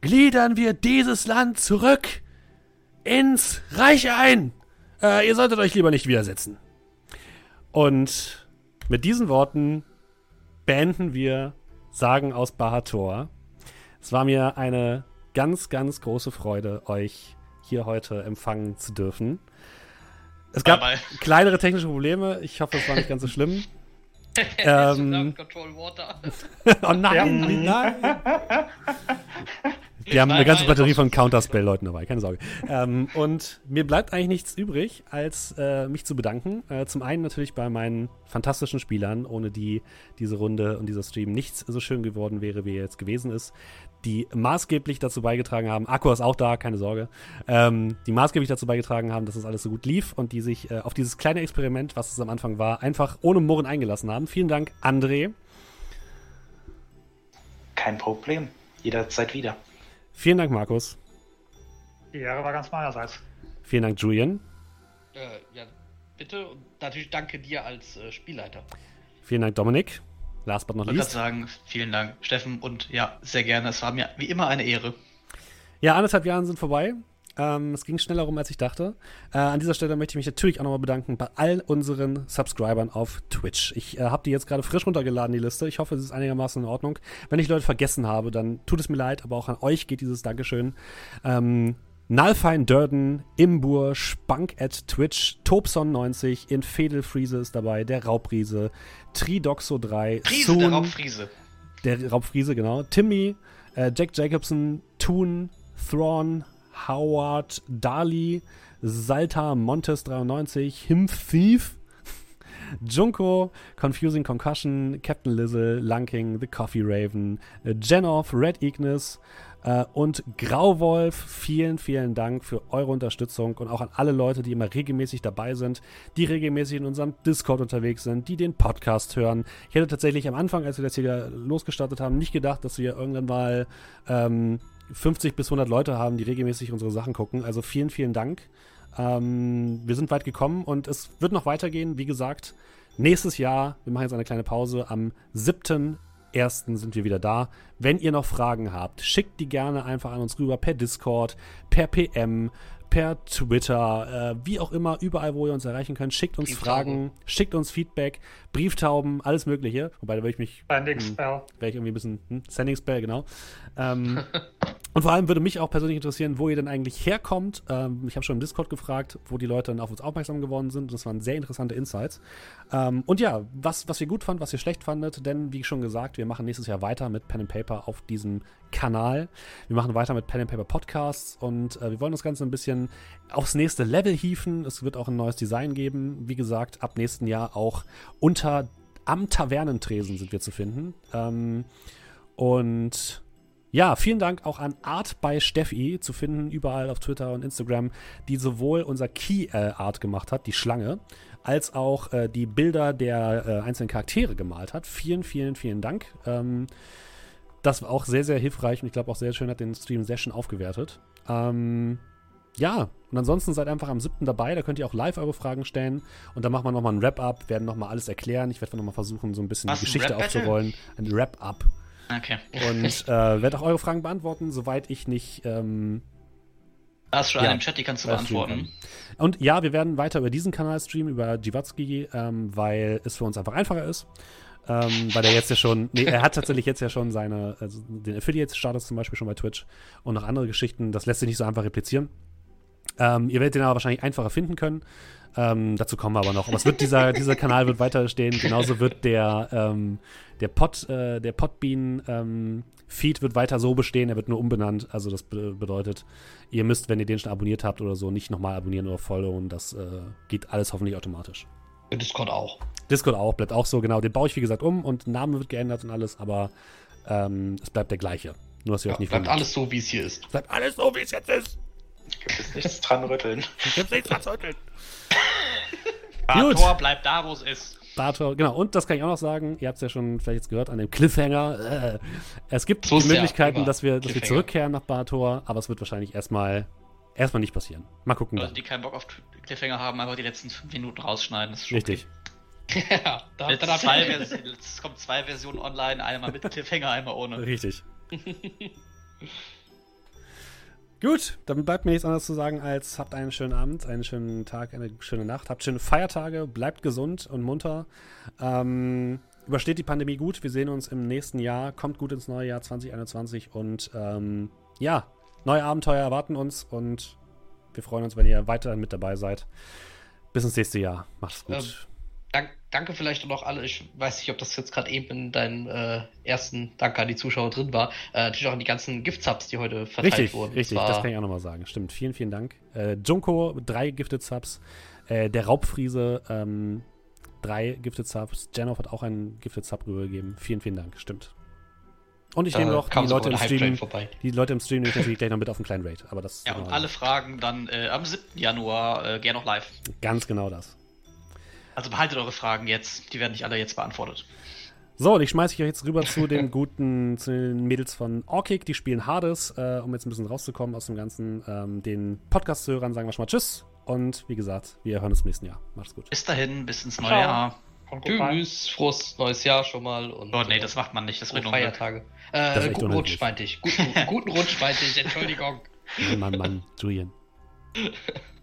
gliedern wir dieses Land zurück ins Reich ein. Äh, ihr solltet euch lieber nicht widersetzen. Und mit diesen Worten beenden wir Sagen aus Bahator. Es war mir eine ganz, ganz große Freude, euch hier heute empfangen zu dürfen. Es gab Bye, kleinere technische Probleme. Ich hoffe, es war nicht ganz so schlimm. Ähm. Control Water. oh nein, Ja. nein. Wir haben eine ganze Batterie von Counterspell-Leuten dabei, keine Sorge. Ähm, und mir bleibt eigentlich nichts übrig, als äh, mich zu bedanken. Äh, zum einen natürlich bei meinen fantastischen Spielern, ohne die diese Runde und dieser Stream nichts so schön geworden wäre, wie er jetzt gewesen ist. Die maßgeblich dazu beigetragen haben, Akku ist auch da, keine Sorge, ähm, die maßgeblich dazu beigetragen haben, dass das alles so gut lief und die sich äh, auf dieses kleine Experiment, was es am Anfang war, einfach ohne Murren eingelassen haben. Vielen Dank, André. Kein Problem. Jederzeit wieder. Vielen Dank, Markus. Die Ehre war ganz meinerseits. Vielen Dank, Julian. Äh, ja, bitte. Und natürlich danke dir als äh, Spielleiter. Vielen Dank, Dominik. Last but not Ich wollte gerade least. sagen, vielen Dank, Steffen, und ja, sehr gerne. Es war mir wie immer eine Ehre. Ja, anderthalb Jahre sind vorbei. Ähm, es ging schneller rum, als ich dachte. Äh, an dieser Stelle möchte ich mich natürlich auch nochmal bedanken bei all unseren Subscribern auf Twitch. Ich äh, habe die jetzt gerade frisch runtergeladen, die Liste. Ich hoffe, es ist einigermaßen in Ordnung. Wenn ich Leute vergessen habe, dann tut es mir leid, aber auch an euch geht dieses Dankeschön. Ähm, Nalfein Durden, Imbur, Spank at Twitch, Tobson90, Infedel Friese ist dabei, der Raubriese, Tridoxo 3, Friese, der Raubfriese. der Raubfriese, genau. Timmy, äh, Jack Jacobson, Toon, Thrawn, Howard, Dali, Salta, Montes 93, Him Thief, Junko, Confusing Concussion, Captain Lizzle, Lunking, The Coffee Raven, äh, Jenoff, Red Ignis äh, und Grauwolf. Vielen, vielen Dank für eure Unterstützung und auch an alle Leute, die immer regelmäßig dabei sind, die regelmäßig in unserem Discord unterwegs sind, die den Podcast hören. Ich hätte tatsächlich am Anfang, als wir das hier losgestartet haben, nicht gedacht, dass wir irgendwann mal ähm, 50 bis 100 Leute haben, die regelmäßig unsere Sachen gucken. Also vielen, vielen Dank. Ähm, wir sind weit gekommen und es wird noch weitergehen. Wie gesagt, nächstes Jahr, wir machen jetzt eine kleine Pause, am 7.1. sind wir wieder da. Wenn ihr noch Fragen habt, schickt die gerne einfach an uns rüber per Discord, per PM, per Twitter, äh, wie auch immer, überall, wo ihr uns erreichen könnt. Schickt uns Brieftauben. Fragen, schickt uns Feedback, Brieftauben, alles Mögliche. Wobei, da würde ich mich Landing Hm. Spell. wäre ich irgendwie ein bisschen hm, Sending Spell, genau. Ähm, und vor allem würde mich auch persönlich interessieren, wo ihr denn eigentlich herkommt. Ähm, ich habe schon im Discord gefragt, wo die Leute dann auf uns aufmerksam geworden sind. Das waren sehr interessante Insights. Ähm, und ja, was, was ihr gut fand, was ihr schlecht fandet, denn wie schon gesagt, wir machen nächstes Jahr weiter mit Pen and Paper auf diesem Kanal. Wir machen weiter mit Pen and Paper Podcasts und äh, wir wollen das Ganze ein bisschen aufs nächste Level hieven. Es wird auch ein neues Design geben. Wie gesagt, ab nächsten Jahr auch unter am Tavernentresen sind wir zu finden. Ähm, und Ja, vielen Dank auch an Art bei Steffi zu finden, überall auf Twitter und Instagram, die sowohl unser Key äh, Art gemacht hat, die Schlange, als auch äh, die Bilder der äh, einzelnen Charaktere gemalt hat. Vielen, vielen, vielen Dank. Ähm, das war auch sehr, sehr hilfreich und ich glaube auch sehr schön hat den Stream sehr schön aufgewertet. Ähm, ja, und ansonsten seid einfach am 7. dabei, da könnt ihr auch live eure Fragen stellen und dann machen wir nochmal ein Wrap-Up, werden nochmal alles erklären. Ich werde nochmal versuchen, so ein bisschen Was, die ein Geschichte Rap-Battle? aufzurollen. Ein Wrap-Up. Okay. Und äh, werde auch eure Fragen beantworten, soweit ich nicht. Ähm, hast du schon Ja, einen im Chat, die kannst du beantworten. kann. Und ja, wir werden weiter über diesen Kanal streamen, über Jivatski, ähm, weil es für uns einfach einfacher ist. Ähm, weil er jetzt ja schon, nee, er hat tatsächlich jetzt ja schon seine, also den Affiliate-Status zum Beispiel schon bei Twitch und noch andere Geschichten. Das lässt sich nicht so einfach replizieren. Ähm, ihr werdet den aber wahrscheinlich einfacher finden können. Ähm, dazu kommen wir aber noch. Aber es wird dieser, dieser Kanal wird weiter stehen. Genauso wird der, ähm, der Pod, äh, der Podbean ähm, Feed wird weiter so bestehen. Er wird nur umbenannt. Also das be bedeutet, ihr müsst, wenn ihr den schon abonniert habt oder so, nicht nochmal abonnieren oder followen. Das äh, geht alles hoffentlich automatisch. Discord auch. Discord auch, bleibt auch so, genau. Den baue ich, wie gesagt, um und Name wird geändert und alles, aber ähm, es bleibt der gleiche. Nur, dass ihr Ja, euch nicht bleibt alles so, wie es hier ist. Bleibt alles so, wie es jetzt ist. Gibt es nichts dran rütteln. Gibt's nichts dran zu rütteln. Tor bleibt da, wo es ist. Bartor, genau, und das kann ich auch noch sagen, ihr habt es ja schon vielleicht jetzt gehört an dem Cliffhanger. Äh, es gibt So Möglichkeiten, immer. dass wir, dass wir zurückkehren nach Bartor, aber es wird wahrscheinlich erstmal erstmal nicht passieren. Mal gucken. Leute, Dann. die keinen Bock auf Cliffhanger haben, einfach die letzten fünf Minuten rausschneiden. Das ist schon Richtig. ja, da, Jetzt, da, zwei Vers- jetzt kommen zwei Versionen online, einmal mit Cliffhanger, einmal ohne. Richtig. Gut, dann bleibt mir nichts anderes zu sagen, als habt einen schönen Abend, einen schönen Tag, eine schöne Nacht, habt schöne Feiertage, bleibt gesund und munter. Ähm, übersteht die Pandemie gut. Wir sehen uns im nächsten Jahr. Kommt gut ins neue Jahr 2021 und ähm, ja, neue Abenteuer erwarten uns und wir freuen uns, wenn ihr weiterhin mit dabei seid. Bis ins nächste Jahr. Macht's gut. Ähm, Dank, danke vielleicht noch alle. Ich weiß nicht, ob das jetzt gerade eben in deinem äh, ersten Danke an die Zuschauer drin war. Äh, natürlich auch an die ganzen Gift-Subs, die heute verteilt Richtig, wurden. richtig, das kann ich auch nochmal sagen. Stimmt, vielen, vielen Dank. Äh, Junko, drei Gifted Subs. Äh, der Raubfriese, ähm, drei Gifted Subs. Janov hat auch einen Gifted Sub rübergegeben. Vielen, vielen Dank, stimmt. Und ich da nehme noch kam die Leute im Stream, vorbei. die Leute im Stream nehme ich natürlich gleich noch mit auf einen kleinen Raid. Aber das Ja, und noch- alle Fragen dann äh, am 7. Januar äh, gerne noch live. ganz genau das. Also behaltet eure Fragen jetzt, die werden nicht alle jetzt beantwortet. So, und ich schmeiße euch jetzt rüber zu den guten, zu den Mädels von Orkic, die spielen Hades, äh, um jetzt ein bisschen rauszukommen aus dem Ganzen. Ähm, den Podcast-Hörern sagen wir schon mal Tschüss. Und wie gesagt, wir hören uns im nächsten Jahr. Macht's gut. Bis dahin, bis ins neue Ciao. Jahr. Tschüss, frohes neues Jahr schon mal. Und, Oh nee, äh, das macht man nicht, das Unglück. Feiertage. Das Äh, echt guten. Rutsch meinte ich. Guten, guten Rutsch meinte ich, Entschuldigung. Mann, Mann, Mann, Julian.